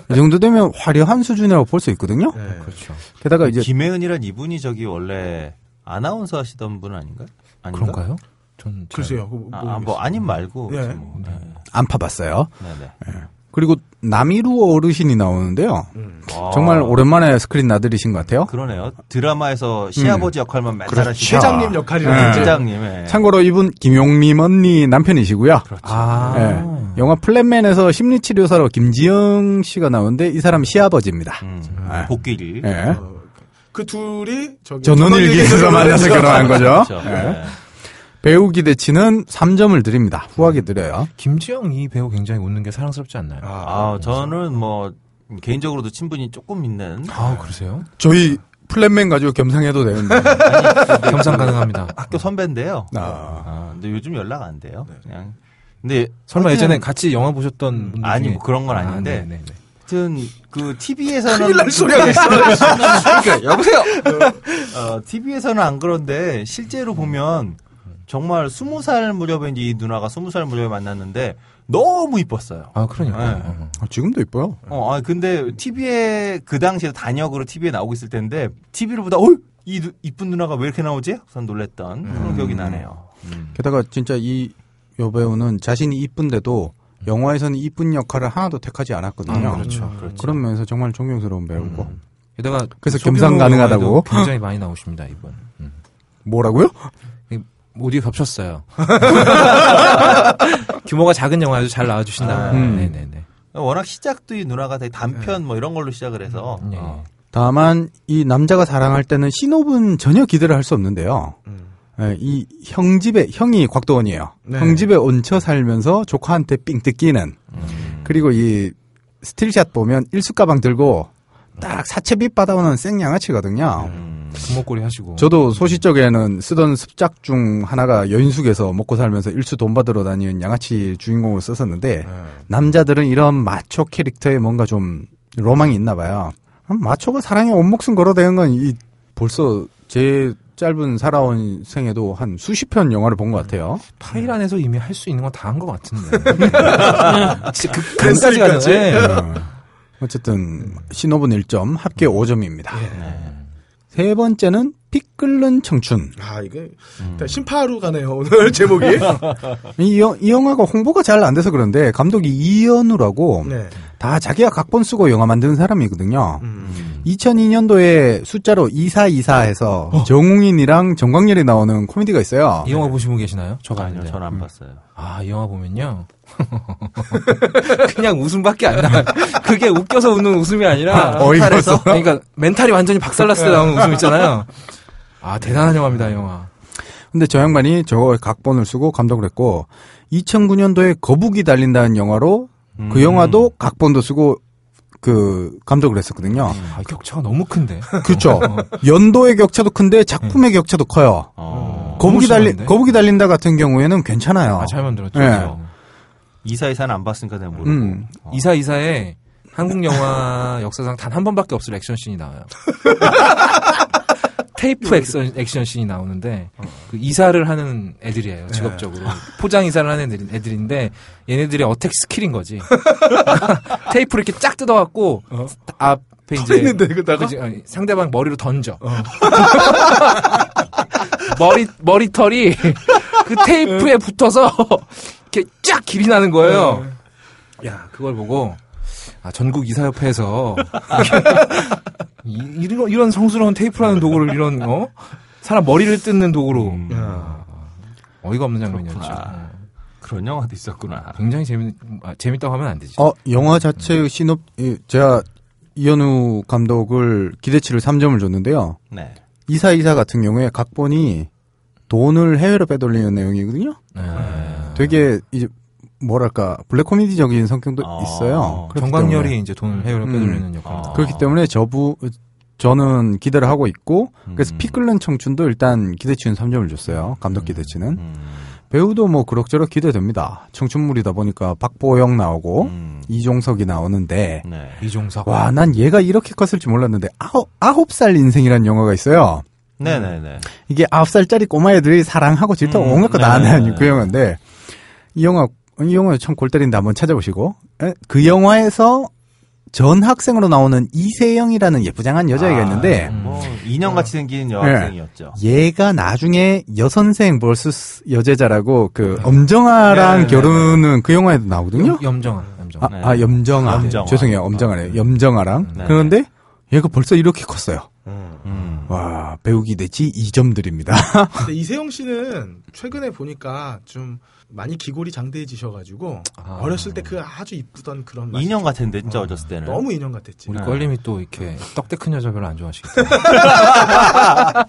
이 정도 되면 화려한 수준이라고 볼 수 있거든요. 네. 그렇죠. 게다가 이제 김혜은이란 이분이 저기 원래 아나운서 하시던 분 아닌가요? 아닌가? 그런가요? 전 잘- 글쎄요. 아. 아, 뭐 아님 말고. 예. 뭐, 네. 안 파봤어요. 네네. 그리고 남이루 어르신이 나오는데요. 아, 정말 오랜만에 스크린 나들이신 것 같아요. 그러네요. 드라마에서 시아버지 역할만 맨날 그렇죠. 하시죠. 회장님 네. 역할이라든지. 회장님. 예. 참고로 이분 김용림 언니 남편이시고요. 아. 예. 영화 플랜맨에서 심리치료사로 김지영 씨가 나오는데 이 사람 시아버지입니다. 음, 아. 복귀일. 예. 그 둘이 저기 전원일기에서 만나서 (laughs) 결혼한 거죠. 그렇죠. 예. 네. 배우 기대치는 3점을 드립니다. 후하게 드려요. 김지영 이 배우 굉장히 웃는 게 사랑스럽지 않나요? 아, 저는 뭐 개인적으로도 친분이 조금 있는 아, 그러세요? 저희 플랜맨 가지고 겸상해도 되는데. (laughs) 겸상 가능합니다. 학교 선배인데요. 아. 아, 근데 요즘 연락 안 돼요. 그냥. 근데 설마 하여튼 예전에 같이 영화 보셨던 분들 아니 중에 뭐 그런 건 아, 아닌데 네네네. 하여튼 그 (laughs) TV에서는 큰일 날 소리가 있어. (laughs) 그러니까 여보세요. 어, TV에서는 안 그런데 실제로 보면 정말 스무 살 무렵에 이제 이 누나가 스무 살 무렵에 만났는데 너무 이뻤어요. 아, 그러니까. 네. 어. 아, 지금도 이뻐요. 어, 아 근데 TV에 그 당시에 단역으로 TV에 나오고 있을 텐데 TV를 보다 어, 이 누- 이쁜 누나가 왜 이렇게 나오지? 우선 놀랬던 그런 기억이 나네요. 음. 게다가 진짜 이 여배우는 자신이 이쁜데도 영화에서는 이쁜 역할을 하나도 택하지 않았거든요. 아, 그렇죠. 그렇죠. 런 면에서 정말 존경스러운 배우고. 게다가 그래서 겸상 가능하다고? 굉장히 많이 나오십니다, 이번. 음. 뭐라고요? 오디오 겹쳤어요. (laughs) (laughs) 규모가 작은 영화에도 잘 나와주신다. 아, 음. 네네네. 워낙 시작도 이 누나가 되게 단편 뭐 이런 걸로 시작을 해서 예. 어. 다만 이 남자가 사랑할 때는 신호분 전혀 기대를 할 수 없는데요. 예, 이 형집에 형이 곽도원이에요. 네. 형집에 얹혀 살면서 조카한테 삥 뜯기는. 그리고 이 스틸샷 보면 일수 가방 들고 딱 사채빚 받아오는 생양아치거든요. 금목걸이 하시고. 저도 소시적에는 쓰던 습작 중 하나가 여인숙에서 먹고 살면서 일수 돈 받으러 다니는 양아치 주인공으로 썼었는데 남자들은 이런 마초 캐릭터에 뭔가 좀 로망이 있나 봐요. 음, 마초가 사랑에 온목숨 걸어대는 건 이 벌써 제 짧은 살아온 생에도 한 수십 편 영화를 본 것 같아요. 파일 안에서 이미 할 수 있는 건 다 한 것 같은데. 진짜 (laughs) 그, 그까지 가네. 어. 어쨌든 신호분 1점, 합계 5점입니다. 세 번째는 피 끓는 청춘. 아, 이게 일단 심파루 가네요. 오늘 (laughs) 제목이. 이, 영- 이 영화가 홍보가 잘 안 돼서 그런데 감독이 이현우라고 네. 다 자기가 각본 쓰고 영화 만드는 사람이거든요. 음. 2002년도에 숫자로 2424해서 정웅인이랑 정광렬이 나오는 코미디가 있어요. 이 영화 보시고 계시나요? 저가 아니요. 저는 안 봤어요. 아, 이 영화 보면요. (laughs) 그냥 웃음밖에 안 나. 그게 웃겨서 웃는 웃음이 아니라. 어이가 멘탈에서? 그러니까 멘탈이 완전히 박살났을 때 나오는 웃음 있잖아요. 아, 대단한 영화입니다, 이 영화. 근데 저 양반이 저 각본을 쓰고 감독을 했고 2009년도에 거북이 달린다는 영화로 그 영화도 각본도 쓰고 그 감독을 했었거든요. 아, 격차가 너무 큰데. 그렇죠. (laughs) 연도의 격차도 큰데 작품의 격차도 커요. 어. 거북이 심한데? 거북이 달린다 같은 경우에는 괜찮아요. 아, 잘 만들었죠. 예. 그죠? 이사 이사는 안 봤으니까 내가 모르고. 음. 어. 이사 이사에 한국 영화 (laughs) 역사상 단 한 번밖에 없을 액션 씬이 나와요. (laughs) 테이프 액션, 액션 씬이 나오는데 그 이사를 하는 애들이에요 직업적으로 포장 이사를 하는 애들, 애들인데 얘네들의 attack skill인 거지 (laughs) 테이프를 이렇게 쫙 뜯어갖고 앞에 이제 있는데 그지? 아니, 상대방 머리로 던져 머리 머리털이 그 테이프에 붙어서 이렇게 쫙 길이 나는 거예요. 야 그걸 보고 아 전국 이사협회에서 (laughs) 이, 이런 이런 성스러운 테이프라는 도구를 이런 어 사람 머리를 뜯는 도구로 어이가 없는 장면이었죠. 그렇구나. 그런 영화도 있었구나. 굉장히 재밌 아, 재밌다고 하면 안 되지. 어, 영화 자체의 시놉, 이, 제가 이현우 감독을 기대치를 3점을 줬는데요. 네. 이사 이사 같은 경우에 각본이 돈을 해외로 빼돌리는 내용이거든요. 네. 되게 이제 뭐랄까 블랙 코미디적인 성격도 어. 있어요. 정광열이 때문에. 이제 돈을 해외로 음. 빼돌리는 역할. 어. 그렇기 때문에 저부 저는 기대를 하고 있고 그래서 음. 피 끓는 청춘도 일단 기대치는 3점을 줬어요. 감독 기대치는 음. 배우도 뭐 그럭저럭 기대됩니다. 청춘물이다 보니까 박보영 나오고 음. 이종석이 나오는데 네. 이종석. 와난 얘가 이렇게 컸을 줄 몰랐는데 아홉 아홉 살 인생이라는 영화가 있어요. 네네네. 이게 아홉 살짜리 꼬마애들이 사랑하고 질투하고 음, 온갖 거 네, 다 네, 하는 네. 그 영화인데 이 영화 이 영화 참골 때린다 한번 찾아보시고 에? 그 영화에서 전 학생으로 나오는 이세영이라는 예쁘장한 여자애가 아, 있는데 뭐 인형같이 생긴 여학생이었죠. 얘가 나중에 여선생 vs 여제자라고 그 엄정아랑 네, 네, 결혼은 그 영화에도 나오거든요. 염- 염정아. 염정아. 아, 네. 아, 염정아. 염정아. 죄송해요. 엄정아래요. 염정아랑. 네. 그런데 얘가 벌써 이렇게 컸어요. 음. 와, 배우 기대치 2점 드립니다. (laughs) 근데 이세영 씨는 최근에 보니까 좀 많이 기골이 장대해지셔가지고 아. 어렸을 때 그 아주 이쁘던 그런 인형 좀- 같은데 진짜 어, 어렸을 때는. 너무 인형 같았지. 우리 네. 껄림이 또 이렇게 떡대 큰 여자 별로 안 좋아하시겠다. (laughs)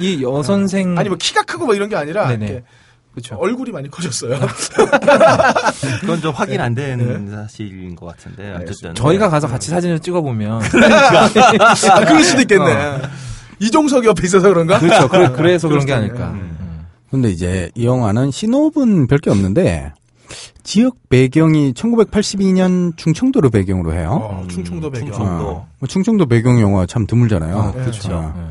이 여선생 아니 뭐 키가 크고 뭐 이런 게 아니라 네네. 이렇게 그렇죠. 얼굴이 많이 커졌어요. (laughs) 그건 좀 확인 안된 사실인 것 같은데 어쨌든 저희가 가서 같이 사진을 찍어 보면 (laughs) 아, 그럴 수도 있겠네. 이종석 옆에 있어서 그런가? 그렇죠. 그래, 그래서 그런 게 아닐까. 있네. 음. 근데 이제 이 영화는 신호분 별게 없는데 지역 배경이 1982년 충청도를 배경으로 해요. 어, 충청도 배경. 충청도. 어, 뭐 충청도 배경 영화 참 드물잖아요. 아, 그렇죠. 어. 네.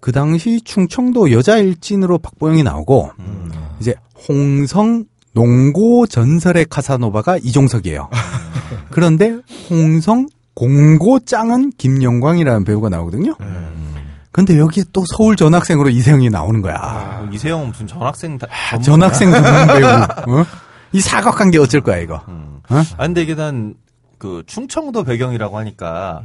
그 당시 충청도 여자 일진으로 박보영이 나오고 음. 이제 홍성 농고 전설의 카사노바가 이종석이에요. (laughs) 그런데 홍성 공고 짱은 김영광이라는 배우가 나오거든요. 근데 여기에 또 서울 전학생으로 이세영이 나오는 거야. 어, 이세영은 무슨 전학생 다, 아, 전학생 전문 배우. (laughs) 어? 이 사각관계 어쩔 거야 이거. 음. 어? 아 근데 이게 난 그 충청도 배경이라고 하니까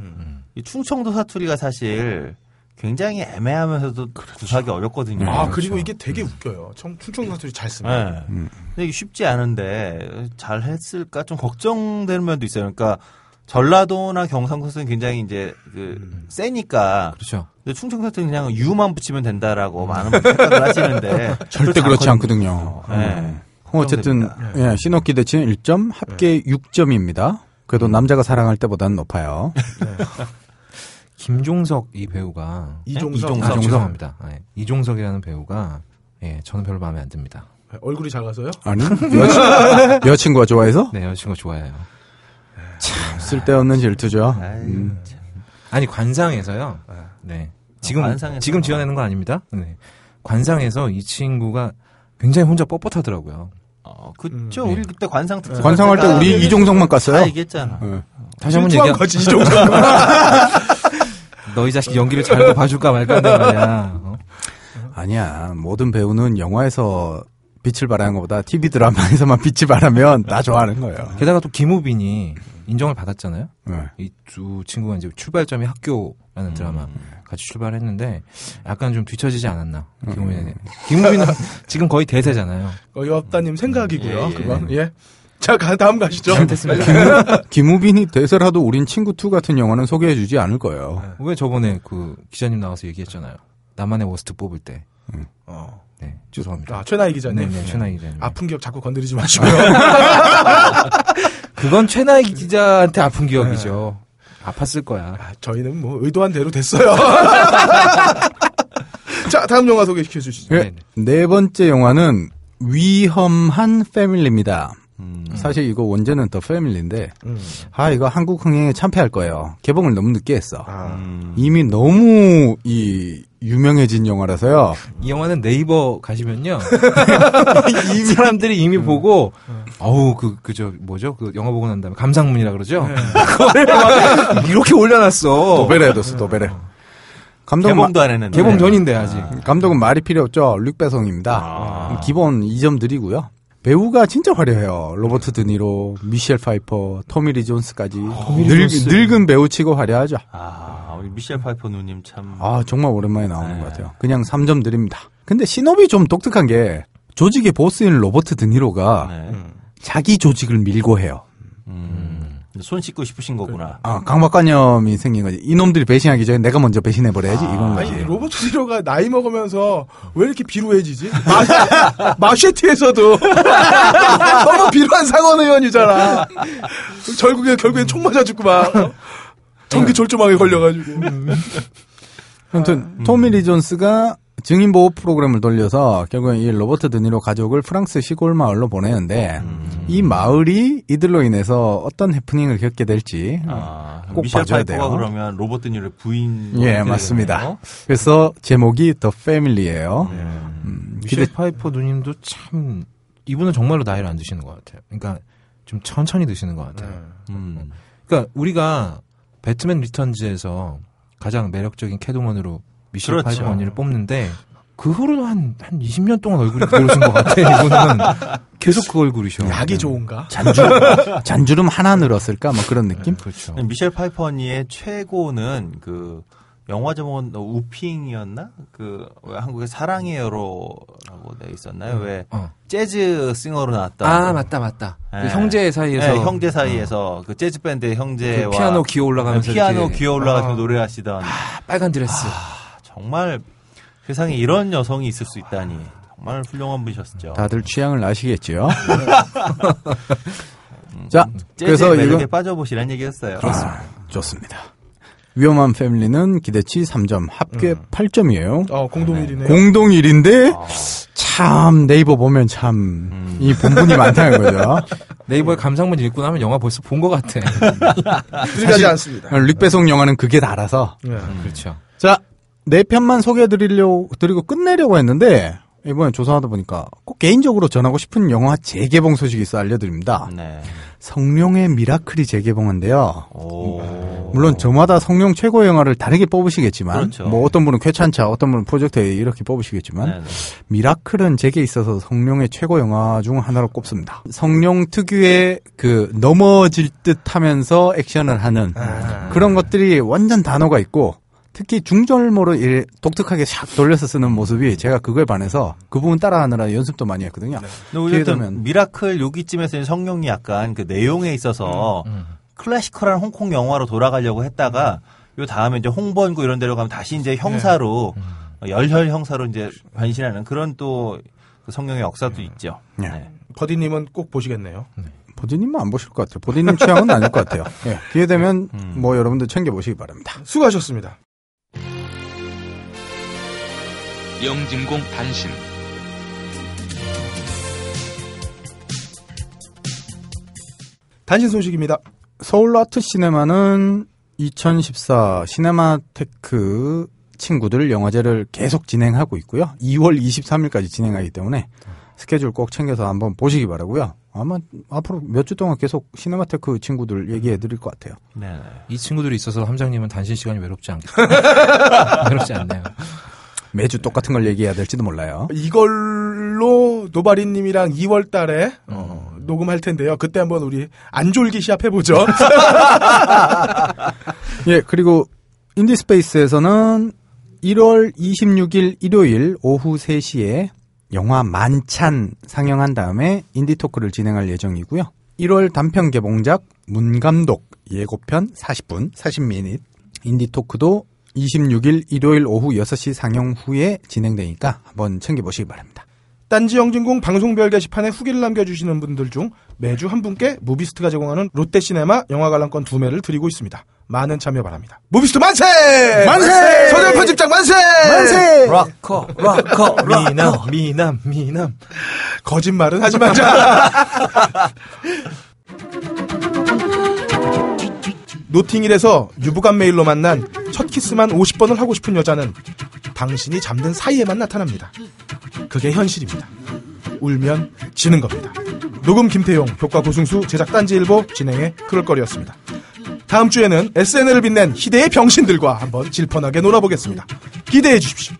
이 충청도 사투리가 사실 굉장히 애매하면서도 구사하기 어렵거든요. 아 그리고 이게 되게 웃겨요. 청, 충청도 사투리 잘 쓰면. 네. 근데 이게 쉽지 않은데 잘 했을까 좀 걱정되는 면도 있어요. 그러니까 전라도나 경상도는 굉장히 이제 그 세니까 그렇죠. 근데 충청도는 그냥 유만 붙이면 된다라고 많은 분들 생각을 하시는데 (laughs) 절대 그렇지 않거든요. 네. 음. 어쨌든. 예, 신호 기대치는 1점, 합계 6점입니다. 그래도 남자가 사랑할 때보다는 높아요. 김종석 이 배우가 이종석. 이종석. 아, 이종석. 죄송합니다. 네. 이종석이라는 배우가 예, 저는 별로 마음에 안 듭니다. 얼굴이 작아서요? 아니 (laughs) 여친, 여친구가 좋아해서 네, 여자친구 좋아해요. 쓸데없는 질투죠. 아이, 음. 참. 아니 관상에서요. 네. 지금 관상에서? 지금 지어내는 건 아닙니다. 네. 관상에서 이 친구가 굉장히 혼자 뻣뻣하더라고요. 어, 그쵸. 음, 우리 그때 관상 특집 관상할 때 우리 이종석만 다 깠어요. 얘기했잖아. 예. 다시 한번 질투한 얘기. 거지 이종석. (laughs) 너희 자식 연기를 잘고 봐줄까 말까 하는 말이야. 어? 아니야. 모든 배우는 영화에서 빛을 발하는 것보다 TV 드라마에서만 빛을 발하면 다 좋아하는 거예요. 게다가 또 김우빈이 인정을 받았잖아요. 예. 이두 친구가 이제 출발점이 학교라는 드라마 같이 출발했는데 약간 좀 뒤처지지 않았나. 김우빈. 김우빈은 (laughs) 지금 거의 대세잖아요. 어이없다님 생각이고요. 예, 예. 그건 예. 자 가- 다음 가시죠. 잘못했습니다. (laughs) 김우빈이 대세라도 우린 친구 2 같은 영화는 소개해주지 않을 거예요. 왜 저번에 그 기자님 나와서 얘기했잖아요. 나만의 워스트 뽑을 때. 어. 네, 죄송합니다. 아 최나희 기자님. 네, 네, 최나희 기자님. 아픈 기억 자꾸 건드리지 마시고요. (laughs) 그건 최나희 기자한테 아픈 기억이죠. 아팠을 거야. 아, 저희는 뭐 의도한 대로 됐어요. 자 (laughs) 자, 다음 영화 소개시켜 주시죠. 예, 네 번째 영화는 위험한 패밀리입니다. 음. 사실 이거 원제는 더 패밀리인데 음. 아 이거 한국 흥행에 참패할 거예요. 개봉을 너무 늦게 했어. 아. 음. 이미 너무 이 유명해진 영화라서요. 이 영화는 네이버 가시면요. 이 (laughs) (laughs) 사람들이 이미 보고, 어우, 그, 그, 저, 뭐죠? 그 영화 보고 난 다음에 감상문이라 그러죠? (laughs) 막 이렇게 올려놨어. 도배를 뒀어 도배를. 감독 개봉도 안 했는데. 개봉 전인데, 아직. 감독은 말이 필요 없죠. 뤽 베송입니다. 기본 2점 드리고요. 배우가 진짜 화려해요. 로버트 드니로, 미셸 파이퍼, 토미 리 존스까지 늙, 늙은 배우치고 화려하죠. 아, 우리 미셸 파이퍼 누님 참. 아 정말 오랜만에 나오는 네. 것 같아요. 그냥 3점 드립니다. 근데 신업이 좀 독특한 게 조직의 보스인 로버트 드니로가 네. 자기 조직을 밀고 해요. 음. 손 씻고 싶으신 거구나. 아 강박관념이 생긴 거지. 이놈들이 배신하기 전에 내가 먼저 배신해버려야지 이건 거지. 아니 로버트 디로가 나이 먹으면서 왜 이렇게 비루해지지? 마, (laughs) 마쉐티에서도 (laughs) 너무 비루한 상원 의원이잖아. 결국에 결국엔 총 맞아 죽고 막 어? 전기 졸조망에 걸려가지고. 아무튼 토미 리 존스가 증인 보호 프로그램을 돌려서 결국엔 이 로버트 드니로 가족을 프랑스 시골 마을로 보내는데 이 마을이 이들로 인해서 어떤 해프닝을 겪게 될지 아, 꼭 미셸 봐줘야 파이퍼가 돼요. 그러면 로버트 드니로의 부인. 예 맞습니다. 그래서 제목이 더 패밀리예요. 네. 음, 미셸 파이퍼 누님도 참, 이분은 정말로 나이를 안 드시는 것 같아요. 그러니까 좀 천천히 드시는 것 같아요. 음. 그러니까 우리가 배트맨 리턴즈에서 가장 매력적인 캣우먼으로 미셸 그렇죠. 파이퍼 언니를 뽑는데 그 후로 한, 한 20년 동안 얼굴이 그러신 것 같아. 이분은 계속 그 얼굴이셔. 약이 좋은가? 잔주름, 잔주름 하나 늘었을까 뭐 그런 느낌? 그렇죠. 미셸 파이퍼 언니의 최고는 그 영화 제목은 우핑이었나? 그왜 한국엔 사랑의 행로라고 돼 있었나요? 왜 어. 재즈 싱어로 나왔던 아, 맞다, 맞다. 그 네. 형제 사이에서. 네, 형제 사이에서 그 재즈 밴드의 형제와 그 피아노 기어 올라가면서. 피아노 이렇게 기어 올라가면서 아, 노래하시던 빨간 드레스. 정말 세상에 이런 여성이 있을 수 있다니 정말 훌륭한 분이셨죠. 다들 취향을 아시겠지요? (laughs) 자, 재즈의 그래서 이거 빠져보시란 얘기였어요. 아, 좋습니다. 위험한 패밀리는 기대치 3점, 합계 8점이에요. 어 공동 1위네. 공동 1인데 참 네이버 보면 참이 본분이 많다는 거죠. (laughs) 네이버에 감상문 읽고 나면 영화 벌써 본 것 같아. (laughs) 들어가지 않습니다. 릭 배송 영화는 그게 다라서 네. 그렇죠. 자, 네 편만 소개해드리려고, 드리고 끝내려고 했는데, 이번에 조사하다 보니까 꼭 개인적으로 전하고 싶은 영화 재개봉 소식이 있어 알려드립니다. 네. 성룡의 미라클이 재개봉한데요. 오. 물론 저마다 성룡 최고 영화를 다르게 뽑으시겠지만, 그렇죠. 뭐 어떤 분은 쾌찬차, 어떤 분은 프로젝트 A 이렇게 뽑으시겠지만, 네, 네. 미라클은 제게 있어서 성룡의 최고 영화 중 하나로 꼽습니다. 성룡 특유의 그 넘어질 듯 하면서 액션을 하는 그런 것들이 완전 다 녹아 있고 특히 중절모로 이 독특하게 샥 돌려서 쓰는 모습이 제가 그거에 반해서 그 부분 따라하느라 연습도 많이 했거든요. 근데 기회 어쨌든 되면. 미라클 여기쯤에서 성룡이 약간 그 내용에 있어서 음, classical한 홍콩 영화로 돌아가려고 했다가 요 다음에 이제 홍번구 이런 데로 가면 다시 이제 형사로 음. 열혈 형사로 이제 변신하는 그런 또 그 성룡의 역사도 있죠. 네. 네. 버디님은 꼭 보시겠네요. 보디님은 안 보실 것 같아요. 보디님 취향은 아닐 것 같아요. 예, 기회 되면 음. 뭐 여러분들 챙겨 보시기 바랍니다. 수고하셨습니다. 영진공 단신 단신 소식입니다. 서울 아트 시네마는 2014 시네마테크 친구들 영화제를 계속 진행하고 있고요. 2월 23일까지 진행하기 때문에 스케줄 꼭 챙겨서 한번 보시기 바라고요. 아마 앞으로 몇 주 동안 계속 시네마테크 친구들 얘기해 드릴 것 같아요. 네. 네. 이 친구들이 있어서 함장님은 단신 시간이 외롭지 않겠 (laughs) 외롭지 않네요. 매주 똑같은 걸 얘기해야 될지도 몰라요. 이걸로 노바리님이랑 2월 달에 어, 녹음할 텐데요. 그때 한번 우리 안졸기 시합 해보죠. (laughs) 예, 그리고 인디스페이스에서는 1월 26일 일요일 오후 3시에 영화 만찬 상영한 다음에 인디 토크를 진행할 예정이고요. 1월 단편 개봉작 문감독 예고편 40분, 40미닛 인디 토크도 26일 일요일 오후 6시 상영 후에 진행되니까 한번 챙겨보시기 바랍니다. 딴지 영진공 방송별 게시판에 후기를 남겨주시는 분들 중 매주 한 분께 무비스트가 제공하는 롯데시네마 영화 관람권 두 매를 드리고 있습니다. 많은 참여 바랍니다. 무비스트 만세! 만세! 서재 편집장 만세! 만세! 락커, 락커, (laughs) 미남, 미남, 미남. 거짓말은 하지 말자. (laughs) 노팅힐에서 You've Got Mail로 만난 첫 키스만 50번을 하고 싶은 여자는 당신이 잠든 사이에만 나타납니다. 그게 현실입니다. 울면 지는 겁니다. 녹음 김태용, 효과 고승수, 제작 딴지일보, 진행의 그럴거리였습니다. 다음 주에는 SNL을 빛낸 희대의 병신들과 한번 질펀하게 놀아보겠습니다. 기대해 주십시오.